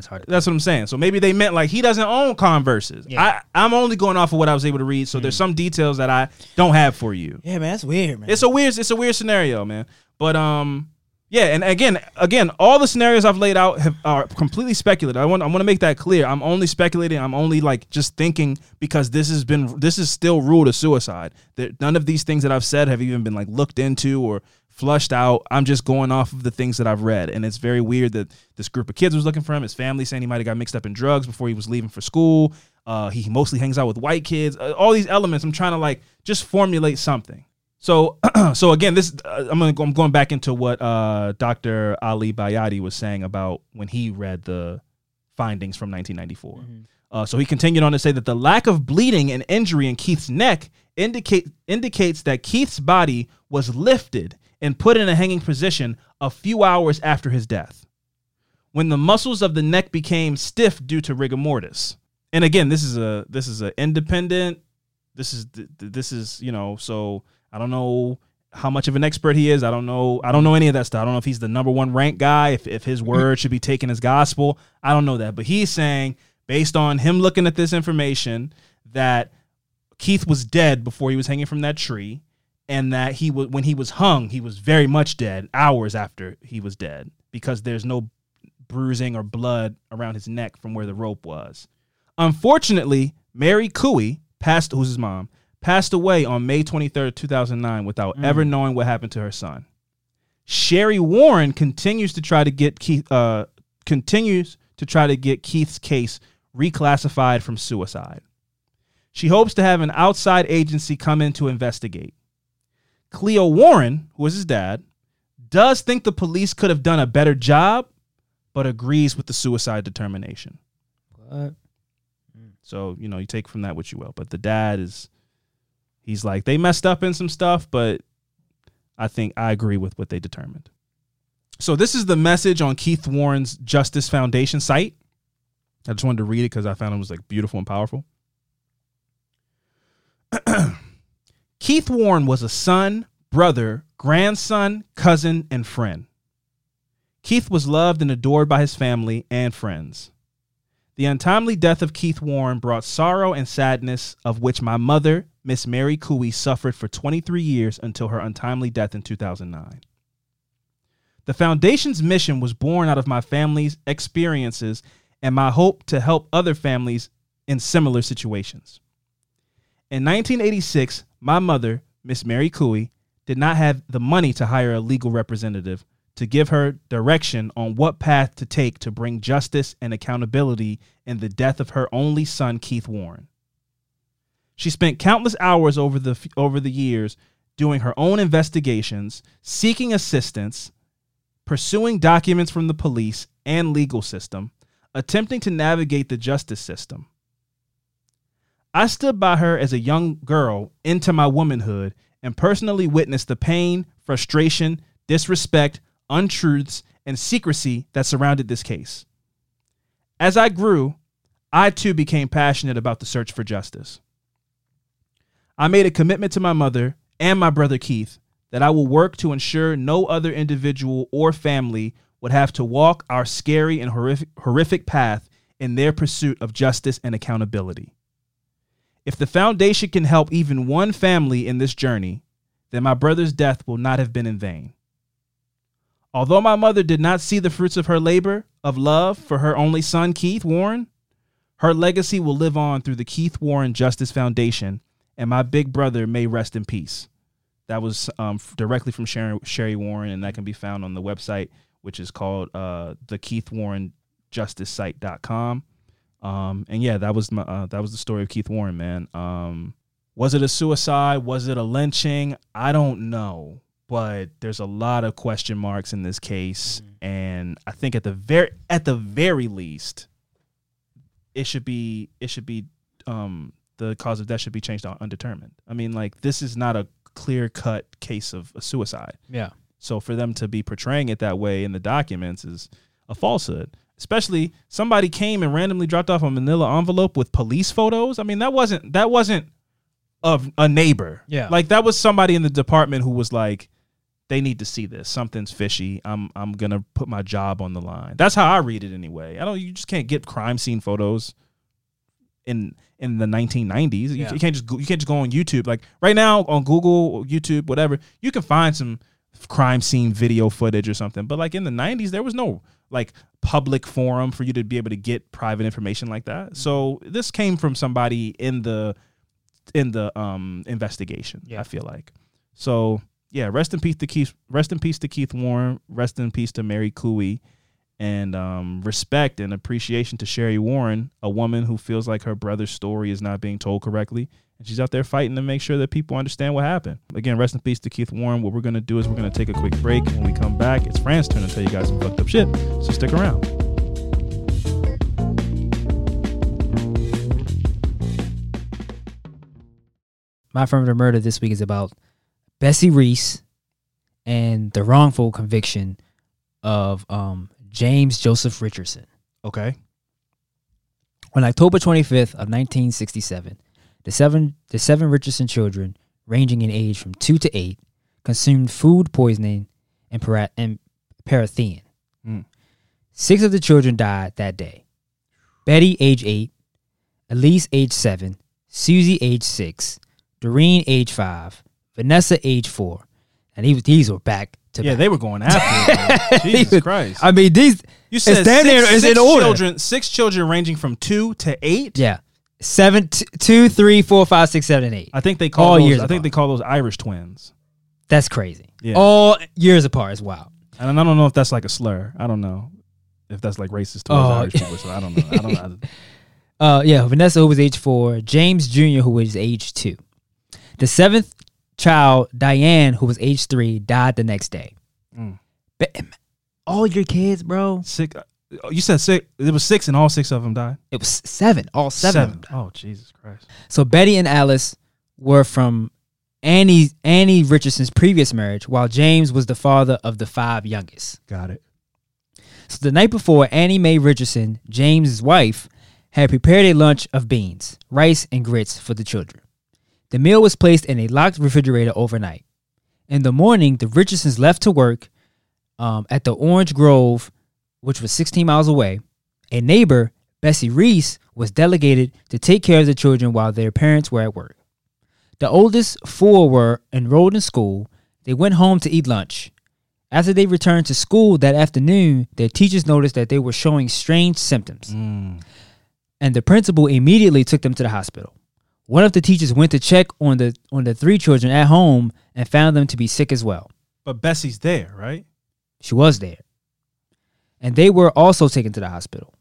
[SPEAKER 5] Mm, that's hard.
[SPEAKER 2] That's what I'm saying. So maybe they meant like he doesn't own Converses.
[SPEAKER 5] Yeah.
[SPEAKER 2] I I'm only going off of what I was able to read. So there's some details that I don't have for you.
[SPEAKER 5] yeah, man, that's weird, man.
[SPEAKER 2] It's a weird it's a weird scenario, man. But um yeah, and again, again, all the scenarios I've laid out have, are completely speculative. I want I want to make that clear. I'm only speculating. I'm only like just thinking because this has been this is still ruled a suicide. That none of these things that I've said have even been like looked into or flushed out. I'm just going off of the things that I've read, and it's very weird that this group of kids was looking for him. His family saying he might have got mixed up in drugs before he was leaving for school. Uh, he mostly hangs out with white kids. Uh, all these elements. I'm trying to like just formulate something. So, <clears throat> so again, this uh, I'm gonna go, I'm going back into what uh, Dr. Ali Bayati was saying about when he read the findings from 1994. Uh, so he continued on to say that the lack of bleeding and injury in Keith's neck indicate indicates that Keith's body was lifted and put in a hanging position a few hours after his death, when the muscles of the neck became stiff due to rigor mortis. And again, this is a this is a independent. This is th- th- this is you know so I don't know how much of an expert he is. I don't know. I don't know any of that stuff. I don't know if he's the number one ranked guy. If if his mm-hmm. word should be taken as gospel. I don't know that. But he's saying based on him looking at this information that Keith was dead before he was hanging from that tree, and that he was when he was hung, he was very much dead hours after he was dead because there's no bruising or blood around his neck from where the rope was. Unfortunately, Mary Cooey passed, who's his mom, passed away on May 23rd, 2009, without ever knowing what happened to her son. Sherry Warren continues to try to get Keith, uh, continues to try to get Keith's case reclassified from suicide. She hopes to have an outside agency come in to investigate. Cleo Warren, who is his dad, does think the police could have done a better job, but agrees with the suicide determination.
[SPEAKER 5] What?
[SPEAKER 2] So, you know, you take from that what you will. But the dad is, he's like, they messed up in some stuff, but I think I agree with what they determined. So, this is the message on Keith Warren's Justice Foundation site. I just wanted to read it because I found it was like beautiful and powerful. <clears throat> Keith Warren was a son, brother, grandson, cousin, and friend. Keith was loved and adored by his family and friends. The untimely death of Keith Warren brought sorrow and sadness, of which my mother, Miss Mary Cooey, suffered for 23 years until her untimely death in 2009. The foundation's mission was born out of my family's experiences and my hope to help other families in similar situations. In 1986, my mother, Miss Mary Cooey, did not have the money to hire a legal representative to give her direction on what path to take to bring justice and accountability in the death of her only son, Keith Warren. She spent countless hours over the over the years doing her own investigations, seeking assistance, pursuing documents from the police and legal system, attempting to navigate the justice system. I stood by her as a young girl into my womanhood and personally witnessed the pain, frustration, disrespect, untruths, and secrecy that surrounded this case. As I grew, I too became passionate about the search for justice. I made a commitment to my mother and my brother Keith that I will work to ensure no other individual or family would have to walk our scary and horrific, horrific path in their pursuit of justice and accountability. If the foundation can help even one family in this journey, then my brother's death will not have been in vain. Although my mother did not see the fruits of her labor of love for her only son, Keith Warren, her legacy will live on through the Keith Warren Justice Foundation, and my big brother may rest in peace. That was um, directly from Sherry, Sherry Warren, and that can be found on the website, which is called uh, the Keith Warren Justice Site.com. Um, and yeah, that was my uh, that was the story of Keith Warren, man. Um, was it a suicide? Was it a lynching? I don't know, but there's a lot of question marks in this case, and I think at the very at the very least, it should be it should be um, the cause of death should be changed to undetermined. I mean, like this is not a clear cut case of a suicide.
[SPEAKER 5] Yeah.
[SPEAKER 2] So for them to be portraying it that way in the documents is a falsehood. Especially somebody came and randomly dropped off a manila envelope with police photos. I mean, that wasn't that wasn't of a neighbor.
[SPEAKER 5] Yeah.
[SPEAKER 2] Like that was somebody in the department who was like, they need to see this. Something's fishy. I'm I'm gonna put my job on the line. That's how I read it anyway. I don't you just can't get crime scene photos in in the 1990s. You,
[SPEAKER 5] Yeah.
[SPEAKER 2] you can't just go, you can't just go on YouTube. Like right now on Google, YouTube, whatever, you can find some crime scene video footage or something. But like in the 90s, there was no like public forum for you to be able to get private information like that. So this came from somebody in the in the um investigation.
[SPEAKER 5] Yeah.
[SPEAKER 2] I feel like. So yeah, rest in peace to Keith. Rest in peace to Keith Warren. Rest in peace to Mary Cooey, and um, respect and appreciation to Sherry Warren, a woman who feels like her brother's story is not being told correctly, and she's out there fighting to make sure that people understand what happened. Again, rest in peace to Keith Warren. What we're gonna do is we're gonna take a quick break. When we come back, it's Fran's turn to tell you guys some fucked up shit. So stick around.
[SPEAKER 5] My affirmative murder this week is about Bessie Reese and the wrongful conviction of um, James Joseph Richardson.
[SPEAKER 2] Okay.
[SPEAKER 5] On October 25th of 1967, the seven the seven Richardson children, ranging in age from two to eight, consumed food poisoning and, para- and.
[SPEAKER 2] Mm.
[SPEAKER 5] Six of the children died that day. Betty, age eight, Elise, age seven, Susie, age six, Doreen, age five, Vanessa, age four, and these these were back to
[SPEAKER 2] Yeah,
[SPEAKER 5] back.
[SPEAKER 2] they were going after it. <laughs> Jesus Christ.
[SPEAKER 5] I mean, these
[SPEAKER 2] You said
[SPEAKER 5] it's damn near-
[SPEAKER 2] six,
[SPEAKER 5] it's
[SPEAKER 2] six
[SPEAKER 5] in order.
[SPEAKER 2] children, six children ranging from two to eight.
[SPEAKER 5] Yeah. Seven, t- two, three, four, five, six, seven, and eight.
[SPEAKER 2] I think they call
[SPEAKER 5] All
[SPEAKER 2] those,
[SPEAKER 5] years
[SPEAKER 2] I think they call those Irish twins.
[SPEAKER 5] That's crazy.
[SPEAKER 2] Yeah.
[SPEAKER 5] All years apart is wild.
[SPEAKER 2] And I don't know if that's like a slur. I don't know if that's like racist towards
[SPEAKER 5] Oh.
[SPEAKER 2] Irish people. So I don't know. I don't know. <laughs>
[SPEAKER 5] Uh, yeah, Vanessa, who was age four, James Jr., who was age two. The seventh child, Diane, who was age three, died the next day.
[SPEAKER 2] Mm.
[SPEAKER 5] But all your kids, bro,
[SPEAKER 2] Six. Oh, You said six. It was six, and all six of them died.
[SPEAKER 5] it was seven. All seven. died.
[SPEAKER 2] Oh Jesus Christ.
[SPEAKER 5] So Betty and Alice were from Annie Annie Richardson's previous marriage, while James was the father of the five youngest.
[SPEAKER 2] Got it.
[SPEAKER 5] So the night before, Annie Mae Richardson, James's wife, had prepared a lunch of beans, rice, and grits for the children. The meal was placed in a locked refrigerator overnight. In the morning, the Richardsons left to work um, at the Orange Grove, which was 16 miles away. A neighbor, Bessie Reese, was delegated to take care of the children while their parents were at work. The oldest four were enrolled in school. They went home to eat lunch. After they returned to school that afternoon, their teachers noticed that they were showing strange symptoms,
[SPEAKER 2] Mm.
[SPEAKER 5] and the principal immediately took them to the hospital. One of the teachers went to check on the on the three children at home and found them to be sick as well.
[SPEAKER 2] But Bessie's there, right?
[SPEAKER 5] She was there. And they were also taken to the hospital.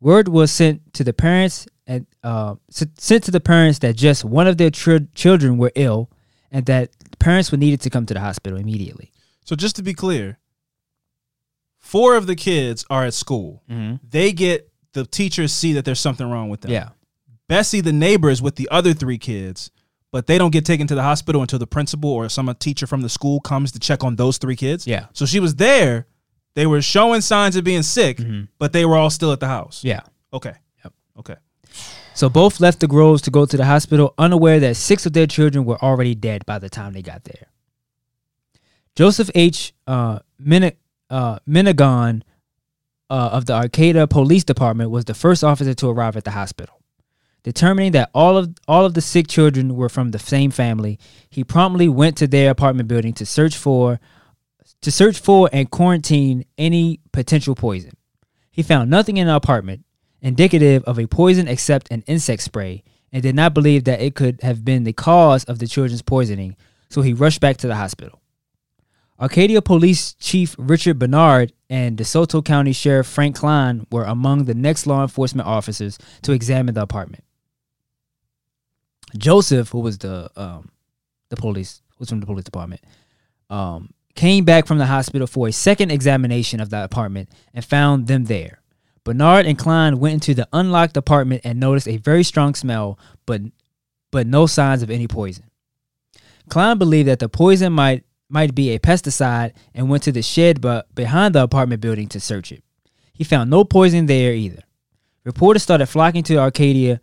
[SPEAKER 5] Word was sent to the parents and uh, sent to the parents that just one of their chil- children were ill and that parents were needed to come to the hospital immediately.
[SPEAKER 2] So just to be clear, four of the kids are at school.
[SPEAKER 5] Mm-hmm.
[SPEAKER 2] They get the teachers see that there's something wrong with them.
[SPEAKER 5] Yeah.
[SPEAKER 2] Bessie, the neighbor, is with the other three kids, but they don't get taken to the hospital until the principal or some teacher from the school comes to check on those three kids.
[SPEAKER 5] Yeah.
[SPEAKER 2] So she was there. They were showing signs of being sick,
[SPEAKER 5] Mhm.
[SPEAKER 2] but they were all still at the house.
[SPEAKER 5] Yeah.
[SPEAKER 2] Okay.
[SPEAKER 5] Yep.
[SPEAKER 2] Okay.
[SPEAKER 5] So both left the Groves to go to the hospital, unaware that six of their children were already dead by the time they got there. Joseph H. Uh, Min- uh, Minoughan uh, of the Arcadia Police Department was the first officer to arrive at the hospital. Determining that all of all of the sick children were from the same family, he promptly went to their apartment building to search for to search for and quarantine any potential poison. He found nothing in the apartment indicative of a poison except an insect spray and did not believe that it could have been the cause of the children's poisoning, so he rushed back to the hospital. Arcadia Police Chief Richard Bernard and DeSoto County Sheriff Frank Cline were among the next law enforcement officers to examine the apartment. Joseph, who was the um, the police, who was from the police department, um, came back from the hospital for a second examination of the apartment and found them there. Bernard and Cline went into the unlocked apartment and noticed a very strong smell, but but no signs of any poison. Cline believed that the poison might might be a pesticide and went to the shed but behind the apartment building to search it. He found no poison there either. Reporters started flocking to Arcadia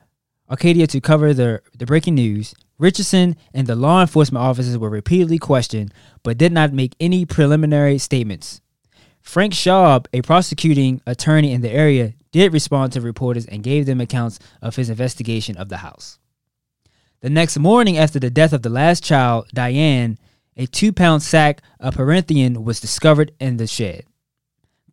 [SPEAKER 5] Arcadia to cover the, the breaking news. Richardson and the law enforcement officers were repeatedly questioned but did not make any preliminary statements. Frank Schaub, a prosecuting attorney in the area, did respond to reporters and gave them accounts of his investigation of the house. The next morning, after the death of the last child, Diane, a two pound sack of Perinthian was discovered in the shed.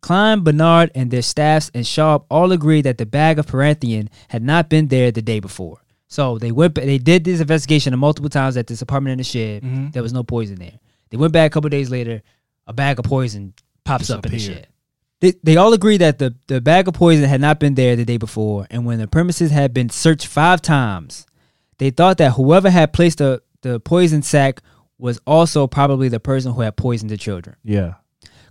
[SPEAKER 5] Cline, Bernard, and their staffs and Schaub all agreed that the bag of Perinthian had not been there the day before. So they went. They did this investigation multiple times at this apartment in the shed.
[SPEAKER 2] Mhm.
[SPEAKER 5] There was no poison there. They went back a couple days later. A bag of poison pops up in the shed. They, they all agree that the, the bag of poison had not been there the day before, and when the premises had been searched five times, they thought that whoever had placed the, the poison sack was also probably the person who had poisoned the children.
[SPEAKER 2] Yeah.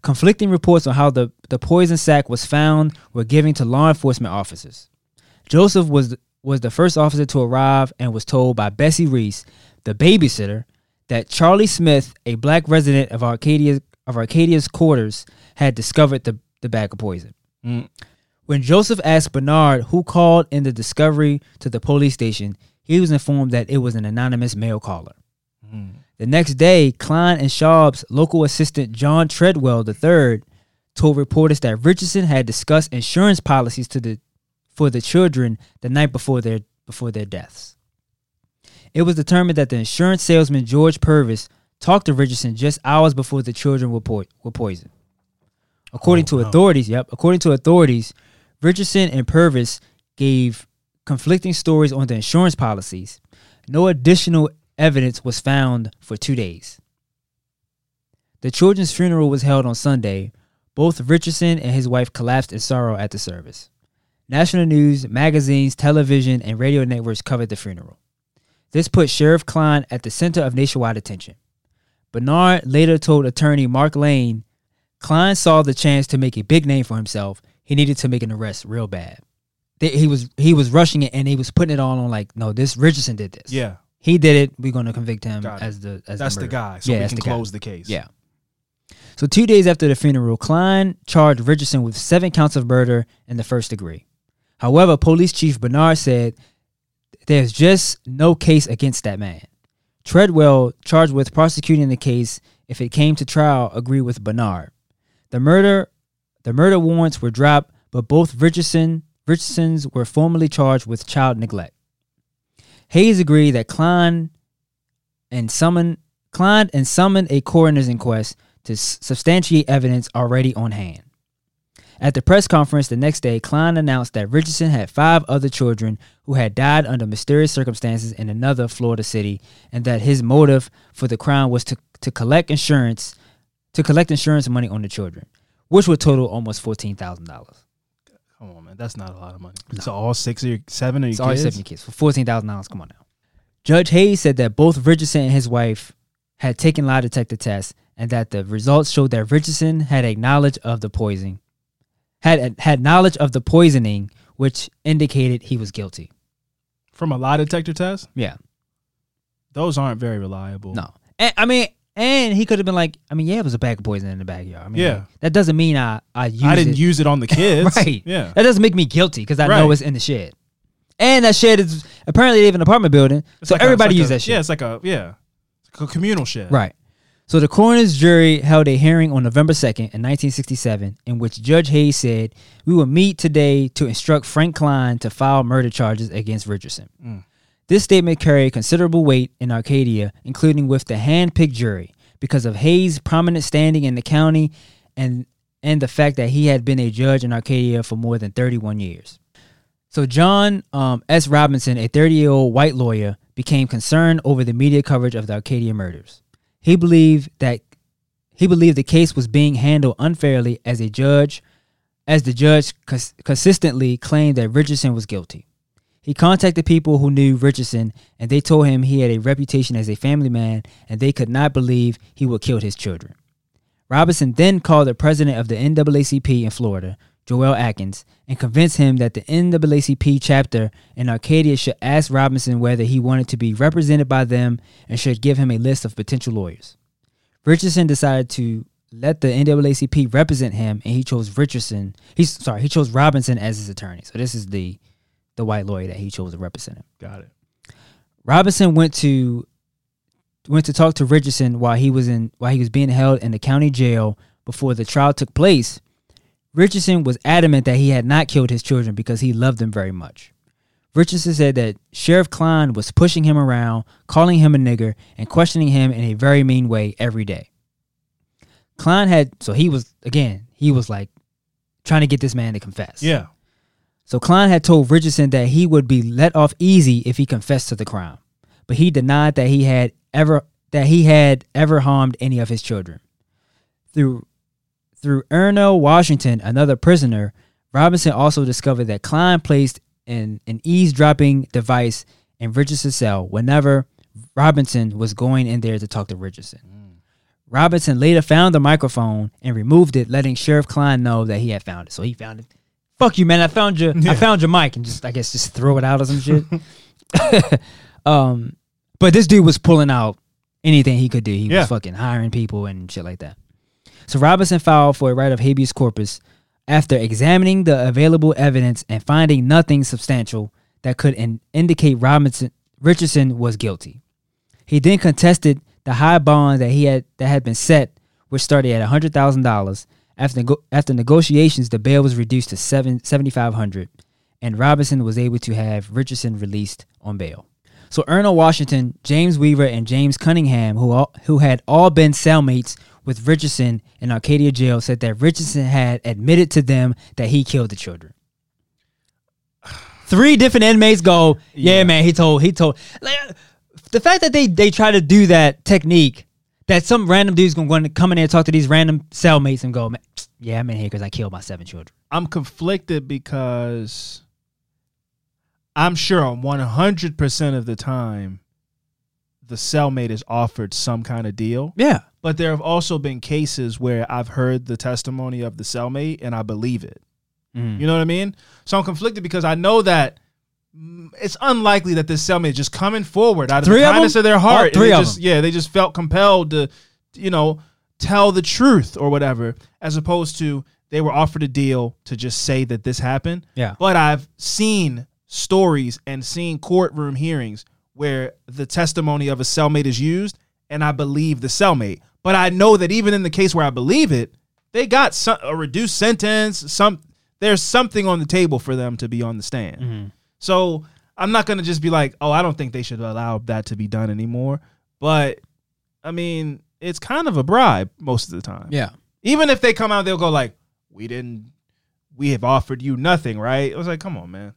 [SPEAKER 5] Conflicting reports on how the, the poison sack was found were given to law enforcement officers. Joseph was was the first officer to arrive and was told by Bessie Reese, the babysitter, that Charlie Smith, a black resident of Arcadia of Arcadia's quarters, had discovered the, the bag of poison.
[SPEAKER 2] Mm.
[SPEAKER 5] When Joseph asked Bernard who called in the discovery to the police station, he was informed that it was an anonymous mail caller. The next day, Cline and Schaub's local assistant John Treadwell III told reporters that Richardson had discussed insurance policies to the for the children the night before their before their deaths. It was determined that the insurance salesman George Purvis talked to Richardson just hours before the children were, po- were poisoned. According
[SPEAKER 2] Oh,
[SPEAKER 5] to
[SPEAKER 2] no.
[SPEAKER 5] authorities, yep, according to authorities, Richardson and Purvis gave conflicting stories on the insurance policies. No additional evidence was found for two days. The children's funeral was held on Sunday. Both Richardson and his wife collapsed in sorrow at the service. National news, magazines, television, and radio networks covered the funeral. This put Sheriff Cline at the center of nationwide attention. Bernard later told attorney Mark Lane Cline saw the chance to make a big name for himself. He needed to make an arrest real bad. He was he was rushing it and he was putting it all on like, no, this Richardson did this.
[SPEAKER 2] Yeah.
[SPEAKER 5] He did it. We're gonna convict him as the as
[SPEAKER 2] That's the,
[SPEAKER 5] murderer.
[SPEAKER 2] guy. So
[SPEAKER 5] Yeah,
[SPEAKER 2] we can
[SPEAKER 5] the guy.
[SPEAKER 2] close the case.
[SPEAKER 5] Yeah. So two days after the funeral, Cline charged Richardson with seven counts of murder in the first degree. However, Police Chief Bernard said there's just no case against that man. Treadwell, charged with prosecuting the case if it came to trial, agreed with Bernard. The murder the murder warrants were dropped, but both Richardson Richardsons were formally charged with child neglect. Hayes agreed that Cline and summon Cline and summoned a coroner's inquest to substantiate evidence already on hand. At the press conference the next day, Cline announced that Richardson had five other children who had died under mysterious circumstances in another Florida city, and that his motive for the crime was to, to collect insurance to collect insurance money on the children, which would total almost fourteen thousand dollars.
[SPEAKER 2] Come on, man. That's not a lot of money. So all six your seven of your
[SPEAKER 5] It's
[SPEAKER 2] kids?
[SPEAKER 5] seven kids for fourteen thousand dollars. Come on now. Judge Hayes said that both Richardson and his wife had taken lie detector tests, and that the results showed that Richardson had a knowledge of the poisoning, had had knowledge of the poisoning, which indicated he was guilty.
[SPEAKER 2] From a lie detector test?
[SPEAKER 5] Yeah,
[SPEAKER 2] Those aren't very reliable.
[SPEAKER 5] no, and, I mean, and he could have been like, I mean, yeah, it was a bag of poison in the backyard. I mean,
[SPEAKER 2] Yeah.
[SPEAKER 5] like, that doesn't mean I I used
[SPEAKER 2] I didn't
[SPEAKER 5] it.
[SPEAKER 2] use it on the <laughs> kids.
[SPEAKER 5] right.
[SPEAKER 2] Yeah.
[SPEAKER 5] that doesn't make me guilty because I know it's in the shed, and that shed is apparently they in an apartment building,
[SPEAKER 2] It's
[SPEAKER 5] so
[SPEAKER 2] like
[SPEAKER 5] everybody
[SPEAKER 2] like
[SPEAKER 5] used
[SPEAKER 2] a-
[SPEAKER 5] that shit.
[SPEAKER 2] Yeah, it's like a yeah. It's like a communal shed.
[SPEAKER 5] Right. So the coroner's jury held a hearing on November 2nd in 1967 in which Judge Hayes said, "We will meet today to instruct Frank Cline to file murder charges against Richardson."
[SPEAKER 2] Mm.
[SPEAKER 5] This statement carried considerable weight in Arcadia, including with the hand-picked jury, because of Hayes' prominent standing in the county and and the fact that he had been a judge in Arcadia for more than 31 years. So John um, S. Robinson, a 30-year-old white lawyer, became concerned over the media coverage of the Arcadia murders. He believed that he believed the case was being handled unfairly as a judge, as the judge cons- consistently claimed that Richardson was guilty. He contacted people who knew Richardson, and they told him he had a reputation as a family man, and they could not believe he would kill his children. Robinson then called the president of the NAACP in Florida, Joel Atkins, and convince him that the NAACP chapter in Arcadia should ask Robinson whether he wanted to be represented by them and should give him a list of potential lawyers. Richardson decided to let the NAACP represent him, and he chose Richardson. He's sorry, he chose Robinson as his attorney. So this is the the white lawyer that he chose to represent him.
[SPEAKER 2] Got it.
[SPEAKER 5] Robinson went to went to talk to Richardson while he was in while he was being held in the county jail before the trial took place. Richardson was adamant that he had not killed his children because he loved them very much. Richardson said that Sheriff Cline was pushing him around, calling him a nigger, and questioning him in a very mean way every day. Cline had so he was again, he was like trying to get this man to confess.
[SPEAKER 2] Yeah.
[SPEAKER 5] So Cline had told Richardson that he would be let off easy if he confessed to the crime, but he denied that he had ever that he had ever harmed any of his children. Through through Erno Washington, another prisoner, Robinson also discovered that Cline placed an, an eavesdropping device in Richardson's cell whenever Robinson was going in there to talk to Richardson. Robinson later found the microphone and removed it, letting Sheriff Cline know that he had found it. So he found it. Fuck you, man! I found your, I found your mic, and just I guess just throw it out or some shit. <laughs> <laughs> um, but this dude was pulling out anything he could do. He
[SPEAKER 2] Yeah.
[SPEAKER 5] was fucking hiring people and shit like that. So Robinson filed for a right of habeas corpus after examining the available evidence and finding nothing substantial that could in- indicate Robinson Richardson was guilty. He then contested the high bond that he had that had been set, which started at hundred thousand dollars. After after negotiations, the bail was reduced to seven seventy five hundred, and Robinson was able to have Richardson released on bail. So Ernest Washington, James Weaver, and James Cunningham, who all, who had all been cellmates with Richardson in Arcadia jail, said that Richardson had admitted to them that he killed the children. Three different inmates go, yeah,
[SPEAKER 2] Yeah.
[SPEAKER 5] man, he told, he told. Like, the fact that they they try to do that technique, that some random dude's gonna, to come in there and talk to these random cellmates and go, yeah, I'm in here because I killed my seven children.
[SPEAKER 2] I'm conflicted because I'm sure 100% of the time the cellmate is offered some kind of deal.
[SPEAKER 5] Yeah,
[SPEAKER 2] But there have also been cases where I've heard the testimony of the cellmate and I believe it.
[SPEAKER 5] Mm.
[SPEAKER 2] You know what I mean? So I'm conflicted because I know that mm, it's unlikely that this cellmate is just coming forward out of
[SPEAKER 5] Three
[SPEAKER 2] the
[SPEAKER 5] of
[SPEAKER 2] kindness
[SPEAKER 5] them?
[SPEAKER 2] of their heart. and
[SPEAKER 5] three
[SPEAKER 2] they
[SPEAKER 5] of
[SPEAKER 2] just,
[SPEAKER 5] them.
[SPEAKER 2] Yeah, they just felt compelled to, you know, tell the truth or whatever, as opposed to they were offered a deal to just say that this happened.
[SPEAKER 5] Yeah.
[SPEAKER 2] But I've seen stories and seen courtroom hearings where the testimony of a cellmate is used, and I believe the cellmate. But I know that even in the case where I believe it, they got some, a reduced sentence. Some there's something on the table for them to be on the stand.
[SPEAKER 5] Mm-hmm.
[SPEAKER 2] So I'm not gonna just be like, oh, I don't think they should allow that to be done anymore. But I mean, it's kind of a bribe most of the time.
[SPEAKER 5] yeah.
[SPEAKER 2] Even if they come out, they'll go like, "We didn't, we have offered you nothing, right?" It was like, "Come on, man,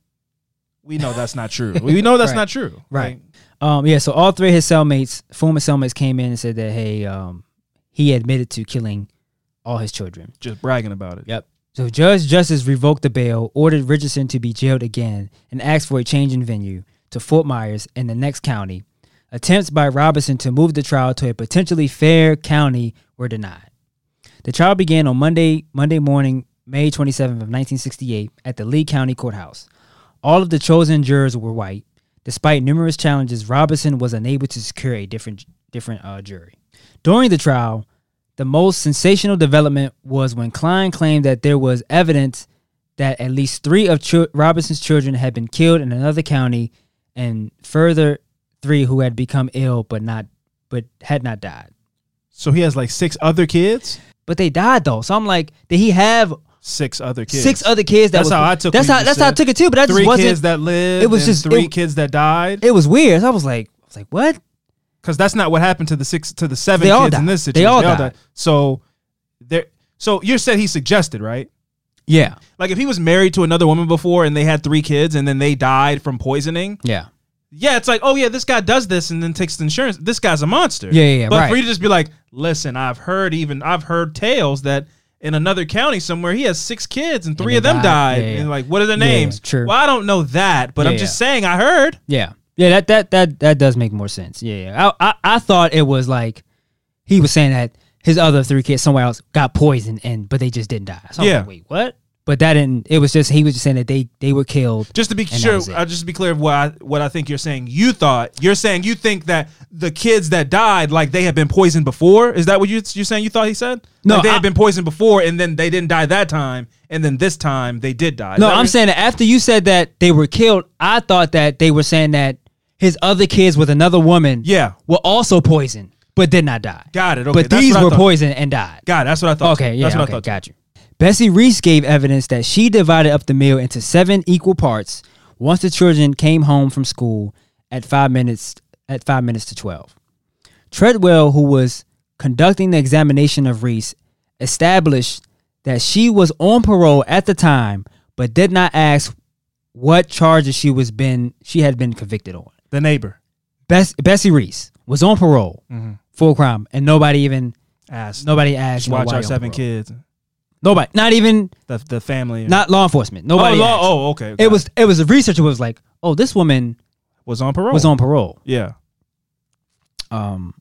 [SPEAKER 2] we know that's not true. We know that's <laughs>
[SPEAKER 5] Right.
[SPEAKER 2] not true,
[SPEAKER 5] Right. Um, yeah, so all three of his cellmates, former cellmates, came in and said that hey, um, he admitted to killing all his children.
[SPEAKER 2] Just bragging about it.
[SPEAKER 5] Yep. So Judge Justice revoked the bail, ordered Richardson to be jailed again, and asked for a change in venue to Fort Myers in the next county. Attempts by Robinson to move the trial to a potentially fair county were denied. The trial began on Monday, Monday morning, May 27th of 1968, at the Lee County Courthouse. All of the chosen jurors were white. Despite numerous challenges, Robinson was unable to secure a different different uh, jury. During the trial, the most sensational development was when Cline claimed that there was evidence that at least three of Ch- Robinson's children had been killed in another county, and further three who had become ill but not but had not died.
[SPEAKER 2] So he has like six other kids.
[SPEAKER 5] But they died though. So I'm like, did he have
[SPEAKER 2] Six other kids.
[SPEAKER 5] six other kids? That
[SPEAKER 2] That's
[SPEAKER 5] was,
[SPEAKER 2] how I took
[SPEAKER 5] That's how that's
[SPEAKER 2] just
[SPEAKER 5] how I took it too. But that
[SPEAKER 2] three
[SPEAKER 5] just wasn't.
[SPEAKER 2] kids that lived.
[SPEAKER 5] it was just-
[SPEAKER 2] three
[SPEAKER 5] it-
[SPEAKER 2] kids that died.
[SPEAKER 5] it was weird. So I was like, I was like, what?
[SPEAKER 2] Because that's not what happened to the six to the seven
[SPEAKER 5] They
[SPEAKER 2] kids in
[SPEAKER 5] died.
[SPEAKER 2] this
[SPEAKER 5] They
[SPEAKER 2] situation.
[SPEAKER 5] all died.
[SPEAKER 2] So there. So you said he suggested, right?
[SPEAKER 5] Yeah,
[SPEAKER 2] Like if he was married to another woman before and they had three kids and then they died from poisoning,
[SPEAKER 5] yeah,
[SPEAKER 2] yeah, it's like, oh yeah, this guy does this and then takes the insurance. This guy's a monster.
[SPEAKER 5] Yeah, yeah, yeah,
[SPEAKER 2] But
[SPEAKER 5] right.
[SPEAKER 2] for you to just be like, listen, I've heard even I've heard tales that in another county somewhere he has six kids and three
[SPEAKER 5] they
[SPEAKER 2] of them
[SPEAKER 5] died.
[SPEAKER 2] died.
[SPEAKER 5] Yeah, yeah.
[SPEAKER 2] And like, what are their
[SPEAKER 5] Yeah,
[SPEAKER 2] names?
[SPEAKER 5] true.
[SPEAKER 2] Well, I don't know that, but
[SPEAKER 5] Yeah,
[SPEAKER 2] I'm just
[SPEAKER 5] yeah.
[SPEAKER 2] saying I heard.
[SPEAKER 5] yeah, yeah. That that that that does make more sense. Yeah, yeah. I I, I thought it was like he was saying that his other three kids somewhere else got poisoned and but they just didn't die. So
[SPEAKER 2] Yeah.
[SPEAKER 5] like, wait, what? But that didn't. It was just he was just saying that they they were killed.
[SPEAKER 2] Just to be sure, uh, just to be clear of what I, what I think you're saying. You thought you're saying you think that the kids that died, like they had been poisoned before. Is that what you you're saying? You thought he said?
[SPEAKER 5] No,
[SPEAKER 2] like they
[SPEAKER 5] I-
[SPEAKER 2] had been poisoned before, and then they didn't die that time, and then this time they did die. Is
[SPEAKER 5] No, I'm saying that after you said that they were killed, I thought that they were saying that his other kids with another woman,
[SPEAKER 2] Yeah.
[SPEAKER 5] were also poisoned but did not die.
[SPEAKER 2] Got it. Okay,
[SPEAKER 5] but these were poisoned and died.
[SPEAKER 2] God, that's what I thought.
[SPEAKER 5] Okay, yeah,
[SPEAKER 2] that's what
[SPEAKER 5] okay,
[SPEAKER 2] I thought.
[SPEAKER 5] got you. Bessie Reese gave evidence that she divided up the meal into seven equal parts once the children came home from school at five minutes at five minutes to twelve. Treadwell, who was conducting the examination of Reese, established that she was on parole at the time, but did not ask what charges she was been she had been convicted on.
[SPEAKER 2] The neighbor
[SPEAKER 5] Bess, Bessie Reese was on parole mm-hmm. for a crime, and nobody even
[SPEAKER 2] asked.
[SPEAKER 5] nobody asked.
[SPEAKER 2] Just watch our seven
[SPEAKER 5] parole.
[SPEAKER 2] kids.
[SPEAKER 5] Nobody, not even
[SPEAKER 2] The the family.
[SPEAKER 5] not law enforcement.
[SPEAKER 2] oh,
[SPEAKER 5] Nobody.
[SPEAKER 2] law,
[SPEAKER 5] asked.
[SPEAKER 2] oh, okay.
[SPEAKER 5] it was it was a researcher who was like, oh, this woman
[SPEAKER 2] was on parole.
[SPEAKER 5] was on parole.
[SPEAKER 2] Yeah.
[SPEAKER 5] Um,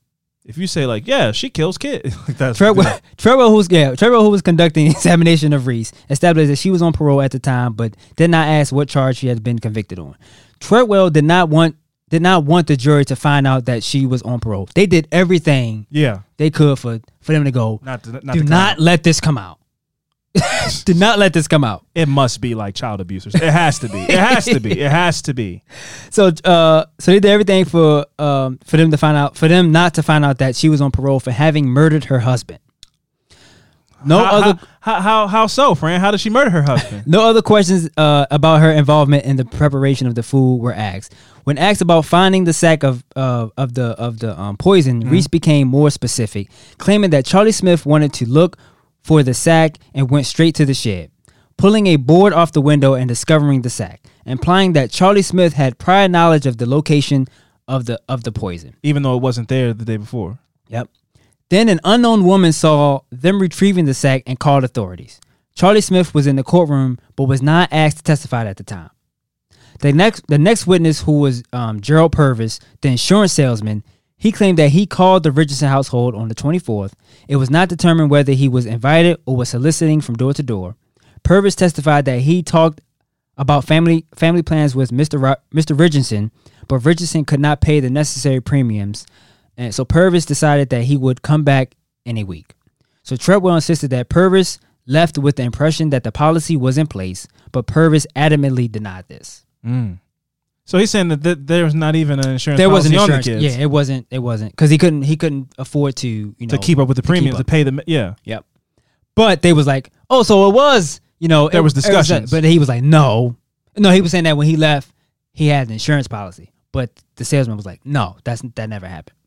[SPEAKER 2] If you say like, yeah, she kills kids. <laughs> like that's
[SPEAKER 5] Treadwell, <laughs> Treadwell, who's yeah, Treadwell, who was conducting the <laughs> examination of Reese, established that she was on parole at the time, but did not ask what charge she had been convicted on. Treadwell did not want did not want the jury to find out that she was on parole. They did everything
[SPEAKER 2] Yeah.
[SPEAKER 5] they could for for them to go.
[SPEAKER 2] Not to, not
[SPEAKER 5] Do
[SPEAKER 2] to
[SPEAKER 5] not let this come out. Do not let this come out.
[SPEAKER 2] It must be like child abusers. It has to be. It has to be. It has to be. <laughs>
[SPEAKER 5] So uh so they did everything for um for them to find out for them not to find out that she was on parole for having murdered her husband. No
[SPEAKER 2] how,
[SPEAKER 5] other
[SPEAKER 2] how, how how how so, Fran? How did she murder her husband?
[SPEAKER 5] no other questions uh about her involvement in the preparation of the food were asked. When asked about finding the sack of uh, of the of the um, poison, Reese became more specific, claiming that Charlie Smith wanted to look for the sack and went straight to the shed, pulling a board off the window and discovering the sack, implying that Charlie Smith had prior knowledge of the location of the of the poison.
[SPEAKER 2] Even though it wasn't there the day before.
[SPEAKER 5] Yep. Then an unknown woman saw them retrieving the sack and called authorities. Charlie Smith was in the courtroom but was not asked to testify at the time. The next the next witness who was um, Gerald Purvis, the insurance salesman, he claimed that he called the Richardson household on the 24th. It was not determined whether he was invited or was soliciting from door to door. Purvis testified that he talked about family family plans with Mr. Ro- Mr. Richardson, but Richardson could not pay the necessary premiums, and so Purvis decided that he would come back in a week. So Treadwell insisted that Purvis left with the impression that the policy was in place, but Purvis adamantly denied this. Mm.
[SPEAKER 2] So he's saying that th- there was not even an insurance
[SPEAKER 5] There wasn't
[SPEAKER 2] on the
[SPEAKER 5] insurance.
[SPEAKER 2] kids
[SPEAKER 5] Yeah, it wasn't. It wasn't because he couldn't. He couldn't afford to you know
[SPEAKER 2] to keep up with the
[SPEAKER 5] to
[SPEAKER 2] premiums to
[SPEAKER 5] up.
[SPEAKER 2] pay the yeah.
[SPEAKER 5] Yep. But they was like, oh, so it was, you know,
[SPEAKER 2] There
[SPEAKER 5] it-
[SPEAKER 2] was discussions.
[SPEAKER 5] but he was like, no, no. He was saying that when he left, he had an insurance policy, but the salesman was like, no, that's that never happened.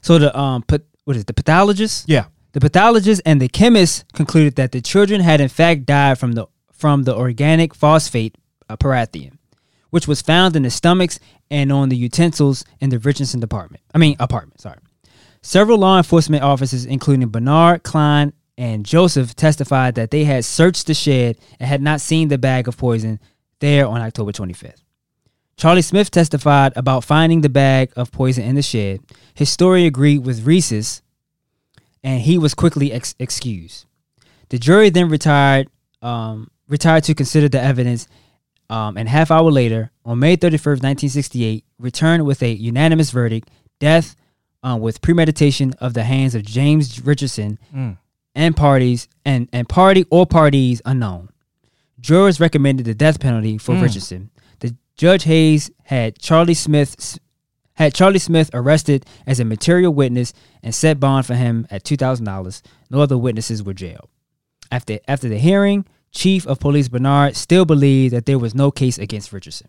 [SPEAKER 5] So the um, put what is it, the pathologist?
[SPEAKER 2] Yeah.
[SPEAKER 5] The pathologist and the chemist concluded that the children had in fact died from the from the organic phosphate uh, parathion, which was found in the stomachs and on the utensils in the Richardson department. I mean apartment. Sorry. Several law enforcement officers, including Bernard Cline and Joseph, testified that they had searched the shed and had not seen the bag of poison there on October 25th. Charlie Smith testified about finding the bag of poison in the shed. His story agreed with Reese's, and he was quickly ex- excused. The jury then retired, um, retired to consider the evidence, um, and half hour later, on May 31st, 1968, returned with a unanimous verdict: death um, with premeditation of the hands of James Richardson and parties and, and party or parties unknown. Jurors recommended the death penalty for Richardson. The Judge Hayes had Charlie Smith had Charlie Smith arrested as a material witness and set bond for him at two thousand dollars. No other witnesses were jailed. After after the hearing, Chief of Police Bernard still believed that there was no case against Richardson.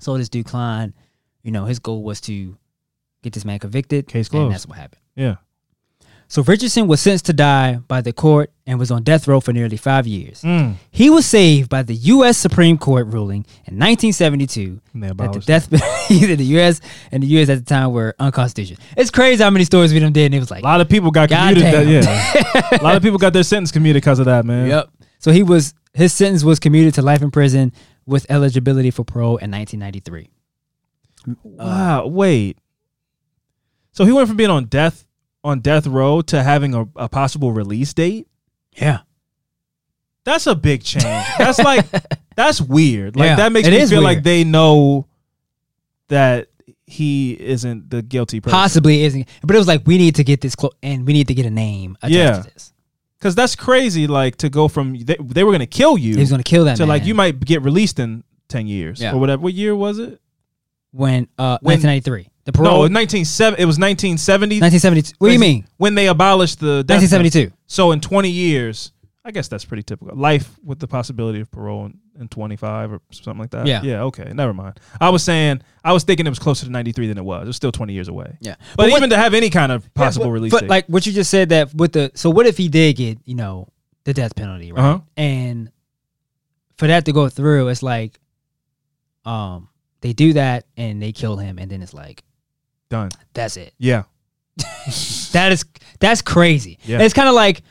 [SPEAKER 5] So this dude Cline, you know, his goal was to get this man convicted.
[SPEAKER 2] Case
[SPEAKER 5] And
[SPEAKER 2] closed.
[SPEAKER 5] that's what happened.
[SPEAKER 2] Yeah.
[SPEAKER 5] So Richardson was sentenced to die by the court and was on death row for nearly five years.
[SPEAKER 2] Mm.
[SPEAKER 5] He was saved by the U.S. Supreme Court ruling in 1972
[SPEAKER 2] And
[SPEAKER 5] that the death <laughs> penalty in the U.S. and the U.S. at the time were unconstitutional. It's crazy how many stories we done did, and it was like,
[SPEAKER 2] A lot of people got commuted. That, yeah. <laughs> a lot of people got their sentence commuted because of that, man.
[SPEAKER 5] yep. So he was his sentence was commuted to life in prison with eligibility for parole in 1993.
[SPEAKER 2] Mm, wow. Wait. So he went from being on death on death row to having a, a possible release date.
[SPEAKER 5] Yeah.
[SPEAKER 2] That's a big change. That's like <laughs> that's weird. Like
[SPEAKER 5] Yeah,
[SPEAKER 2] that makes
[SPEAKER 5] it
[SPEAKER 2] me
[SPEAKER 5] is
[SPEAKER 2] feel like
[SPEAKER 5] weird.
[SPEAKER 2] they know that he isn't the guilty person.
[SPEAKER 5] Possibly isn't, but it was like we need to get this close, and we need to get a name attached
[SPEAKER 2] Yeah.
[SPEAKER 5] to this.
[SPEAKER 2] Because that's crazy. Like to go from they, they were gonna kill you
[SPEAKER 5] He was gonna kill that
[SPEAKER 2] to
[SPEAKER 5] man.
[SPEAKER 2] like you might get released in ten years
[SPEAKER 5] Yeah.
[SPEAKER 2] or whatever. What year was it?
[SPEAKER 5] when uh
[SPEAKER 2] When-
[SPEAKER 5] 1993, the
[SPEAKER 2] No,
[SPEAKER 5] parole,
[SPEAKER 2] was 1970. It was 1970.
[SPEAKER 5] 1972. What do you mean?
[SPEAKER 2] When they abolished the death
[SPEAKER 5] 1972.
[SPEAKER 2] So in 20 years, I guess that's pretty typical. Life with the possibility of parole in, in 25 or something like that.
[SPEAKER 5] Yeah.
[SPEAKER 2] Yeah. Okay. Never mind. I was saying I was thinking it was closer to 93 than it was. It was still 20 years away.
[SPEAKER 5] Yeah,
[SPEAKER 2] But,
[SPEAKER 5] what-
[SPEAKER 2] even to have any kind of possible
[SPEAKER 5] Yeah, but-
[SPEAKER 2] release
[SPEAKER 5] But
[SPEAKER 2] date.
[SPEAKER 5] like what you just said that with the so what if he did get you know the death penalty right
[SPEAKER 2] Uh-huh.
[SPEAKER 5] and for that to go through it's like um they do that and they kill him and then it's like
[SPEAKER 2] done.
[SPEAKER 5] that's it
[SPEAKER 2] Yeah. <laughs>
[SPEAKER 5] that is that's crazy
[SPEAKER 2] Yeah.
[SPEAKER 5] And it's kind of like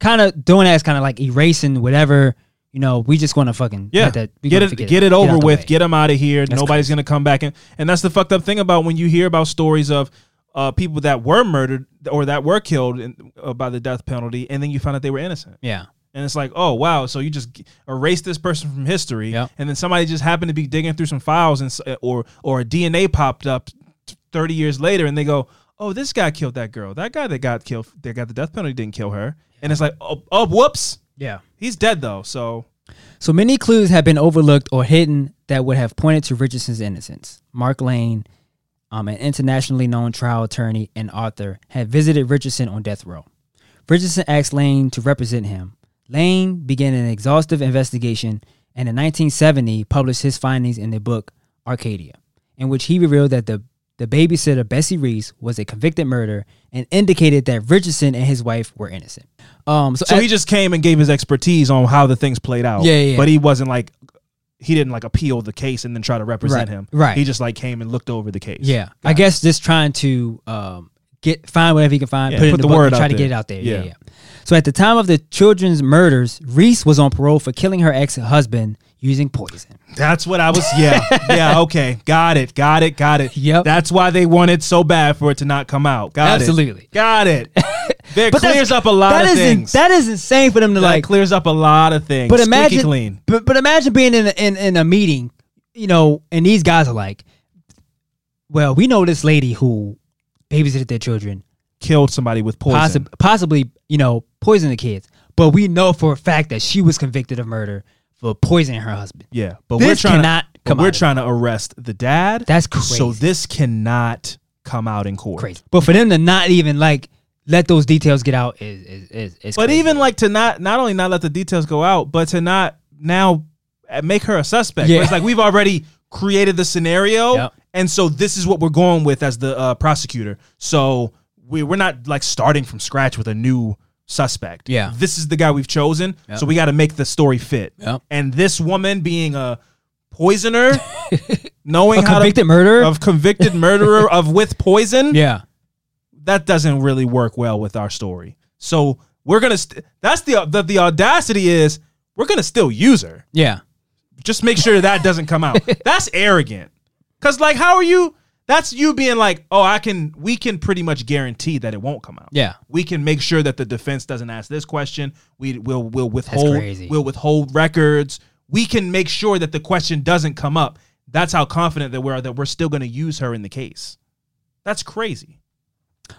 [SPEAKER 5] kind of doing that is kind of like erasing whatever you know we just want to fucking
[SPEAKER 2] Yeah,
[SPEAKER 5] that,
[SPEAKER 2] get it,
[SPEAKER 5] forget
[SPEAKER 2] get it over
[SPEAKER 5] the
[SPEAKER 2] with.
[SPEAKER 5] way.
[SPEAKER 2] Get them out of here.
[SPEAKER 5] That's
[SPEAKER 2] Nobody's gonna come back, and and that's the fucked up thing about when you hear about stories of uh, people that were murdered or that were killed in, uh, by the death penalty, and then you find out they were innocent.
[SPEAKER 5] yeah
[SPEAKER 2] And it's like, oh wow, so you just erase this person from history,
[SPEAKER 5] Yep.
[SPEAKER 2] and then somebody just happened to be digging through some files, and uh, or or a DNA popped up thirty years later, and they go, oh, this guy killed that girl. That guy that got killed, that got the death penalty, didn't kill her. And it's like, oh, oh whoops,
[SPEAKER 5] yeah
[SPEAKER 2] he's dead though. So
[SPEAKER 5] So many clues have been overlooked or hidden that would have pointed to Richardson's innocence. Mark Lane, um, an internationally known trial attorney and author, had visited Richardson on death row. Richardson asked Lane to represent him. Lane began an exhaustive investigation and in 1970 published his findings in the book Arcadia, in which he revealed that the the babysitter Bessie Reese was a convicted murderer and indicated that Richardson and his wife were innocent. Um, so,
[SPEAKER 2] So
[SPEAKER 5] at-
[SPEAKER 2] he just came and gave his expertise on how the things played out.
[SPEAKER 5] Yeah, yeah.
[SPEAKER 2] But he wasn't like he didn't like appeal the case and then try to represent
[SPEAKER 5] Right,
[SPEAKER 2] him.
[SPEAKER 5] right.
[SPEAKER 2] He just like came and looked over the case.
[SPEAKER 5] Yeah, I guess just trying to um, get find whatever he can find,
[SPEAKER 2] Yeah,
[SPEAKER 5] put
[SPEAKER 2] put
[SPEAKER 5] in
[SPEAKER 2] the
[SPEAKER 5] the,
[SPEAKER 2] word
[SPEAKER 5] try to get it out there. Yeah.
[SPEAKER 2] Yeah.
[SPEAKER 5] yeah, So at the time of the children's murders, Reese was on parole for killing her ex-husband using poison.
[SPEAKER 2] That's what I was. Yeah. <laughs> yeah. Okay. Got it. Got it. Got it.
[SPEAKER 5] Yep.
[SPEAKER 2] That's why they wanted so bad for it to not come out. Got
[SPEAKER 5] Absolutely.
[SPEAKER 2] it. Got it. <laughs> That
[SPEAKER 5] But
[SPEAKER 2] clears up a lot
[SPEAKER 5] that
[SPEAKER 2] of
[SPEAKER 5] is in-
[SPEAKER 2] things.
[SPEAKER 5] that is insane for them to
[SPEAKER 2] That
[SPEAKER 5] like.
[SPEAKER 2] clears up a lot of things.
[SPEAKER 5] But
[SPEAKER 2] Squeaky
[SPEAKER 5] imagine,
[SPEAKER 2] clean.
[SPEAKER 5] But, but imagine being in a, in in a meeting, you know, and these guys are like, "Well, we know this lady who babysitted their children,
[SPEAKER 2] Killed somebody with poison.
[SPEAKER 5] possi- possibly, you know, poisoned the kids, but we know for a fact that she was convicted of murder for poisoning her husband."
[SPEAKER 2] Yeah, but
[SPEAKER 5] This
[SPEAKER 2] we're trying
[SPEAKER 5] cannot
[SPEAKER 2] to,
[SPEAKER 5] come
[SPEAKER 2] but we're
[SPEAKER 5] out
[SPEAKER 2] trying to arrest the dad.
[SPEAKER 5] That's crazy.
[SPEAKER 2] So this cannot come out in court.
[SPEAKER 5] crazy. But for them to not even like let those details get out is is is, is
[SPEAKER 2] But
[SPEAKER 5] crazy.
[SPEAKER 2] even like to not not only not let the details go out, but to not now uh, make her a suspect.
[SPEAKER 5] Yeah.
[SPEAKER 2] Where It's like we've already created the scenario,
[SPEAKER 5] Yep.
[SPEAKER 2] and so this is what we're going with as the uh, prosecutor. So we we're not like starting from scratch with a new suspect.
[SPEAKER 5] Yeah.
[SPEAKER 2] this is the guy we've chosen.
[SPEAKER 5] Yep.
[SPEAKER 2] So we got to make the story fit.
[SPEAKER 5] Yep.
[SPEAKER 2] And this woman being a poisoner, <laughs> knowing
[SPEAKER 5] a
[SPEAKER 2] how
[SPEAKER 5] convicted
[SPEAKER 2] to
[SPEAKER 5] murderer.
[SPEAKER 2] of convicted murderer <laughs> of with poison
[SPEAKER 5] yeah,
[SPEAKER 2] that doesn't really work well with our story. So we're gonna. St- that's the, the the audacity is we're gonna still use her.
[SPEAKER 5] yeah,
[SPEAKER 2] Just make sure that doesn't come out. <laughs> that's arrogant. Cause like, how are you? That's you being like, oh, I can. We can pretty much guarantee that it won't come out.
[SPEAKER 5] yeah.
[SPEAKER 2] We can make sure that the defense doesn't ask this question. We will will withhold. We'll withhold records. We can make sure that the question doesn't come up. That's how confident that we're that we're still going to use her in the case. That's crazy.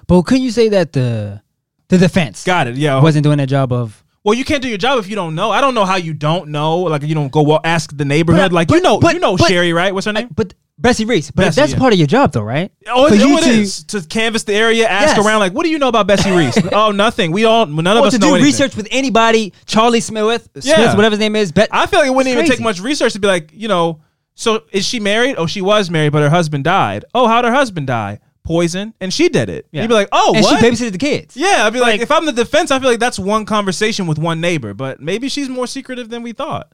[SPEAKER 5] But couldn't you say that the the defense
[SPEAKER 2] Got it. Yeah.
[SPEAKER 5] wasn't doing their job of?
[SPEAKER 2] Well, you can't do your job if you don't know. I don't know how you don't know. Like you don't go well, ask the neighborhood.
[SPEAKER 5] But-
[SPEAKER 2] like you know,
[SPEAKER 5] but-
[SPEAKER 2] you know
[SPEAKER 5] but-
[SPEAKER 2] Sherry, right? What's her name?
[SPEAKER 5] But Bessie Reese. But
[SPEAKER 2] Bessie,
[SPEAKER 5] that's
[SPEAKER 2] yeah.
[SPEAKER 5] part of your job, though, right?
[SPEAKER 2] Oh, it,
[SPEAKER 5] you
[SPEAKER 2] it
[SPEAKER 5] to-
[SPEAKER 2] is to canvass the area, ask
[SPEAKER 5] Yes.
[SPEAKER 2] around. Like, what do you know about Bessie Reese? <laughs> oh, nothing. We don't. None of
[SPEAKER 5] Or
[SPEAKER 2] us
[SPEAKER 5] to do
[SPEAKER 2] anything.
[SPEAKER 5] research with anybody, Charlie Smith, Smith,
[SPEAKER 2] Yeah.
[SPEAKER 5] whatever his name is. Bet
[SPEAKER 2] I feel like it wouldn't
[SPEAKER 5] It's
[SPEAKER 2] even take much research to be like, you know, so is she married? Oh, she was married, but her husband died. Oh, how'd her husband die? Poison, and she did it.
[SPEAKER 5] Yeah.
[SPEAKER 2] You'd be like, oh,
[SPEAKER 5] and
[SPEAKER 2] what?
[SPEAKER 5] she babysitted the kids.
[SPEAKER 2] yeah, I'd be like, if I'm the defense, I feel like that's one conversation with one neighbor, but maybe she's more secretive than we thought.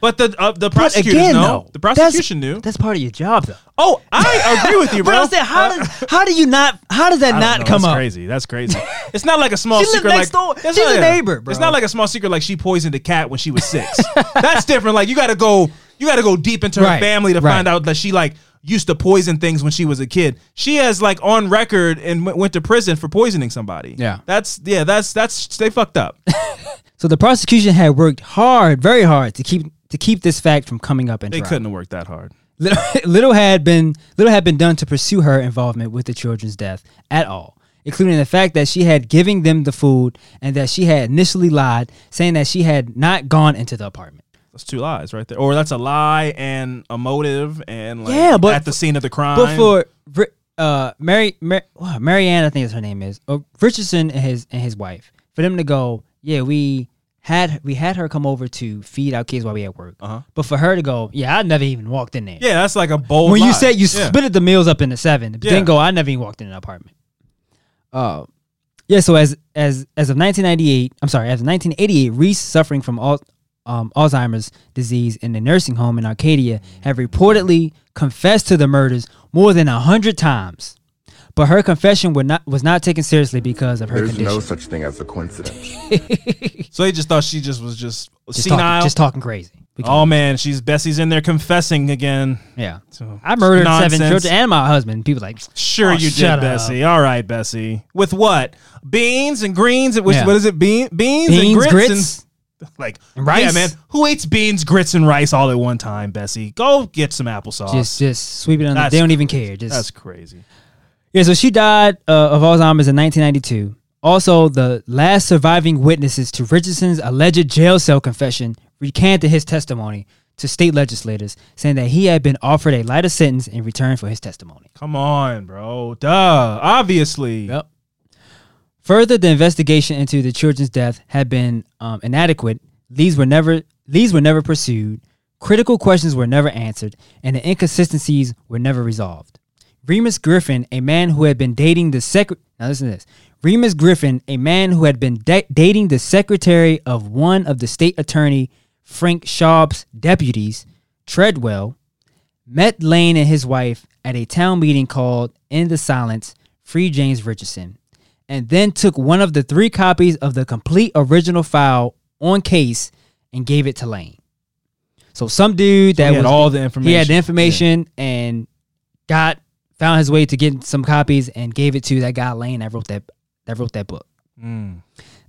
[SPEAKER 2] But the uh, the prosecutors
[SPEAKER 5] again,
[SPEAKER 2] know.
[SPEAKER 5] though,
[SPEAKER 2] the prosecution knew.
[SPEAKER 5] That's part of your job, though.
[SPEAKER 2] Oh, I agree with you, <laughs> bro.
[SPEAKER 5] Saying, how does how do you not? How does that not
[SPEAKER 2] know.
[SPEAKER 5] come
[SPEAKER 2] That's
[SPEAKER 5] up?
[SPEAKER 2] crazy. That's crazy. <laughs> It's not like a small
[SPEAKER 5] She
[SPEAKER 2] secret.
[SPEAKER 5] next
[SPEAKER 2] like
[SPEAKER 5] door.
[SPEAKER 2] it's
[SPEAKER 5] She's
[SPEAKER 2] not-
[SPEAKER 5] a neighbor, bro.
[SPEAKER 2] It's not like a small secret. Like she poisoned a cat when she was six. That's different. Like you got to go. You got to go deep into her family to
[SPEAKER 5] right.
[SPEAKER 2] find out that she like used to poison things when she was a kid. She has like on record and w- went to prison for poisoning somebody.
[SPEAKER 5] Yeah.
[SPEAKER 2] that's yeah, that's that's they fucked up. <laughs>
[SPEAKER 5] So the prosecution had worked hard, very hard, to keep to keep this fact from coming up in
[SPEAKER 2] they
[SPEAKER 5] trial.
[SPEAKER 2] couldn't have worked that hard.
[SPEAKER 5] Little, <laughs> little had been little had been done to pursue her involvement with the children's death at all, including the fact that she had giving them the food and that she had initially lied, saying that she had not gone into the apartment.
[SPEAKER 2] That's two lies right there, or that's a lie and a motive and like
[SPEAKER 5] Yeah, but
[SPEAKER 2] at the scene of the crime.
[SPEAKER 5] But for uh, Mary, Mary, wow, Marianne, I think is her name is uh, Richardson and his and his wife, for them to go, yeah, we had we had her come over to feed our kids while we at work.
[SPEAKER 2] Uh-huh.
[SPEAKER 5] But for her to go, yeah, I never even walked in there.
[SPEAKER 2] yeah, that's like a bold.
[SPEAKER 5] when you said you
[SPEAKER 2] Yeah.
[SPEAKER 5] split the meals up into seven,
[SPEAKER 2] Yeah.
[SPEAKER 5] then go, I never even walked in an apartment. Uh, yeah. So as as as of 1998, I'm sorry, as of 1988, Reese suffering from all. Um, Alzheimer's disease in the nursing home in Arcadia have reportedly confessed to the murders more than a hundred times, but her confession would not was not taken seriously because of her
[SPEAKER 6] There's
[SPEAKER 5] condition.
[SPEAKER 6] no such thing as a coincidence. <laughs>
[SPEAKER 2] So they just thought she just was just,
[SPEAKER 5] just,
[SPEAKER 2] senile.
[SPEAKER 5] talking, just talking crazy.
[SPEAKER 2] oh man, she's Bessie's in there confessing again.
[SPEAKER 5] yeah,
[SPEAKER 2] So
[SPEAKER 5] I murdered
[SPEAKER 2] nonsense.
[SPEAKER 5] seven children and my husband. People like,
[SPEAKER 2] Sure
[SPEAKER 5] Oh,
[SPEAKER 2] you
[SPEAKER 5] shut
[SPEAKER 2] did,
[SPEAKER 5] up.
[SPEAKER 2] Bessie. All right, Bessie. With what? Beans and greens. Which,
[SPEAKER 5] Yeah.
[SPEAKER 2] What is it? Bean, beans,
[SPEAKER 5] beans,
[SPEAKER 2] and grits,
[SPEAKER 5] grits.
[SPEAKER 2] and <laughs> like
[SPEAKER 5] rice?
[SPEAKER 2] Yeah, man. Who eats beans, grits, and rice all at one time, Bessie? Go get some applesauce.
[SPEAKER 5] just just sweep it under.
[SPEAKER 2] That's
[SPEAKER 5] They don't even care. Just
[SPEAKER 2] That's crazy.
[SPEAKER 5] Yeah, so she died uh, of Alzheimer's in 1992. Also, the last surviving witnesses to Richardson's alleged jail cell confession recanted his testimony to state legislators, saying that he had been offered a lighter sentence in return for his testimony.
[SPEAKER 2] Come on, bro. Duh. Obviously.
[SPEAKER 5] Yep. Further, the investigation into the children's death had been um, inadequate. Leads were never leads were never pursued. Critical questions were never answered, and the inconsistencies were never resolved. Remus Griffin, a man who had been dating the sec now listen to this. Remus Griffin, a man who had been da- dating the secretary of one of the state attorney Frank Schaub's deputies, Treadwell, met Lane and his wife at a town meeting called In the Silence, Free James Richardson, and then took one of the three copies of the complete original file on case and gave it to Lane. So some dude
[SPEAKER 2] So
[SPEAKER 5] that
[SPEAKER 2] had
[SPEAKER 5] was
[SPEAKER 2] all the information.
[SPEAKER 5] he had the information and got found his way to get some copies and gave it to that guy Lane that wrote that that wrote that book.
[SPEAKER 2] Mm.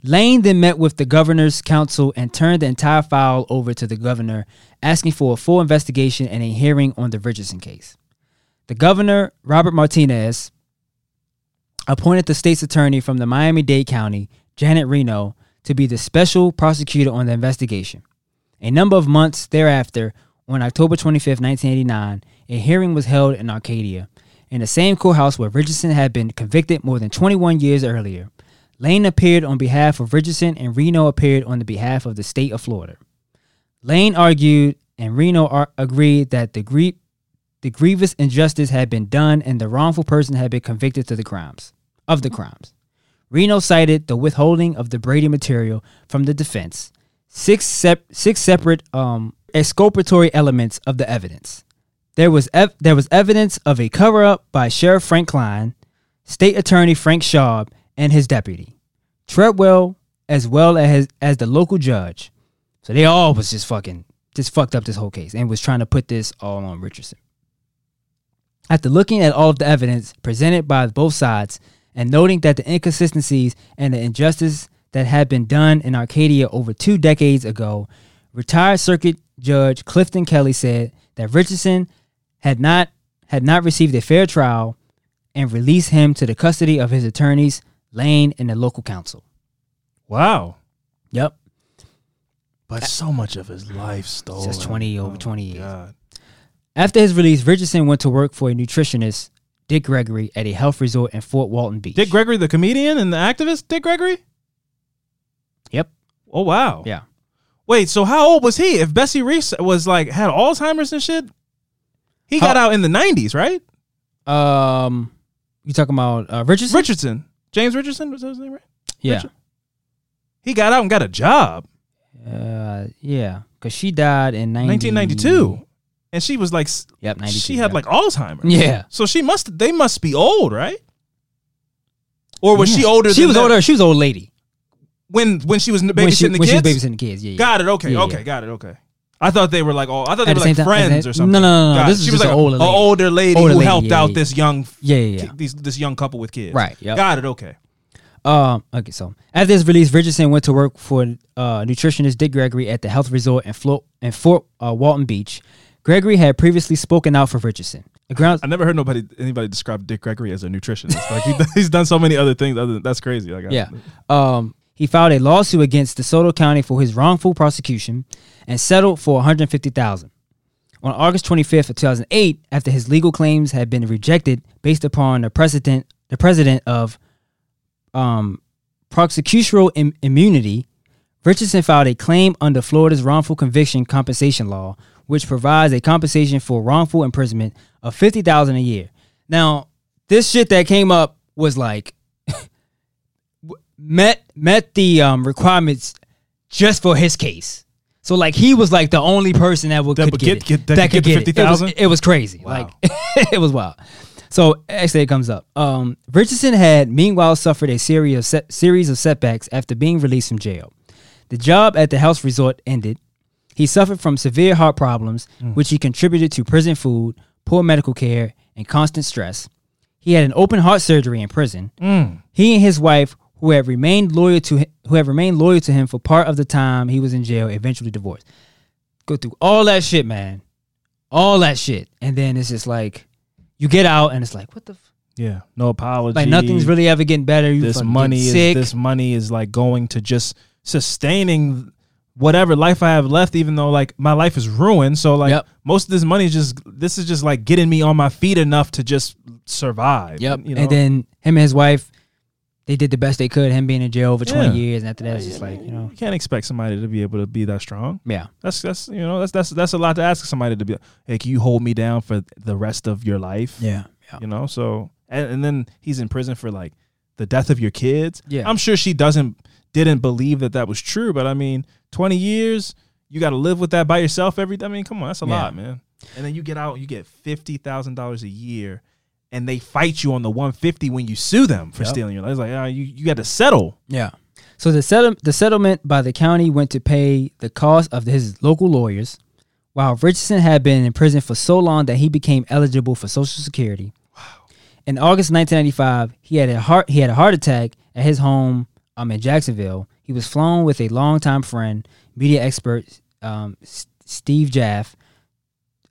[SPEAKER 5] Lane then met with the governor's counsel and turned the entire file over to the governor, asking for a full investigation and a hearing on the Richardson case. The governor, Robert Martinez, appointed the state's attorney from the Miami Dade County, Janet Reno, to be the special prosecutor on the investigation. A number of months thereafter, on October 25, 1989, a hearing was held in Arcadia, in the same courthouse where Richardson had been convicted more than 21 years earlier. Lane appeared on behalf of Richardson and Reno appeared on the behalf of the state of Florida. Lane argued and Reno ar- agreed that the, the grievous injustice had been done and the wrongful person had been convicted to the crimes of the crimes. Reno cited the withholding of the Brady material from the defense, six sep- six separate um, exculpatory elements of the evidence. There was ev- there was evidence of a cover up by Sheriff Frank Cline, State Attorney Frank Schaub, and his deputy, Treadwell, as well as as the local judge. So they all was just fucking just fucked up this whole case and was trying to put this all on Richardson. After looking at all of the evidence presented by both sides and noting that the inconsistencies and the injustice that had been done in Arcadia over two decades ago, retired circuit judge Clifton Kelly said that Richardson had not had not received a fair trial and released him to the custody of his attorneys, Lane and the local counsel.
[SPEAKER 2] Wow.
[SPEAKER 5] Yep.
[SPEAKER 2] But so much of his life stolen.
[SPEAKER 5] Just 20 over
[SPEAKER 2] Oh,
[SPEAKER 5] 20 years.
[SPEAKER 2] Oh God.
[SPEAKER 5] After his release, Richardson went to work for a nutritionist, Dick Gregory, at a health resort in Fort Walton Beach.
[SPEAKER 2] Dick Gregory, the comedian and the activist, Dick Gregory?
[SPEAKER 5] Yep.
[SPEAKER 2] Oh wow.
[SPEAKER 5] Yeah.
[SPEAKER 2] Wait, so how old was he? If Bessie Reese was like had Alzheimer's and shit, he
[SPEAKER 5] How-
[SPEAKER 2] got out in the nineties, right?
[SPEAKER 5] Um, you talking about uh, Richardson?
[SPEAKER 2] Richardson, James Richardson was that his name, right?
[SPEAKER 5] yeah.
[SPEAKER 2] Richard- He got out and got a job,
[SPEAKER 5] Uh, yeah, because she died in 90,
[SPEAKER 2] nineteen ninety two, and she was like,
[SPEAKER 5] Yep, 92.
[SPEAKER 2] she had
[SPEAKER 5] yeah.
[SPEAKER 2] like Alzheimer's.
[SPEAKER 5] Yeah.
[SPEAKER 2] So she must, they must be old, right? Or was she older?
[SPEAKER 5] She
[SPEAKER 2] than
[SPEAKER 5] was
[SPEAKER 2] that?
[SPEAKER 5] older. She was an old lady
[SPEAKER 2] when when she was babysitting
[SPEAKER 5] when she,
[SPEAKER 2] the
[SPEAKER 5] when
[SPEAKER 2] kids.
[SPEAKER 5] she was babysitting the kids. Yeah, yeah.
[SPEAKER 2] Got it. Okay.
[SPEAKER 5] Yeah,
[SPEAKER 2] okay.
[SPEAKER 5] yeah.
[SPEAKER 2] Got it. Okay. I thought they were like all. I thought they
[SPEAKER 5] At
[SPEAKER 2] were
[SPEAKER 5] the
[SPEAKER 2] like
[SPEAKER 5] same time-
[SPEAKER 2] friends or something.
[SPEAKER 5] no, no, no, no, this is
[SPEAKER 2] she was like
[SPEAKER 5] an older lady.
[SPEAKER 2] older lady
[SPEAKER 5] Older
[SPEAKER 2] who
[SPEAKER 5] lady,
[SPEAKER 2] helped
[SPEAKER 5] yeah,
[SPEAKER 2] out
[SPEAKER 5] yeah.
[SPEAKER 2] this young,
[SPEAKER 5] Yeah, yeah, yeah.
[SPEAKER 2] these this young couple with kids.
[SPEAKER 5] Right, yep.
[SPEAKER 2] Got it. Okay.
[SPEAKER 5] Um, okay, so after this release, Richardson went to work for uh, nutritionist Dick Gregory at the health resort in, Flo- in Fort uh, Walton Beach. Gregory had previously spoken out for Richardson. Grounds,
[SPEAKER 2] I never heard nobody anybody describe Dick Gregory as a nutritionist. Like he, <laughs> he's done so many other things. Other than, that's crazy. Like
[SPEAKER 5] yeah, um, he filed a lawsuit against DeSoto County for his wrongful prosecution and settled for one hundred fifty thousand. On August 25th of 2008, after his legal claims had been rejected based upon the precedent, the president of um, prosecutorial Im- immunity, Richardson filed a claim under Florida's wrongful conviction compensation law, which provides a compensation for wrongful imprisonment of fifty thousand a year. Now, this shit that came up was like <laughs> met met the um, requirements just for his case. So like he was like the only person that would
[SPEAKER 2] That
[SPEAKER 5] could get,
[SPEAKER 2] get-
[SPEAKER 5] it.
[SPEAKER 2] get- that could get the
[SPEAKER 5] it. It
[SPEAKER 2] 50,000?
[SPEAKER 5] it was crazy. Like <laughs> it was wild. So actually, it comes up. Um, Richardson had meanwhile suffered a series of set, series of setbacks after being released from jail. The job at the health resort ended. He suffered from severe heart problems, mm. which he contributed to prison food, poor medical care, and constant stress. He had an open heart surgery in prison. Mm. He and his wife, who had remained loyal to him, who had remained loyal to him for part of the time he was in jail, eventually divorced. Go through all that shit, man, all that shit, and then it's just like you get out, and it's like what the. F-
[SPEAKER 2] Yeah. No apology.
[SPEAKER 5] like nothing's really ever getting better. You
[SPEAKER 2] this money is this money is like going to just sustaining whatever life I have left, even though like my life is ruined. So like
[SPEAKER 5] Yep.
[SPEAKER 2] most of this money is just this is just like getting me on my feet enough to just survive.
[SPEAKER 5] Yep.
[SPEAKER 2] You know?
[SPEAKER 5] And then him and his wife, they did the best they could. Him being in jail for twenty
[SPEAKER 2] Yeah.
[SPEAKER 5] years, and after that, it's just like you know,
[SPEAKER 2] you can't expect somebody to be able to be that strong.
[SPEAKER 5] yeah,
[SPEAKER 2] That's that's you know that's that's that's a lot to ask somebody to be. Hey, can you hold me down for the rest of your life?
[SPEAKER 5] yeah, yeah.
[SPEAKER 2] You know. So and, and then he's in prison for like the death of your kids.
[SPEAKER 5] Yeah.
[SPEAKER 2] I'm sure she doesn't didn't believe that that was true, but I mean, 20 years, you got to live with that by yourself every. I mean, come on, that's a
[SPEAKER 5] Yeah.
[SPEAKER 2] lot, man. And then you get out, you get fifty thousand dollars a year, and they fight you on the 150 when you sue them for
[SPEAKER 5] Yep.
[SPEAKER 2] stealing your life. It's like, ah, you you got to settle.
[SPEAKER 5] Yeah. So the settle the settlement by the county went to pay the cost of his local lawyers, while Richardson had been in prison for so long that he became eligible for Social Security. Wow. In August 1995, he had a heart he had a heart attack at his home um, in Jacksonville. He was flown with a longtime friend, media expert um, S- Steve Jaffe,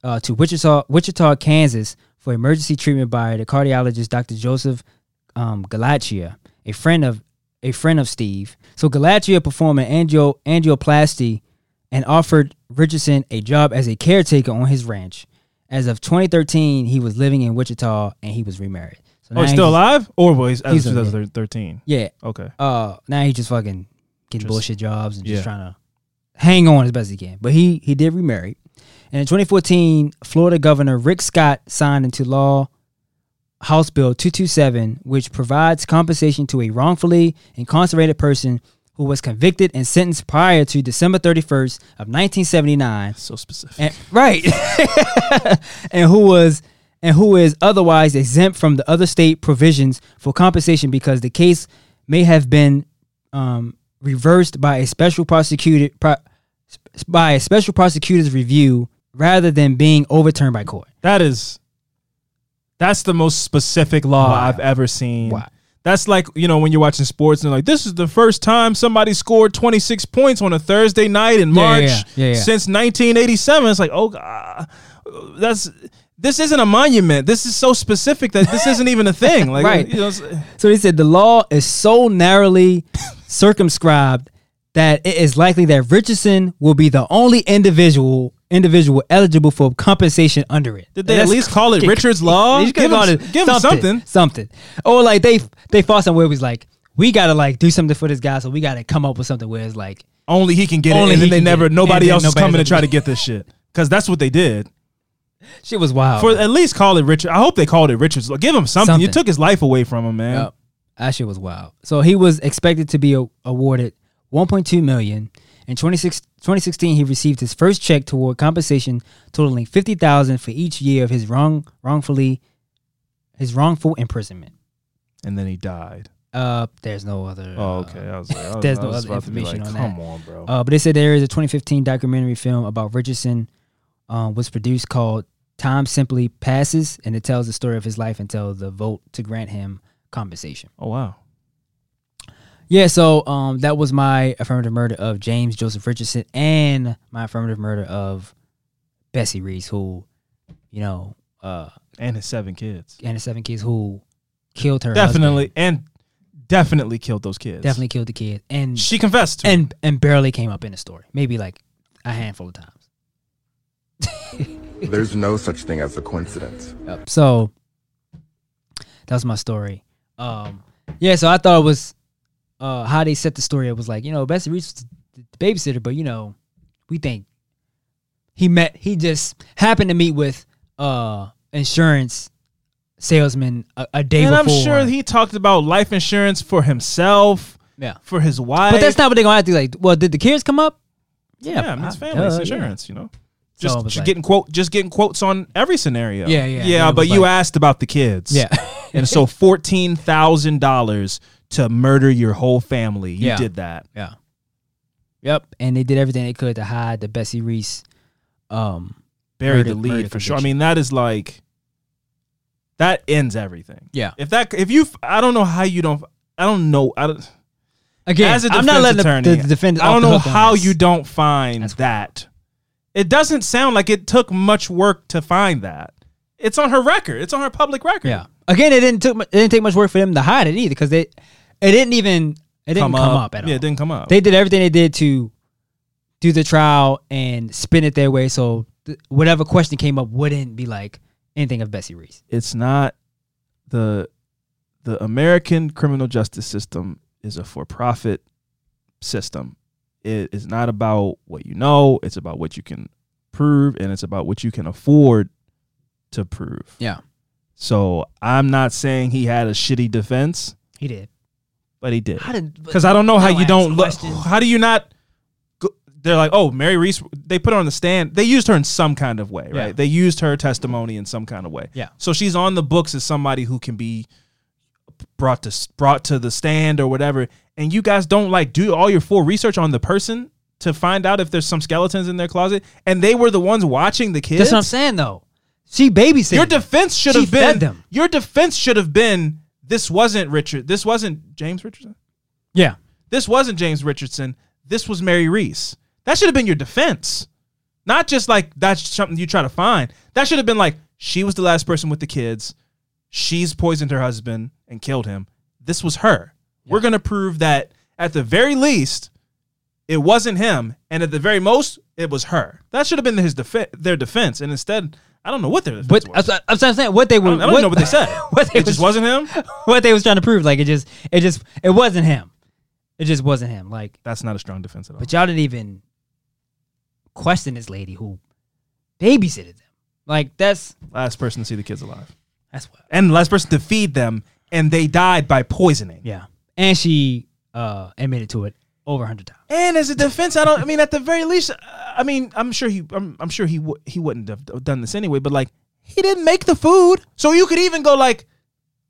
[SPEAKER 5] uh, to Wichita, Wichita, Kansas, for emergency treatment by the cardiologist Dr. Joseph um, Galichia, a friend of a friend of Steve. So Galichia performed an angio, angioplasty and offered Richardson a job as a caretaker on his ranch. As of 2013, he was living in Wichita and he was remarried. So
[SPEAKER 2] Oh, he's still alive, or was as
[SPEAKER 5] He's
[SPEAKER 2] of
[SPEAKER 5] alive.
[SPEAKER 2] 2013?
[SPEAKER 5] Yeah.
[SPEAKER 2] Okay.
[SPEAKER 5] Uh, now he's just fucking getting
[SPEAKER 2] Just-
[SPEAKER 5] bullshit jobs and
[SPEAKER 2] yeah.
[SPEAKER 5] just trying to hang on as best he can. But he he did remarry. And in 2014, Florida Governor Rick Scott signed into law House Bill 227, which provides compensation to a wrongfully incarcerated person who was convicted and sentenced prior to December 31st of 1979
[SPEAKER 2] So specific.
[SPEAKER 5] and, right <laughs> and who was and who is otherwise exempt from the other state provisions for compensation because the case may have been um, reversed by a special prosecutor pro, by a special prosecutor's review rather than being overturned by court.
[SPEAKER 2] That is that's the most specific law
[SPEAKER 5] Wow.
[SPEAKER 2] I've ever seen.
[SPEAKER 5] Wow.
[SPEAKER 2] That's like, you know, when you're watching sports and they're like, this is the first time somebody scored 26 points on a Thursday night in
[SPEAKER 5] Yeah,
[SPEAKER 2] March
[SPEAKER 5] yeah, yeah.
[SPEAKER 2] since 1987. It's like, oh, God, that's this isn't a monument. This is so specific that this isn't even a thing. <laughs> Like,
[SPEAKER 5] Right.
[SPEAKER 2] You know, uh,
[SPEAKER 5] So they said the law is so narrowly <laughs> circumscribed that it is likely that Richardson will be the only individual individual eligible for compensation under it.
[SPEAKER 2] Did they at least call it <laughs> Richard's Law? Give him-
[SPEAKER 5] it
[SPEAKER 2] give him something.
[SPEAKER 5] something, or like they they fought somewhere. It was like we gotta like do something for this guy, so we gotta come up with something where it's like
[SPEAKER 2] only he can get
[SPEAKER 5] Only
[SPEAKER 2] it, and then they never, nobody else is coming to try to get this shit. Because that's what they did.
[SPEAKER 5] Shit was wild.
[SPEAKER 2] For at least call it Richard. I hope they called it Richard's Give him something. You took his life away from him, man.
[SPEAKER 5] Yep. That shit was wild. So he was expected to be a- awarded 1.2 million. In 26 2016, he received his first check toward compensation totaling 50,000 for each year of his wrong wrongfully his wrongful imprisonment.
[SPEAKER 2] And then he died.
[SPEAKER 5] Uh, there's no other.
[SPEAKER 2] Oh,
[SPEAKER 5] uh,
[SPEAKER 2] okay. I was was, <laughs>
[SPEAKER 5] there's no other
[SPEAKER 2] about to be
[SPEAKER 5] information
[SPEAKER 2] like,
[SPEAKER 5] on that.
[SPEAKER 2] Come on, bro.
[SPEAKER 5] Uh, but they said there is a 2015 documentary film about Richardson, um, was produced called "Time Simply Passes," and it tells the story of his life until the vote to grant him compensation.
[SPEAKER 2] oh wow.
[SPEAKER 5] Yeah, so um, that was my affirmative murder of James Joseph Richardson and my affirmative murder of Bessie Reese, who, you know, uh,
[SPEAKER 2] And his seven kids.
[SPEAKER 5] and his seven kids who killed her.
[SPEAKER 2] Definitely
[SPEAKER 5] husband.
[SPEAKER 2] and definitely killed those kids.
[SPEAKER 5] definitely killed the kid, and
[SPEAKER 2] She confessed to
[SPEAKER 5] and and barely came up in the story. Maybe like a handful of times.
[SPEAKER 6] There's no such thing as a coincidence.
[SPEAKER 5] Yep. So that's my story. Um, yeah, so I thought it was uh, how they set the story. It was like you know Bessie Reese was the, the babysitter, but you know we think he met he just happened to meet with uh insurance salesman a, a day
[SPEAKER 2] and I'm sure he talked about life insurance for himself,
[SPEAKER 5] yeah,
[SPEAKER 2] for his wife.
[SPEAKER 5] but that's not what they're gonna have to like. Well, did the kids come up? Yeah,
[SPEAKER 2] yeah, I mean, it's
[SPEAKER 5] I-
[SPEAKER 2] family, it's
[SPEAKER 5] duh, yeah.
[SPEAKER 2] insurance, you know.
[SPEAKER 5] So
[SPEAKER 2] Just,
[SPEAKER 5] was
[SPEAKER 2] just
[SPEAKER 5] like-
[SPEAKER 2] getting quote, just getting quotes on every scenario.
[SPEAKER 5] Yeah, yeah,
[SPEAKER 2] yeah. But
[SPEAKER 5] was
[SPEAKER 2] you asked about the kids.
[SPEAKER 5] Yeah. <laughs>
[SPEAKER 2] and so fourteen thousand dollars to murder your whole family. You
[SPEAKER 5] Yeah.
[SPEAKER 2] did that.
[SPEAKER 5] Yeah. Yep. And they did everything they could to hide the Bessie Reese. Um.
[SPEAKER 2] Bury the lead for sure. I mean, that is like that ends everything.
[SPEAKER 5] Yeah.
[SPEAKER 2] If that, if you, I don't know how you don't. I don't know. I don't.
[SPEAKER 5] Again,
[SPEAKER 2] as a
[SPEAKER 5] I'm not letting
[SPEAKER 2] attorney,
[SPEAKER 5] the, the defendant.
[SPEAKER 2] I don't know how you don't find that. It doesn't sound like it took much work to find that. It's on her record. It's on her public record.
[SPEAKER 5] Yeah. Again, it didn't took it didn't take much work for them to hide it either because they it didn't even it didn't come, up. at all.
[SPEAKER 2] Yeah, it didn't come up.
[SPEAKER 5] They did everything they did to do the trial and spin it their way, so th- whatever question came up wouldn't be like anything of Bessie Reese.
[SPEAKER 2] it's not the the American criminal justice system is a for-profit system. It is not about what you know, it's about what you can prove and it's about what you can afford to prove.
[SPEAKER 5] Yeah,
[SPEAKER 2] So, I'm not saying he had a shitty defense,
[SPEAKER 5] he did.
[SPEAKER 2] but he did. Because I don't know how you don't look. How do you not? Go, they're like, oh, Mary Reese. They put her on the stand. They used her in some kind of way, right?
[SPEAKER 5] Yeah.
[SPEAKER 2] They used her testimony in some kind of way.
[SPEAKER 5] Yeah.
[SPEAKER 2] So she's on the books as somebody who can be brought to brought to the stand or whatever. And you guys don't like do all your full research on the person to find out if there's some skeletons in their closet. And they were the ones watching the kids.
[SPEAKER 5] That's what I'm saying though. She babysitted.
[SPEAKER 2] Your defense should have been.
[SPEAKER 5] them.
[SPEAKER 2] Your defense should have been. This wasn't Richard. This wasn't James Richardson.
[SPEAKER 5] Yeah.
[SPEAKER 2] This wasn't James Richardson. This was Mary Reese. That should have been your defense. Not just like that's something you try to find. That should have been like she was the last person with the kids. She's poisoned her husband and killed him. This was her. We're going to prove that at the very least it wasn't him and at the very most it was her. That should have been his defe- their defense and instead I don't know what their defense
[SPEAKER 5] But
[SPEAKER 2] was.
[SPEAKER 5] I'm, I'm saying what they
[SPEAKER 2] I
[SPEAKER 5] were.
[SPEAKER 2] don't, I don't
[SPEAKER 5] what,
[SPEAKER 2] know what they said. <laughs>
[SPEAKER 5] what they
[SPEAKER 2] it just wasn't him. <laughs>
[SPEAKER 5] what they was trying to prove. Like it just, it just, it wasn't him. It just wasn't him. Like,
[SPEAKER 2] That's not a strong defense at all.
[SPEAKER 5] but y'all didn't even question this lady who babysitted them. Like that's
[SPEAKER 2] Last person to see the kids alive.
[SPEAKER 5] That's what.
[SPEAKER 2] and the last person to feed them, and they died by poisoning.
[SPEAKER 5] Yeah, and she uh admitted to it over a hundred times.
[SPEAKER 2] And as a defense, I don't. I mean, at the very least, uh, I mean, I'm sure he, I'm, I'm sure he, w- he wouldn't have done this anyway. But like, he didn't make the food, so you could even go like,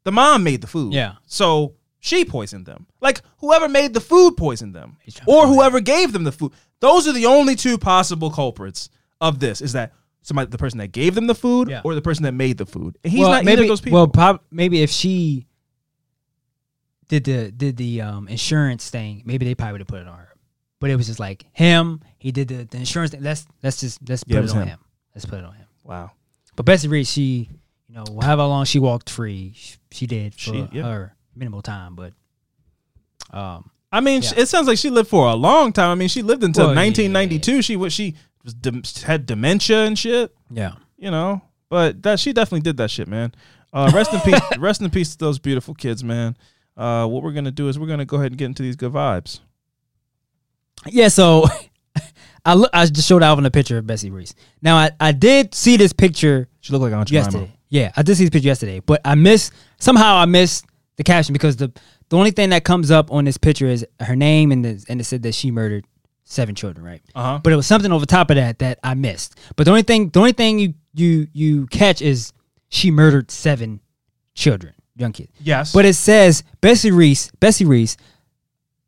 [SPEAKER 2] the mom made the food.
[SPEAKER 5] Yeah.
[SPEAKER 2] So she poisoned them. Like whoever made the food poisoned them,
[SPEAKER 5] He's trying to
[SPEAKER 2] or whoever gave them the food. Those are the only two possible culprits of this. Is that somebody, the person that gave them the food,
[SPEAKER 5] Yeah.
[SPEAKER 2] or the person that made the food? And he's
[SPEAKER 5] well,
[SPEAKER 2] not
[SPEAKER 5] maybe,
[SPEAKER 2] either of those people.
[SPEAKER 5] Well, prob- maybe if she did the did the um insurance thing, maybe they probably would have put it on her. But it was just like him. He did the, the insurance thing. Let's let's just let's
[SPEAKER 2] Yeah, it
[SPEAKER 5] put
[SPEAKER 2] was
[SPEAKER 5] it on
[SPEAKER 2] him.
[SPEAKER 5] him. Let's put it on him.
[SPEAKER 2] wow.
[SPEAKER 5] But Bessie Reese, she, you know, however long she walked free, she, she did for
[SPEAKER 2] She- yeah.
[SPEAKER 5] her minimal time. But, um,
[SPEAKER 2] I mean,
[SPEAKER 5] Yeah.
[SPEAKER 2] it sounds like she lived for a long time. I mean, she lived until
[SPEAKER 5] Well, yeah,
[SPEAKER 2] 1992. She was she was dem- had dementia and shit.
[SPEAKER 5] yeah,
[SPEAKER 2] You know, but that she definitely did that shit, man. Uh, rest in peace. <laughs> Rest in peace to those beautiful kids, man. Uh, what we're gonna do is we're gonna go ahead and get into these good vibes.
[SPEAKER 5] yeah. So, <laughs> I look. I just showed Alvin a picture of Bessie Reese. Now, I, I did see this picture
[SPEAKER 2] She looked like Aunt
[SPEAKER 5] yesterday. Yeah, I did see this picture yesterday, but I missed somehow I missed the caption because the the only thing that comes up on this picture is her name and the, and it said that she murdered seven children, right?
[SPEAKER 2] Uh huh.
[SPEAKER 5] But it was something over top of that that I missed. But the only thing the only thing you you you catch is she murdered seven children. young kid.
[SPEAKER 2] Yes.
[SPEAKER 5] But it says Bessie Reese, Bessie Reese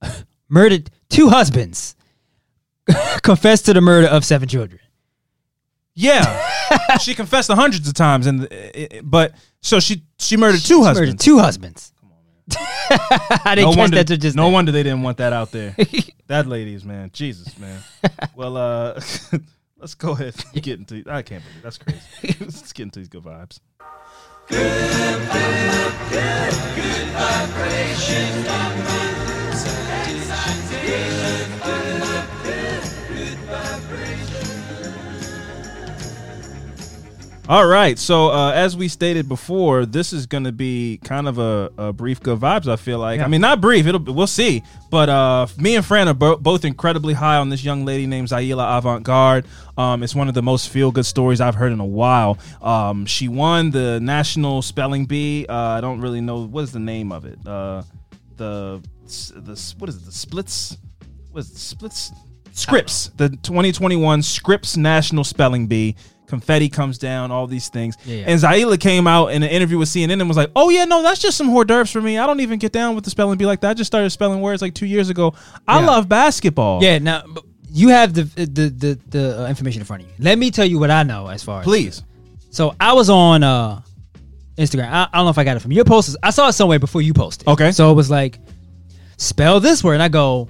[SPEAKER 5] <laughs> murdered two husbands, <laughs> confessed to the murder of seven children.
[SPEAKER 2] yeah, <laughs> she confessed hundreds of times, and but so she she murdered two husbands.
[SPEAKER 5] Murdered two husbands. I didn't
[SPEAKER 2] no
[SPEAKER 5] catch
[SPEAKER 2] wonder,
[SPEAKER 5] that till just
[SPEAKER 2] no
[SPEAKER 5] now.
[SPEAKER 2] wonder they didn't want that out there. <laughs> that ladies, man, Jesus, man. well, uh, <laughs> let's go ahead and get into. I can't believe that's crazy. <laughs> let's get into these good vibes. All right. So uh, as we stated before, this is going to be kind of a, a brief good vibes. I feel like. I mean, not brief. It'll we'll see. But uh, me and Fran are bo- both incredibly high on this young lady named Zaila Avant Garde. Um, it's one of the most feel good stories I've heard in a while. Um, she won the national spelling bee. Uh, I don't really know what is the name of it. Uh, the the what is it? The splits. What is it? Splits. Scripps, the 2021 Scripps National Spelling Bee. Confetti comes down, all these things.
[SPEAKER 5] Yeah, yeah.
[SPEAKER 2] And Zaila came out in an interview with CNN and was like, "Oh yeah, no, that's just some hors d'oeuvres for me. I don't even get down with the spelling bee like that. I just started spelling words like two years ago. I
[SPEAKER 5] Yeah.
[SPEAKER 2] love basketball.
[SPEAKER 5] Yeah, now you have the the the, the uh, information in front of you. Let me tell you what I know as far as
[SPEAKER 2] please.
[SPEAKER 5] So I was on uh Instagram. I, I don't know if I got it from your posts. I saw it somewhere before you posted.
[SPEAKER 2] Okay.
[SPEAKER 5] So it was like, spell this word, and I go,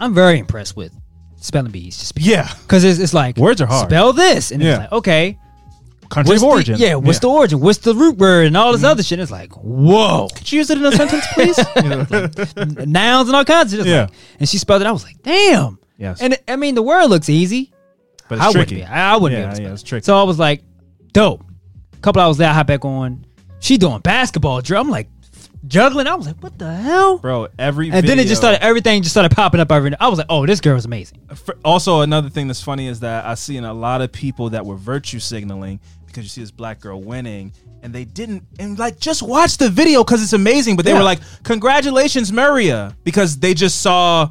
[SPEAKER 5] I'm very impressed with spelling bees. Just
[SPEAKER 2] Yeah,
[SPEAKER 5] because it's, it's like
[SPEAKER 2] Words are hard.
[SPEAKER 5] Spell this, and
[SPEAKER 2] Yeah.
[SPEAKER 5] it's like okay,
[SPEAKER 2] country
[SPEAKER 5] what's
[SPEAKER 2] of origin.
[SPEAKER 5] The, yeah, what's the origin? What's the root word and all this mm-hmm. other shit? It's like whoa,
[SPEAKER 2] Could you use it in a sentence, <laughs> please?
[SPEAKER 5] nouns and all kinds of.
[SPEAKER 2] Yeah.
[SPEAKER 5] like- and she spelled it. I was like, damn.
[SPEAKER 2] Yes.
[SPEAKER 5] And I mean, the word looks easy.
[SPEAKER 2] but
[SPEAKER 5] I
[SPEAKER 2] it's
[SPEAKER 5] wouldn't be. I, wouldn't
[SPEAKER 2] Yeah,
[SPEAKER 5] be able to
[SPEAKER 2] yeah,
[SPEAKER 5] spell.
[SPEAKER 2] it's tricky.
[SPEAKER 5] So I was like, dope. A couple hours later, I hop back on. She doing basketball drill. I'm like juggling. I was like, what the hell?
[SPEAKER 2] Bro, every
[SPEAKER 5] And then it just started. Everything just started popping up. Every. I was like, oh, this girl is amazing.
[SPEAKER 2] Also another thing that's funny is that I see in a lot of people that were virtue signaling because you see this black girl winning and they didn't and like just watch the video because it's amazing but they
[SPEAKER 5] Yeah.
[SPEAKER 2] were like congratulations maria because they just saw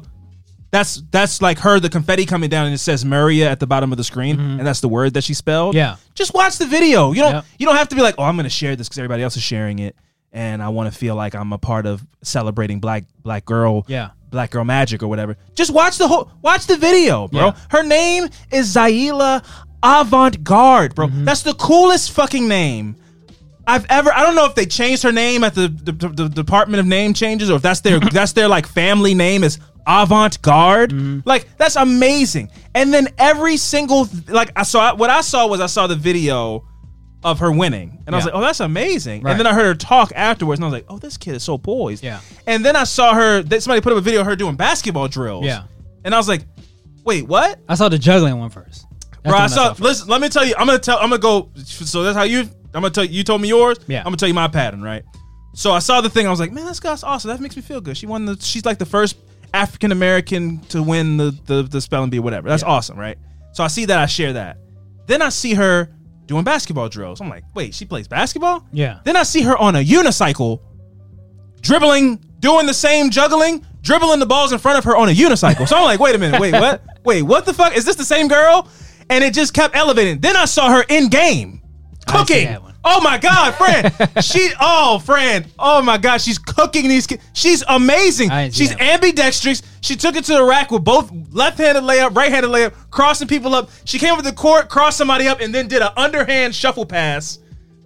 [SPEAKER 2] that's that's like her the confetti coming down and it says maria at the bottom of the screen and that's the word that she spelled
[SPEAKER 5] Mm-hmm. Yeah.
[SPEAKER 2] just watch the video you don't
[SPEAKER 5] Yep.
[SPEAKER 2] you don't have to be like oh i'm gonna share this because everybody else is sharing it and i want to feel like i'm a part of celebrating black black girl
[SPEAKER 5] Yeah.
[SPEAKER 2] Black Girl Magic or whatever. Just watch the whole watch the video, bro.
[SPEAKER 5] Yeah.
[SPEAKER 2] Her name is Zaila Avant Garde, bro.
[SPEAKER 5] Mm-hmm.
[SPEAKER 2] That's the coolest fucking name I've ever. I don't know if they changed her name at the, the, the, the Department of Name Changes or if that's their <laughs> that's their like family name is Avant Garde.
[SPEAKER 5] Mm-hmm.
[SPEAKER 2] Like that's amazing. And then every single like I saw what I saw was I saw the video of her winning, and I was
[SPEAKER 5] Yeah.
[SPEAKER 2] like, oh, that's amazing.
[SPEAKER 5] Right.
[SPEAKER 2] And then I heard her talk afterwards, and I was like, oh, this kid is so poised.
[SPEAKER 5] Yeah.
[SPEAKER 2] And then I saw her. That somebody put up a video of her doing basketball drills.
[SPEAKER 5] Yeah.
[SPEAKER 2] And I was like, wait, what?
[SPEAKER 5] I saw the juggling one first. That's the
[SPEAKER 2] Bro, I saw.
[SPEAKER 5] first.
[SPEAKER 2] Listen, let me tell you. I'm gonna tell. I'm gonna go. So that's how you. I'm gonna tell you. You told me yours.
[SPEAKER 5] Yeah.
[SPEAKER 2] I'm gonna tell you my pattern, right? So I saw the thing. I was like, man, this guy's awesome. That makes me feel good. She won the. She's like the first African American to win the, the the spelling bee, whatever. That's awesome, right? So I see that. I share that. Then I see her doing basketball drills. I'm like, wait, she plays basketball?
[SPEAKER 5] Yeah.
[SPEAKER 2] Then I see her on a unicycle, dribbling, doing the same juggling, dribbling the balls in front of her on a unicycle. So I'm like, wait a minute, wait, what? <laughs> Wait, what the fuck? Is this the same girl? And it just kept elevating. Then I saw her in game
[SPEAKER 5] I didn't see
[SPEAKER 2] cooking. Oh my God, Fran. <laughs> she, oh, Fran. Oh my God, she's cooking these kids. She's amazing.
[SPEAKER 5] I
[SPEAKER 2] She's
[SPEAKER 5] that
[SPEAKER 2] ambidextrous. She took it to the rack with both left-handed layup, right-handed layup, crossing people up. She came over the court, crossed somebody up, and then did an underhand shuffle pass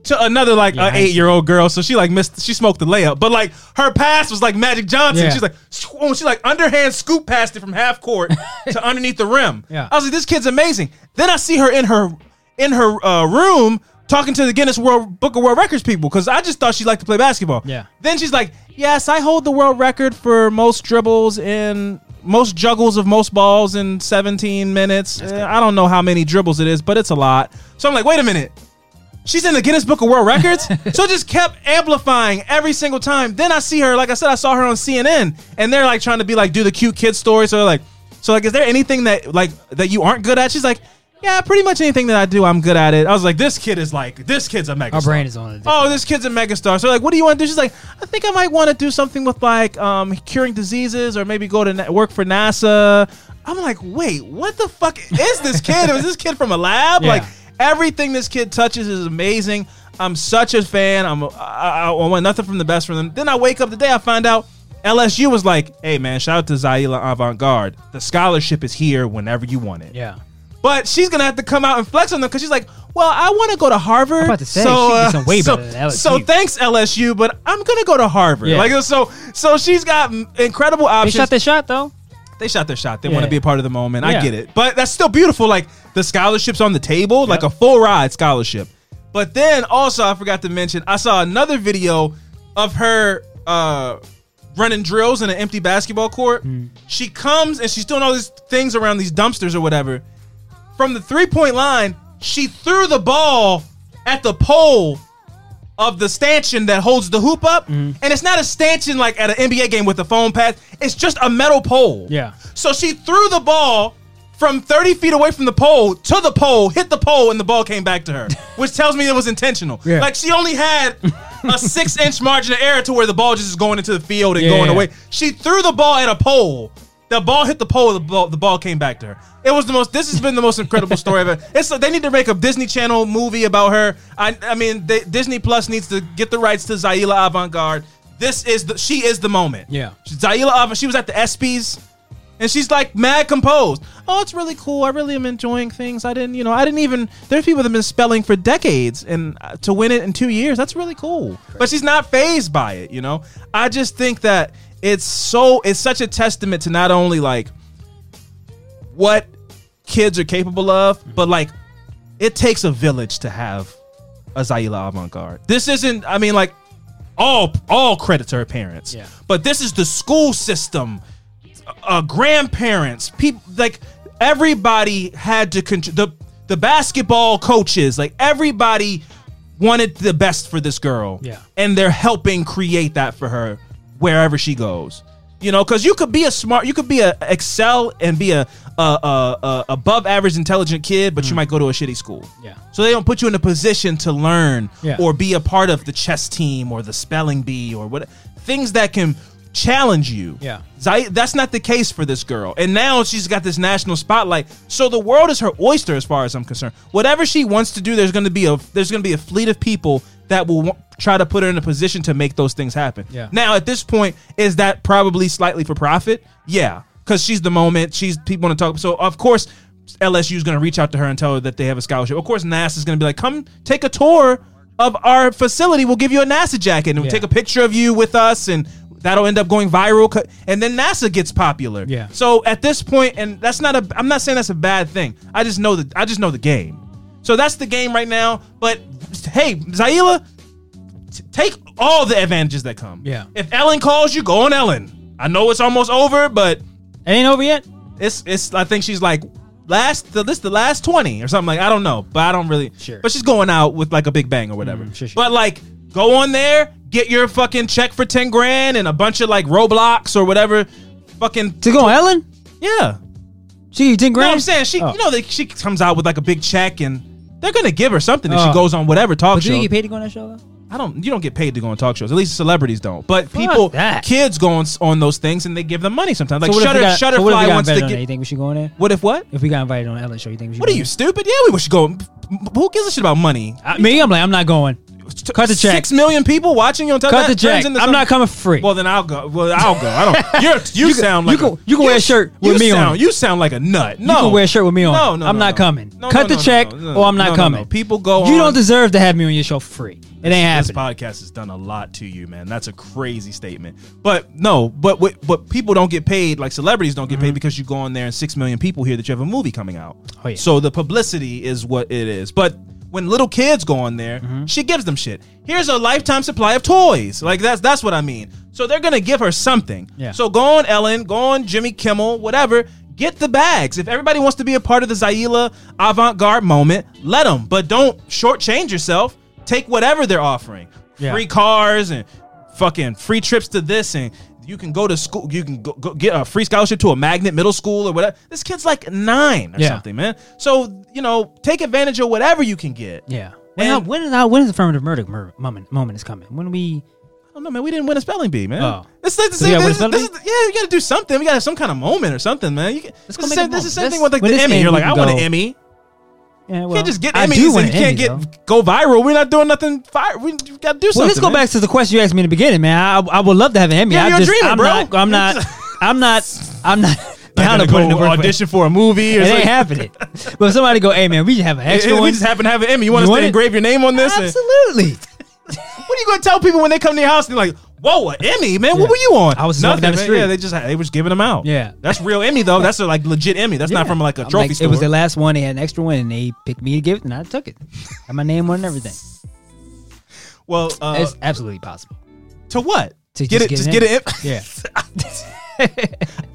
[SPEAKER 2] to another like
[SPEAKER 5] Yeah, I see
[SPEAKER 2] eight-year-old girl. So she like missed. She smoked the layup, but like her pass was like Magic Johnson.
[SPEAKER 5] Yeah.
[SPEAKER 2] She's like, oh, she like underhand scoop passed it from half court <laughs> to underneath the rim.
[SPEAKER 5] Yeah.
[SPEAKER 2] I was like, this kid's amazing. Then I see her in her in her uh, room talking to the Guinness World Book of World Records people because I just thought she liked to play basketball.
[SPEAKER 5] Yeah.
[SPEAKER 2] Then she's like, yes, I hold the world record for most dribbles in most juggles of most balls in 17 minutes. Eh, I don't know how many dribbles it is, but it's a lot. So I'm like, wait a minute. She's in the Guinness Book of World Records. <laughs> so it just kept amplifying every single time. Then I see her, like I said, I saw her on CNN, and they're like trying to be like, do the cute kid story. So they're like, so like, is there anything that like that you aren't good at? She's like, yeah, pretty much anything that I do, I'm good at it. I was like, this kid is like, this kid's a mega.
[SPEAKER 5] Our brain is on it.
[SPEAKER 2] Oh, this kid's a megastar. So like, what do you want to do? She's like, I think I might want to do something with like um, curing diseases, or maybe go to na- work for NASA. I'm like, wait, what the fuck is this kid? is this kid from a lab?
[SPEAKER 5] Yeah.
[SPEAKER 2] Like everything this kid touches is amazing. I'm such a fan. I'm I, I, I want nothing from the best from them. Then I wake up the day I find out LSU was like, "Hey man, shout out to Zaila Avant Garde. The scholarship is here whenever you want it."
[SPEAKER 5] Yeah.
[SPEAKER 2] But she's gonna have to come out and flex on them because she's like, "Well, I want to go to Harvard."
[SPEAKER 5] I'm about to say,
[SPEAKER 2] so, uh,
[SPEAKER 5] some way
[SPEAKER 2] so, so thanks LSU, but I'm gonna go to Harvard.
[SPEAKER 5] Yeah.
[SPEAKER 2] Like so, so she's got incredible options.
[SPEAKER 5] They shot their shot though.
[SPEAKER 2] They shot their shot. They
[SPEAKER 5] Yeah.
[SPEAKER 2] want to be a part of the moment. I get it. But that's still beautiful. Like the scholarships on the table, like a full ride scholarship. But then also, I forgot to mention, I saw another video of her uh, running drills in an empty basketball court.
[SPEAKER 5] Hmm.
[SPEAKER 2] She comes and she's doing all these things around these dumpsters or whatever. From the three point line, she threw the ball at the pole of the stanchion that holds the hoop up.
[SPEAKER 5] Mm-hmm.
[SPEAKER 2] And it's not a stanchion like at an NBA game with a foam pad. It's just a metal pole.
[SPEAKER 5] Yeah.
[SPEAKER 2] So she threw the ball from 30 feet away from the pole to the pole, hit the pole, and the ball came back to her, <laughs> which tells me it was intentional.
[SPEAKER 5] Yeah.
[SPEAKER 2] Like she only had a six inch margin of error to where the ball just is going into the field and
[SPEAKER 5] Yeah.
[SPEAKER 2] going away. She threw the ball at a pole. The ball hit the pole. The ball, the ball came back to her. It was the most. This has been the most incredible story ever. <laughs> It's they need to make a Disney Channel movie about her. I, I mean, they, Disney Plus needs to get the rights to Zaila Avant Garde. This is the. She is the moment.
[SPEAKER 5] Yeah.
[SPEAKER 2] Zaila Avant. She was at the ESPYS. And she's like mad composed. Oh, it's really cool. I really am enjoying things. I didn't, you know, I didn't even. There's people that have been spelling for decades, and uh, to win it in two years, that's really cool. But she's not phased by it. You know, I just think that it's so. It's such a testament to not only like what kids are capable of, but like it takes a village to have a Zaila avant-garde. This isn't. I mean, like all all credit to her parents.
[SPEAKER 5] Yeah.
[SPEAKER 2] But this is the school system, uh, grandparents, people like everybody had to con- the the basketball coaches, like everybody wanted the best for this girl.
[SPEAKER 5] Yeah.
[SPEAKER 2] And they're helping create that for her wherever she goes. You know, because you could be a smart, you could be a excel and be a, a, a, a above average intelligent kid, but you might go to a shitty school.
[SPEAKER 5] Mm. Yeah.
[SPEAKER 2] So they don't put you in a position to learn
[SPEAKER 5] Yeah.
[SPEAKER 2] or be a part of the chess team or the spelling bee or what things that can challenge you.
[SPEAKER 5] Yeah.
[SPEAKER 2] That's not the case for this girl. And now she's got this national spotlight. So the world is her oyster as far as I'm concerned. Whatever she wants to do, there's going to be a there's going to be a fleet of people that will wa- try to put her in a position to make those things happen.
[SPEAKER 5] Yeah.
[SPEAKER 2] Now at this point, is that probably slightly for profit? Yeah, because she's the moment. She's people want to talk. So of course. LSU is going to reach out to her and tell her that they have a scholarship. Of course, NASA is going to be like, "Come take a tour of our facility. We'll give you a NASA jacket and we'll
[SPEAKER 5] Yeah.
[SPEAKER 2] take a picture of you with us, and that'll end up going viral. And then NASA gets popular.
[SPEAKER 5] Yeah.
[SPEAKER 2] So at this point, and that's not a. I'm not saying that's a bad thing. I just know that I just know the game. So that's the game right now. But hey, Zaila, t- take all the advantages that come.
[SPEAKER 5] Yeah.
[SPEAKER 2] If Ellen calls you, go on Ellen. I know it's almost over, but
[SPEAKER 5] It ain't over yet.
[SPEAKER 2] it's it's. I think she's like last the this the last twenty or something like I don't know, but I don't really.
[SPEAKER 5] Sure.
[SPEAKER 2] But she's going out with like a big bang or whatever.
[SPEAKER 5] Mm, sure, sure.
[SPEAKER 2] But like, go on there, get your fucking check for ten grand and a bunch of like Roblox or whatever. Fucking
[SPEAKER 5] To go on Ellen.
[SPEAKER 2] yeah.
[SPEAKER 5] She you ten grand.
[SPEAKER 2] I'm saying she,
[SPEAKER 5] Oh.
[SPEAKER 2] you know, that she comes out with like a big check and. They're gonna give her something if she goes on whatever talk show.
[SPEAKER 5] But do
[SPEAKER 2] show.
[SPEAKER 5] you get paid to go on that show though?
[SPEAKER 2] I don't. You don't get paid to go on talk shows. At least celebrities don't. But people,
[SPEAKER 5] that.
[SPEAKER 2] kids go on, on those things and they give them money sometimes. Like
[SPEAKER 5] so what
[SPEAKER 2] Shutter,
[SPEAKER 5] if we got, so what if we
[SPEAKER 2] Shutterfly
[SPEAKER 5] got
[SPEAKER 2] wants to
[SPEAKER 5] invited on there?
[SPEAKER 2] get.
[SPEAKER 5] You think we should go on there?
[SPEAKER 2] What if what?
[SPEAKER 5] If we got invited on Ellen show, you think we should?
[SPEAKER 2] What
[SPEAKER 5] go
[SPEAKER 2] are you
[SPEAKER 5] on
[SPEAKER 2] stupid? Yeah, we should go. Who gives a shit about money?
[SPEAKER 5] there? Uh, me, I'm like, I'm not going. Cut the check.
[SPEAKER 2] Six million people watching you on
[SPEAKER 5] Cut
[SPEAKER 2] television.
[SPEAKER 5] the check. I'm not coming for free.
[SPEAKER 2] Well, then I'll go. Well, I'll go. I don't. <laughs> You're, you,
[SPEAKER 5] You can-
[SPEAKER 2] sound
[SPEAKER 5] you
[SPEAKER 2] like
[SPEAKER 5] can-
[SPEAKER 2] a,
[SPEAKER 5] you can wear a shirt with me on
[SPEAKER 2] sound,
[SPEAKER 5] it.
[SPEAKER 2] You sound like a nut. No,
[SPEAKER 5] you can wear a shirt with me on.
[SPEAKER 2] No, no,
[SPEAKER 5] I'm
[SPEAKER 2] no,
[SPEAKER 5] not
[SPEAKER 2] no.
[SPEAKER 5] coming.
[SPEAKER 2] No,
[SPEAKER 5] Cut the check, or I'm not
[SPEAKER 2] no, no,
[SPEAKER 5] coming.
[SPEAKER 2] People go.
[SPEAKER 5] You
[SPEAKER 2] on-
[SPEAKER 5] don't deserve to have me on your show free. It ain't happening.
[SPEAKER 2] This podcast has done a lot to you, man. That's a crazy statement. But no, but what, but people don't get paid like celebrities don't get paid because you go on there and six million people hear that you have a movie coming out.
[SPEAKER 5] Mm-hmm. Oh, yeah.
[SPEAKER 2] So the publicity is what it is. But when little kids go on there,
[SPEAKER 5] Mm-hmm.
[SPEAKER 2] she gives them shit. Here's a lifetime supply of toys. Like that's that's what I mean. So they're gonna give her something.
[SPEAKER 5] Yeah.
[SPEAKER 2] So go on Ellen, go on Jimmy Kimmel, whatever. Get the bags. If everybody wants to be a part of the Zaila avant-garde moment, let them. But don't shortchange yourself. Take whatever they're offering.
[SPEAKER 5] Yeah.
[SPEAKER 2] Free cars and fucking free trips to this and you can go to school. You can go, go get a free scholarship to a magnet middle school or whatever. This kid's like nine or
[SPEAKER 5] Yeah.
[SPEAKER 2] something, man. So you know, take advantage of whatever you can get.
[SPEAKER 5] Yeah. When,
[SPEAKER 2] And-
[SPEAKER 5] when is when is affirmative murder mur- moment moment is coming? When we
[SPEAKER 2] I don't know, man. We didn't win a spelling bee, man.
[SPEAKER 5] Oh.
[SPEAKER 2] It's like the same. This, is- this is, yeah, you got to do something. We got to have some kind of moment or something, man. You can, this is the same, this is the same
[SPEAKER 5] moment.
[SPEAKER 2] thing with like the Emmy. You're like, I
[SPEAKER 5] can
[SPEAKER 2] want an Emmy.
[SPEAKER 5] Yeah,
[SPEAKER 2] You
[SPEAKER 5] well,
[SPEAKER 2] can't just get
[SPEAKER 5] I do
[SPEAKER 2] and you can't
[SPEAKER 5] Emmy,
[SPEAKER 2] get go viral. We're not doing nothing. Fire. We got to do something.
[SPEAKER 5] Well, let's go
[SPEAKER 2] man.
[SPEAKER 5] back to the question you asked me in the beginning, man. I, I would love to have an Emmy.
[SPEAKER 2] Yeah,
[SPEAKER 5] I
[SPEAKER 2] you're
[SPEAKER 5] just,
[SPEAKER 2] dreamer,
[SPEAKER 5] I'm
[SPEAKER 2] bro.
[SPEAKER 5] Not, I'm <laughs> not. I'm not. I'm not down
[SPEAKER 2] gonna
[SPEAKER 5] put in the
[SPEAKER 2] go
[SPEAKER 5] work for
[SPEAKER 2] audition for a movie. Or
[SPEAKER 5] It ain't happening. But somebody go, hey man, we just have an <laughs> extra
[SPEAKER 2] we
[SPEAKER 5] one.
[SPEAKER 2] just happen to have an Emmy. You want
[SPEAKER 5] You
[SPEAKER 2] us
[SPEAKER 5] want
[SPEAKER 2] to engrave your name on this? And-
[SPEAKER 5] Absolutely.
[SPEAKER 2] What are you going to tell people when they come to your house and they're like, "Whoa, an Emmy, man! What were you on?"
[SPEAKER 5] I was nothing. down the
[SPEAKER 2] man.
[SPEAKER 5] street.
[SPEAKER 2] Yeah, they just they was giving them out.
[SPEAKER 5] Yeah.
[SPEAKER 2] that's real Emmy though. That's a, like legit Emmy. That's not
[SPEAKER 5] Yeah.
[SPEAKER 2] from like a
[SPEAKER 5] I'm
[SPEAKER 2] trophy
[SPEAKER 5] like,
[SPEAKER 2] store.
[SPEAKER 5] It was the last one. They had an extra one, and they picked me to give it, and I took it. Had my name on it and everything.
[SPEAKER 2] well, uh,
[SPEAKER 5] it's absolutely possible.
[SPEAKER 2] to what?
[SPEAKER 5] To
[SPEAKER 2] get it.
[SPEAKER 5] just get an
[SPEAKER 2] it.
[SPEAKER 5] Yeah. <laughs>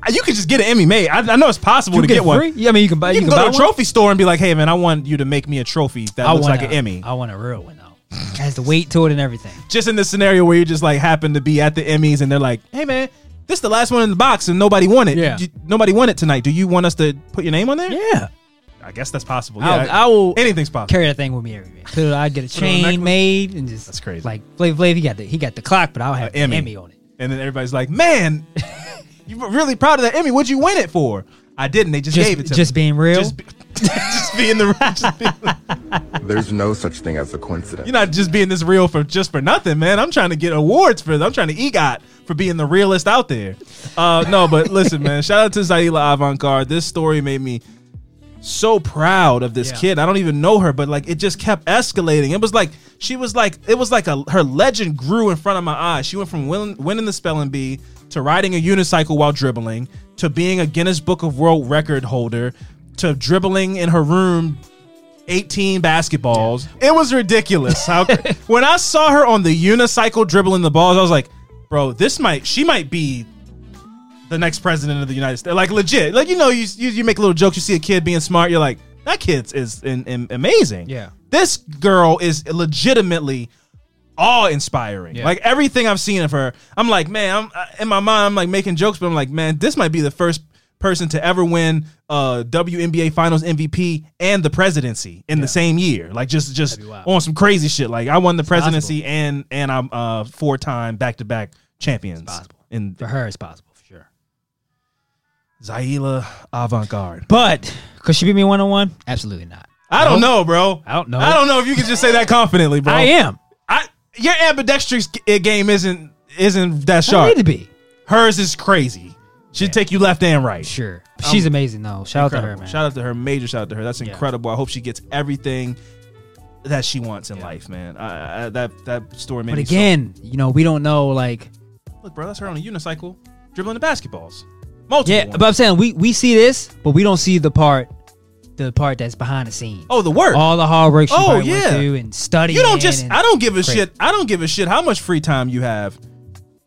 [SPEAKER 2] You can just get an Emmy made. I, I know it's possible
[SPEAKER 5] You
[SPEAKER 2] to
[SPEAKER 5] get
[SPEAKER 2] one.
[SPEAKER 5] free? Yeah, I mean, you can buy.
[SPEAKER 2] You, can, go
[SPEAKER 5] buy
[SPEAKER 2] to a
[SPEAKER 5] one.
[SPEAKER 2] trophy store and be like, "Hey, man, I want you to make me a trophy that
[SPEAKER 5] I
[SPEAKER 2] looks
[SPEAKER 5] want
[SPEAKER 2] like
[SPEAKER 5] a-
[SPEAKER 2] an Emmy."
[SPEAKER 5] I want a real one though. It has the weight to it and everything.
[SPEAKER 2] Just in the scenario where you just like happen to be at the Emmys and they're like, "Hey, man, this is the last one in the box and nobody won it.
[SPEAKER 5] Yeah.
[SPEAKER 2] You- nobody won it tonight. Do you want us to put your name on there?"
[SPEAKER 5] Yeah.
[SPEAKER 2] I guess that's possible.
[SPEAKER 5] I'll-
[SPEAKER 2] Yeah,
[SPEAKER 5] I will
[SPEAKER 2] anything's possible.
[SPEAKER 5] carry that thing with me everywhere. So I get a
[SPEAKER 2] on a
[SPEAKER 5] chain made and just
[SPEAKER 2] That's crazy.
[SPEAKER 5] Like Flav Flav, he got the he got the clock, but I'll have
[SPEAKER 2] Uh, Emmy.
[SPEAKER 5] Emmy. Emmy on it.
[SPEAKER 2] And then everybody's like, "Man, <laughs> you're really proud of that Emmy. What'd you win it for?" I didn't. They just,
[SPEAKER 5] Just,
[SPEAKER 2] gave it to me.
[SPEAKER 5] just
[SPEAKER 2] me.
[SPEAKER 5] being real.
[SPEAKER 2] Just, be, <laughs> just being the. Just being,
[SPEAKER 6] There's no such thing as a coincidence.
[SPEAKER 2] you're not just being this real for just for nothing, man. I'm trying to get awards for. I'm trying to EGOT for being the realest out there. Uh, no, but listen, man. Shout out to Zaila Avant Garde. This story made me so proud of this
[SPEAKER 5] Yeah.
[SPEAKER 2] kid. I don't even know her, but like it just kept escalating. It was like she was like it was like a her legend grew in front of my eyes. She went from winning, winning the spelling bee to riding a unicycle while dribbling to being a Guinness Book of World Record holder to dribbling in her room 18 basketballs. It was ridiculous. How <laughs> when I saw her on the unicycle dribbling the balls, I was like, bro, this might she might be the next president of the United States. Like legit. Like you know, you you, you make little jokes. You see a kid being smart. You're like, that kid is in, in- amazing.
[SPEAKER 5] Yeah.
[SPEAKER 2] This girl is legitimately awe inspiring.
[SPEAKER 5] Yeah.
[SPEAKER 2] Like everything I've seen of her, I'm like, man. I'm in my mind. I'm like making jokes, but I'm like, man, this might be the first person to ever win uh WNBA Finals MVP and the presidency in the same year. Like just just
[SPEAKER 5] That'd be wild.
[SPEAKER 2] on some crazy shit. Like I won the presidency and and I'm uh four time back to back champions.
[SPEAKER 5] possible.
[SPEAKER 2] In
[SPEAKER 5] For her, it's possible for sure.
[SPEAKER 2] Zaila Avant Garde.
[SPEAKER 5] But could she beat me one on one? Absolutely not.
[SPEAKER 2] I don't know, bro.
[SPEAKER 5] I don't know.
[SPEAKER 2] I don't know if you can just say that confidently, bro.
[SPEAKER 5] I am.
[SPEAKER 2] I your ambidextrous game isn't isn't that
[SPEAKER 5] I
[SPEAKER 2] sharp.
[SPEAKER 5] need to be.
[SPEAKER 2] Hers is crazy. She'd take you left and right.
[SPEAKER 5] Sure. She's amazing though. Shout out to her,
[SPEAKER 2] Incredible.
[SPEAKER 5] man.
[SPEAKER 2] Shout out to her. Major shout out to her. That's
[SPEAKER 5] Yeah.
[SPEAKER 2] incredible. I hope she gets everything that she wants in life, man. I, I, that that story made
[SPEAKER 5] but
[SPEAKER 2] me so-
[SPEAKER 5] again, you know, we don't know like
[SPEAKER 2] look, bro. That's her on a unicycle dribbling the basketballs. Multiple.
[SPEAKER 5] Yeah,
[SPEAKER 2] ones.
[SPEAKER 5] but I'm saying we we see this, but we don't see the part the part that's behind the scenes.
[SPEAKER 2] oh, the work.
[SPEAKER 5] All the hard work she
[SPEAKER 2] Oh,
[SPEAKER 5] probably
[SPEAKER 2] yeah.
[SPEAKER 5] went through and studying.
[SPEAKER 2] you don't just.
[SPEAKER 5] and-
[SPEAKER 2] I don't give a shit. I don't give a shit how much free time you have.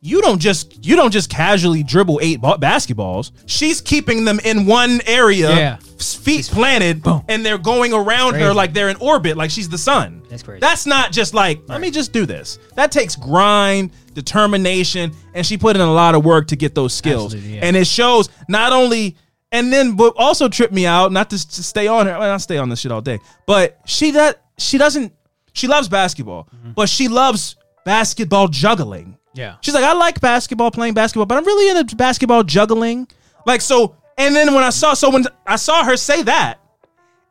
[SPEAKER 2] You don't just. You don't just casually dribble eight ba- basketballs. She's keeping them in one area.
[SPEAKER 5] Yeah.
[SPEAKER 2] Feet planted,
[SPEAKER 5] Boom.
[SPEAKER 2] and they're going around her
[SPEAKER 5] Crazy.
[SPEAKER 2] like they're in orbit, like she's the sun.
[SPEAKER 5] That's crazy.
[SPEAKER 2] That's not just like let me just do this. That takes grind, determination, and she put in a lot of work to get those skills.
[SPEAKER 5] Absolutely, yeah.
[SPEAKER 2] And it shows not only and then also tripped me out, not to, s- to stay on her, well, I stay on this shit all day, but she that she doesn't she loves basketball,
[SPEAKER 5] Mm-hmm.
[SPEAKER 2] but she loves basketball juggling.
[SPEAKER 5] Yeah.
[SPEAKER 2] She's like, I like basketball, playing basketball, but I'm really into basketball juggling. Like so, and then when I saw so when I saw her say that,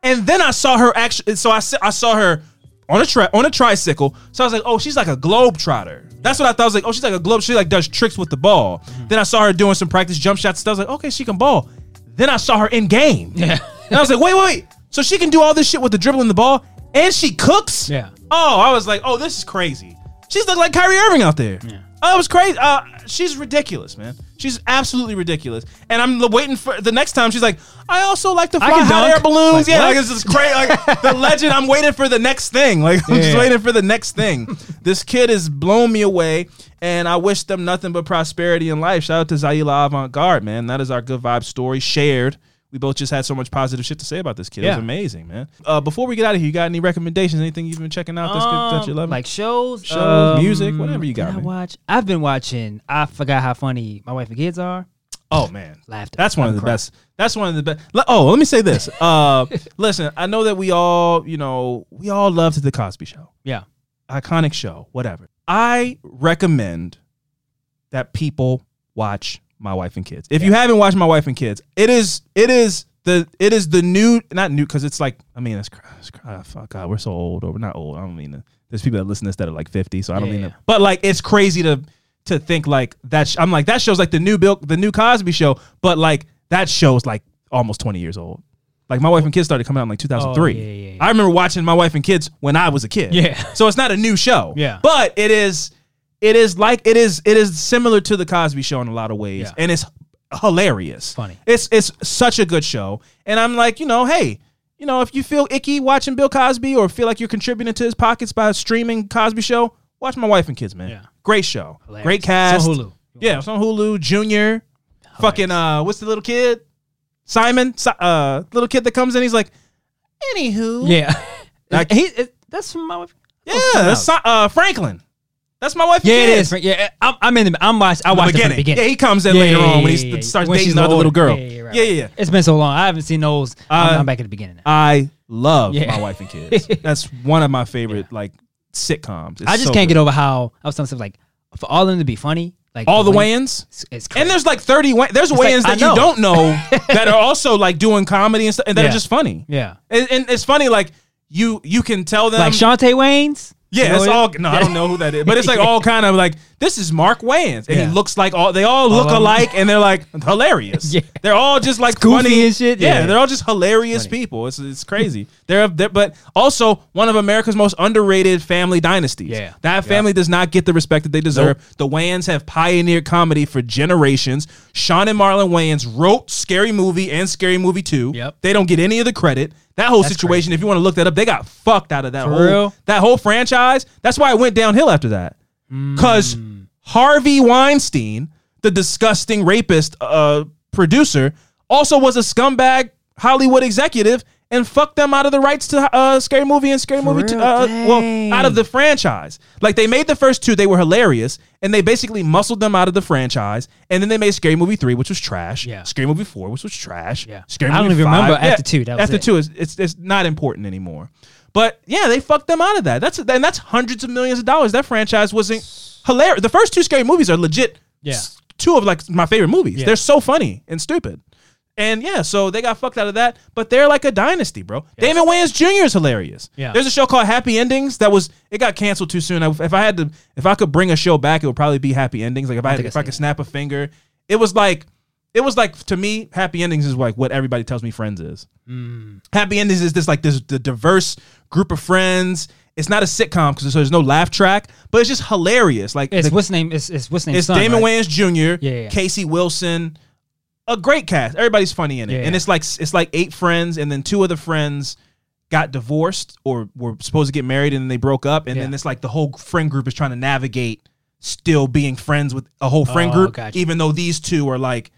[SPEAKER 2] and then I saw her actually. So I I saw her on a tri- on a tricycle. So I was like, oh, she's like a globe trotter. That's what I thought. I was like, oh, she's like a globe. She like does tricks with the ball. Mm-hmm. Then I saw her doing some practice jump shots. and stuff. I was like, okay, she can ball. Then I saw her in game.
[SPEAKER 5] Yeah.
[SPEAKER 2] And I was like, wait, wait, wait. So she can do all this shit with the dribbling the ball, and she cooks.
[SPEAKER 5] Yeah.
[SPEAKER 2] Oh, I was like, oh, this is crazy. She's look like Kyrie Irving out there. Yeah. Oh, it was crazy. Uh, she's ridiculous, man. She's absolutely ridiculous. And I'm waiting for the next time. She's like, I also like to fly hot
[SPEAKER 5] dunk.
[SPEAKER 2] air balloons.
[SPEAKER 5] Like,
[SPEAKER 2] yeah,
[SPEAKER 5] what?
[SPEAKER 2] like this is crazy. Like the legend. I'm waiting for the next thing. Like <laughs> I'm just waiting for the next thing. this kid has blown me away, and I wish them nothing but prosperity in life. Shout out to Zaila Avant Garde, man. That is our good vibe story shared. We both just had so much positive shit to say about this kid. It was
[SPEAKER 5] Yeah.
[SPEAKER 2] amazing, man. Uh, before we get out of here, you got any recommendations? Anything you've been checking out that's good, that you
[SPEAKER 5] Um,
[SPEAKER 2] love?
[SPEAKER 5] like shows,
[SPEAKER 2] Shows,
[SPEAKER 5] um,
[SPEAKER 2] music, whatever you got,
[SPEAKER 5] I watch. I've been watching. I forgot how funny my wife and kids are.
[SPEAKER 2] Oh man,
[SPEAKER 5] laughter.
[SPEAKER 2] That's one of
[SPEAKER 5] I'm
[SPEAKER 2] the
[SPEAKER 5] crying.
[SPEAKER 2] best. That's one of the best. Oh, let me say this. <laughs> Uh, listen, I know that we all, you know, we all loved the Cosby Show,
[SPEAKER 5] Yeah.
[SPEAKER 2] iconic show, whatever. I recommend that people watch My Wife and Kids. If you haven't watched My Wife and Kids, it is it is the it is the new not new because it's like I mean it's, it's ah, fuck God we're so old or we're not old I don't mean to, there's people that listen to this that are like 50 so I don't
[SPEAKER 5] Yeah,
[SPEAKER 2] mean
[SPEAKER 5] yeah.
[SPEAKER 2] to, but like it's crazy to to think like that sh- I'm like that show's like the new Bill the new Cosby show but like that show's like almost 20 years old like my wife and kids started coming out in like 2003
[SPEAKER 5] Oh, yeah, yeah, yeah.
[SPEAKER 2] I remember watching my wife and kids when I was a kid
[SPEAKER 5] Yeah.
[SPEAKER 2] so it's not a new show
[SPEAKER 5] Yeah.
[SPEAKER 2] but it is it is like it is it is similar to the Cosby show in a lot of ways
[SPEAKER 5] Yeah.
[SPEAKER 2] and it's hilarious
[SPEAKER 5] Funny.
[SPEAKER 2] it's it's such a good show, and I'm like, you know, hey, you know, if you feel icky watching Bill Cosby or feel like you're contributing to his pockets by streaming Cosby Show, watch My Wife and Kids, man.
[SPEAKER 5] Yeah.
[SPEAKER 2] Great show,
[SPEAKER 5] Hilarious.
[SPEAKER 2] great cast.
[SPEAKER 5] It's on Hulu.
[SPEAKER 2] Yeah, it's on Hulu. Junior, fucking uh, what's the little kid? Simon, uh, little kid that comes in. He's like, anywho,
[SPEAKER 5] Yeah.
[SPEAKER 2] Like-
[SPEAKER 5] he, that's from my wife.
[SPEAKER 2] yeah, that's uh, Franklin. That's my wife.
[SPEAKER 5] Yeah, it
[SPEAKER 2] kids.
[SPEAKER 5] Yeah, I'm, I'm in the. I'm watch. I
[SPEAKER 2] The
[SPEAKER 5] watched it from the beginning.
[SPEAKER 2] Yeah, he comes in
[SPEAKER 5] Yeah,
[SPEAKER 2] later
[SPEAKER 5] yeah,
[SPEAKER 2] on when
[SPEAKER 5] yeah,
[SPEAKER 2] he
[SPEAKER 5] yeah,
[SPEAKER 2] starts
[SPEAKER 5] When
[SPEAKER 2] dating
[SPEAKER 5] she's
[SPEAKER 2] the other
[SPEAKER 5] older.
[SPEAKER 2] little girl.
[SPEAKER 5] Yeah, yeah, right,
[SPEAKER 2] yeah,
[SPEAKER 5] right.
[SPEAKER 2] yeah.
[SPEAKER 5] It's been so long. I haven't seen those. I'm,
[SPEAKER 2] Uh,
[SPEAKER 5] I'm back at the beginning now.
[SPEAKER 2] I love
[SPEAKER 5] Yeah.
[SPEAKER 2] my wife and kids. <laughs> That's one of my favorite like sitcoms. It's
[SPEAKER 5] I just can't get over how I was telling myself like for all of them to be funny, like
[SPEAKER 2] all the
[SPEAKER 5] Wayans.
[SPEAKER 2] Wayans.
[SPEAKER 5] It's, it's crazy.
[SPEAKER 2] And there's like 30 Way- there's
[SPEAKER 5] like,
[SPEAKER 2] Wayans
[SPEAKER 5] I
[SPEAKER 2] that you don't know <laughs> that are also like doing comedy and stuff and that
[SPEAKER 5] Yeah.
[SPEAKER 2] are just funny.
[SPEAKER 5] yeah,
[SPEAKER 2] And, and it's funny like you you can tell them
[SPEAKER 5] like Shantae Wayne's.
[SPEAKER 2] Yeah, it's all no, I don't know who that is, but it's like <laughs> all kind of like this is Mark Wayans, and
[SPEAKER 5] Yeah.
[SPEAKER 2] he looks like all they all look
[SPEAKER 5] 'em.
[SPEAKER 2] alike, and they're like <laughs> hilarious.
[SPEAKER 5] Yeah.
[SPEAKER 2] they're all just like funny
[SPEAKER 5] and shit,
[SPEAKER 2] Yeah,
[SPEAKER 5] yeah.
[SPEAKER 2] they're all just hilarious people. It's it's crazy. <laughs> they're, they're but also one of America's most underrated family dynasties.
[SPEAKER 5] Yeah.
[SPEAKER 2] that family does not get the respect that they deserve. The Wayans have pioneered comedy for generations. Sean and Marlon Wayans wrote Scary Movie and Scary Movie Two.
[SPEAKER 5] Yep.
[SPEAKER 2] they don't get any of the credit. That whole
[SPEAKER 5] That's
[SPEAKER 2] situation, if you want to look that up, they got fucked out of that
[SPEAKER 5] For
[SPEAKER 2] whole
[SPEAKER 5] real?
[SPEAKER 2] that whole franchise. That's why it went downhill after that. Because
[SPEAKER 5] Mm.
[SPEAKER 2] Harvey Weinstein, the disgusting rapist uh, producer, also was a scumbag Hollywood executive and fucked them out of the rights to uh, Scary Movie and Scary Movie. Two,
[SPEAKER 5] real?
[SPEAKER 2] uh, well, out of the franchise. Like they made the first two, they were hilarious, and they basically muscled them out of the franchise. And then they made Scary Movie three, which was trash.
[SPEAKER 5] Yeah.
[SPEAKER 2] Scary Movie four, which was trash.
[SPEAKER 5] Yeah.
[SPEAKER 2] Scary movie.
[SPEAKER 5] I don't
[SPEAKER 2] Movie
[SPEAKER 5] even remember
[SPEAKER 2] five-
[SPEAKER 5] after two, that was
[SPEAKER 2] after
[SPEAKER 5] it.
[SPEAKER 2] two is it's it's not important anymore. But yeah, they fucked them out of that. That's and that's hundreds of millions of dollars. That franchise wasn't hilarious. The first two scary movies are legit.
[SPEAKER 5] Yeah.
[SPEAKER 2] Two of like my favorite movies.
[SPEAKER 5] Yeah.
[SPEAKER 2] They're so funny and stupid. And yeah, so they got fucked out of that, but they're like a dynasty, bro. David Wayans Jr. is hilarious.
[SPEAKER 5] Yeah.
[SPEAKER 2] There's a show called Happy Endings that was it got canceled too soon. I- If I had to, if I could bring a show back, it would probably be Happy Endings. Like if I, had, if
[SPEAKER 5] I've
[SPEAKER 2] could
[SPEAKER 5] seen
[SPEAKER 2] snap a finger, it was like, it was like to me, Happy Endings is like what everybody tells me Friends is.
[SPEAKER 5] Mm.
[SPEAKER 2] Happy Endings is this like this the diverse group of friends. It's not a sitcom because there's no laugh track, but it's just hilarious. Like
[SPEAKER 5] It's
[SPEAKER 2] the-
[SPEAKER 5] what's name? It's, it's what's name?
[SPEAKER 2] it's
[SPEAKER 5] son,
[SPEAKER 2] Damon
[SPEAKER 5] right?
[SPEAKER 2] Wayans Jr.,
[SPEAKER 5] Yeah, yeah.
[SPEAKER 2] Casey Wilson, a great cast. Everybody's funny in it,
[SPEAKER 5] Yeah,
[SPEAKER 2] and it's like it's like eight friends, and then two of the friends got divorced or were supposed to get married, and then they broke up, and then it's like the whole friend group is trying to navigate still being friends with a whole friend
[SPEAKER 5] Oh,
[SPEAKER 2] group, even though these two are like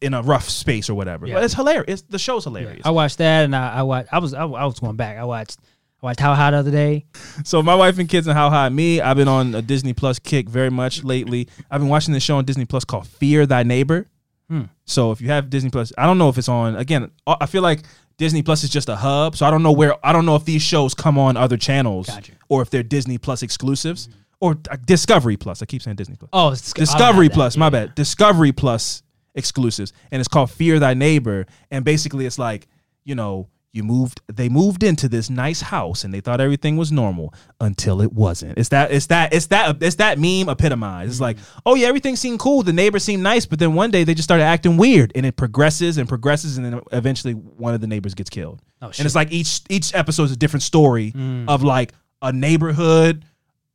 [SPEAKER 2] in a rough space or whatever.
[SPEAKER 5] Yeah.
[SPEAKER 2] But it's hilarious. It's, the show's hilarious.
[SPEAKER 5] I watched that, and I, I watched. I was I, I was going back. I watched. I watched How High the other day.
[SPEAKER 2] So my wife and kids and how high me. I've been on a Disney Plus kick very much lately. I've been watching this show on Disney Plus called Fear Thy Neighbor.
[SPEAKER 5] Hmm.
[SPEAKER 2] So if you have Disney Plus, I don't know if it's on. Again, I feel like Disney Plus is just a hub. So I don't know where. I don't know if these shows come on other channels
[SPEAKER 5] Gotcha.
[SPEAKER 2] or if they're Disney Plus exclusives or uh, Discovery Plus. I keep saying Disney Plus.
[SPEAKER 5] Oh, it's,
[SPEAKER 2] Discovery
[SPEAKER 5] I'll have that.
[SPEAKER 2] Plus, my bad. Discovery Plus exclusives, and it's called Fear Thy Neighbor. And basically, it's like you know, you moved. They moved into this nice house, and they thought everything was normal until it wasn't. It's that. It's that. It's that. It's that meme epitomized. It's like, mm-hmm. oh yeah, everything seemed cool. The neighbors seemed nice, but then one day they just started acting weird, and it progresses and progresses, and then eventually one of the neighbors gets killed.
[SPEAKER 5] Oh, shit.
[SPEAKER 2] and it's like each each episode is a different story mm. of like a neighborhood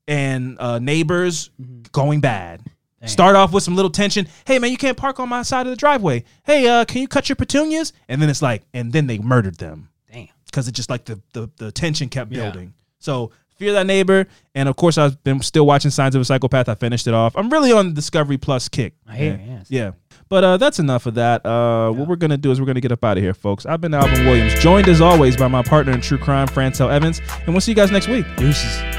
[SPEAKER 2] and uh, neighbors mm-hmm. going bad. Start off with some little tension. Hey man, you can't park on my side of the driveway. Hey, uh, can you cut your petunias? And then it's like, and then they murdered them
[SPEAKER 5] Damn.
[SPEAKER 2] because it just like the, the the tension kept
[SPEAKER 5] Yeah.
[SPEAKER 2] building. So fear that neighbor, and of course I've been still watching Signs of a Psychopath. I finished it off. I'm really on the Discovery Plus kick.
[SPEAKER 5] I hear
[SPEAKER 2] Yeah.
[SPEAKER 5] yes.
[SPEAKER 2] Yeah. But uh, that's enough of that. Uh, What we're gonna do is we're gonna get up out of here, folks. I've been Alvin Williams, joined as always by my partner in true crime, Francel Evans, and we'll see you guys next week.
[SPEAKER 5] Deuces.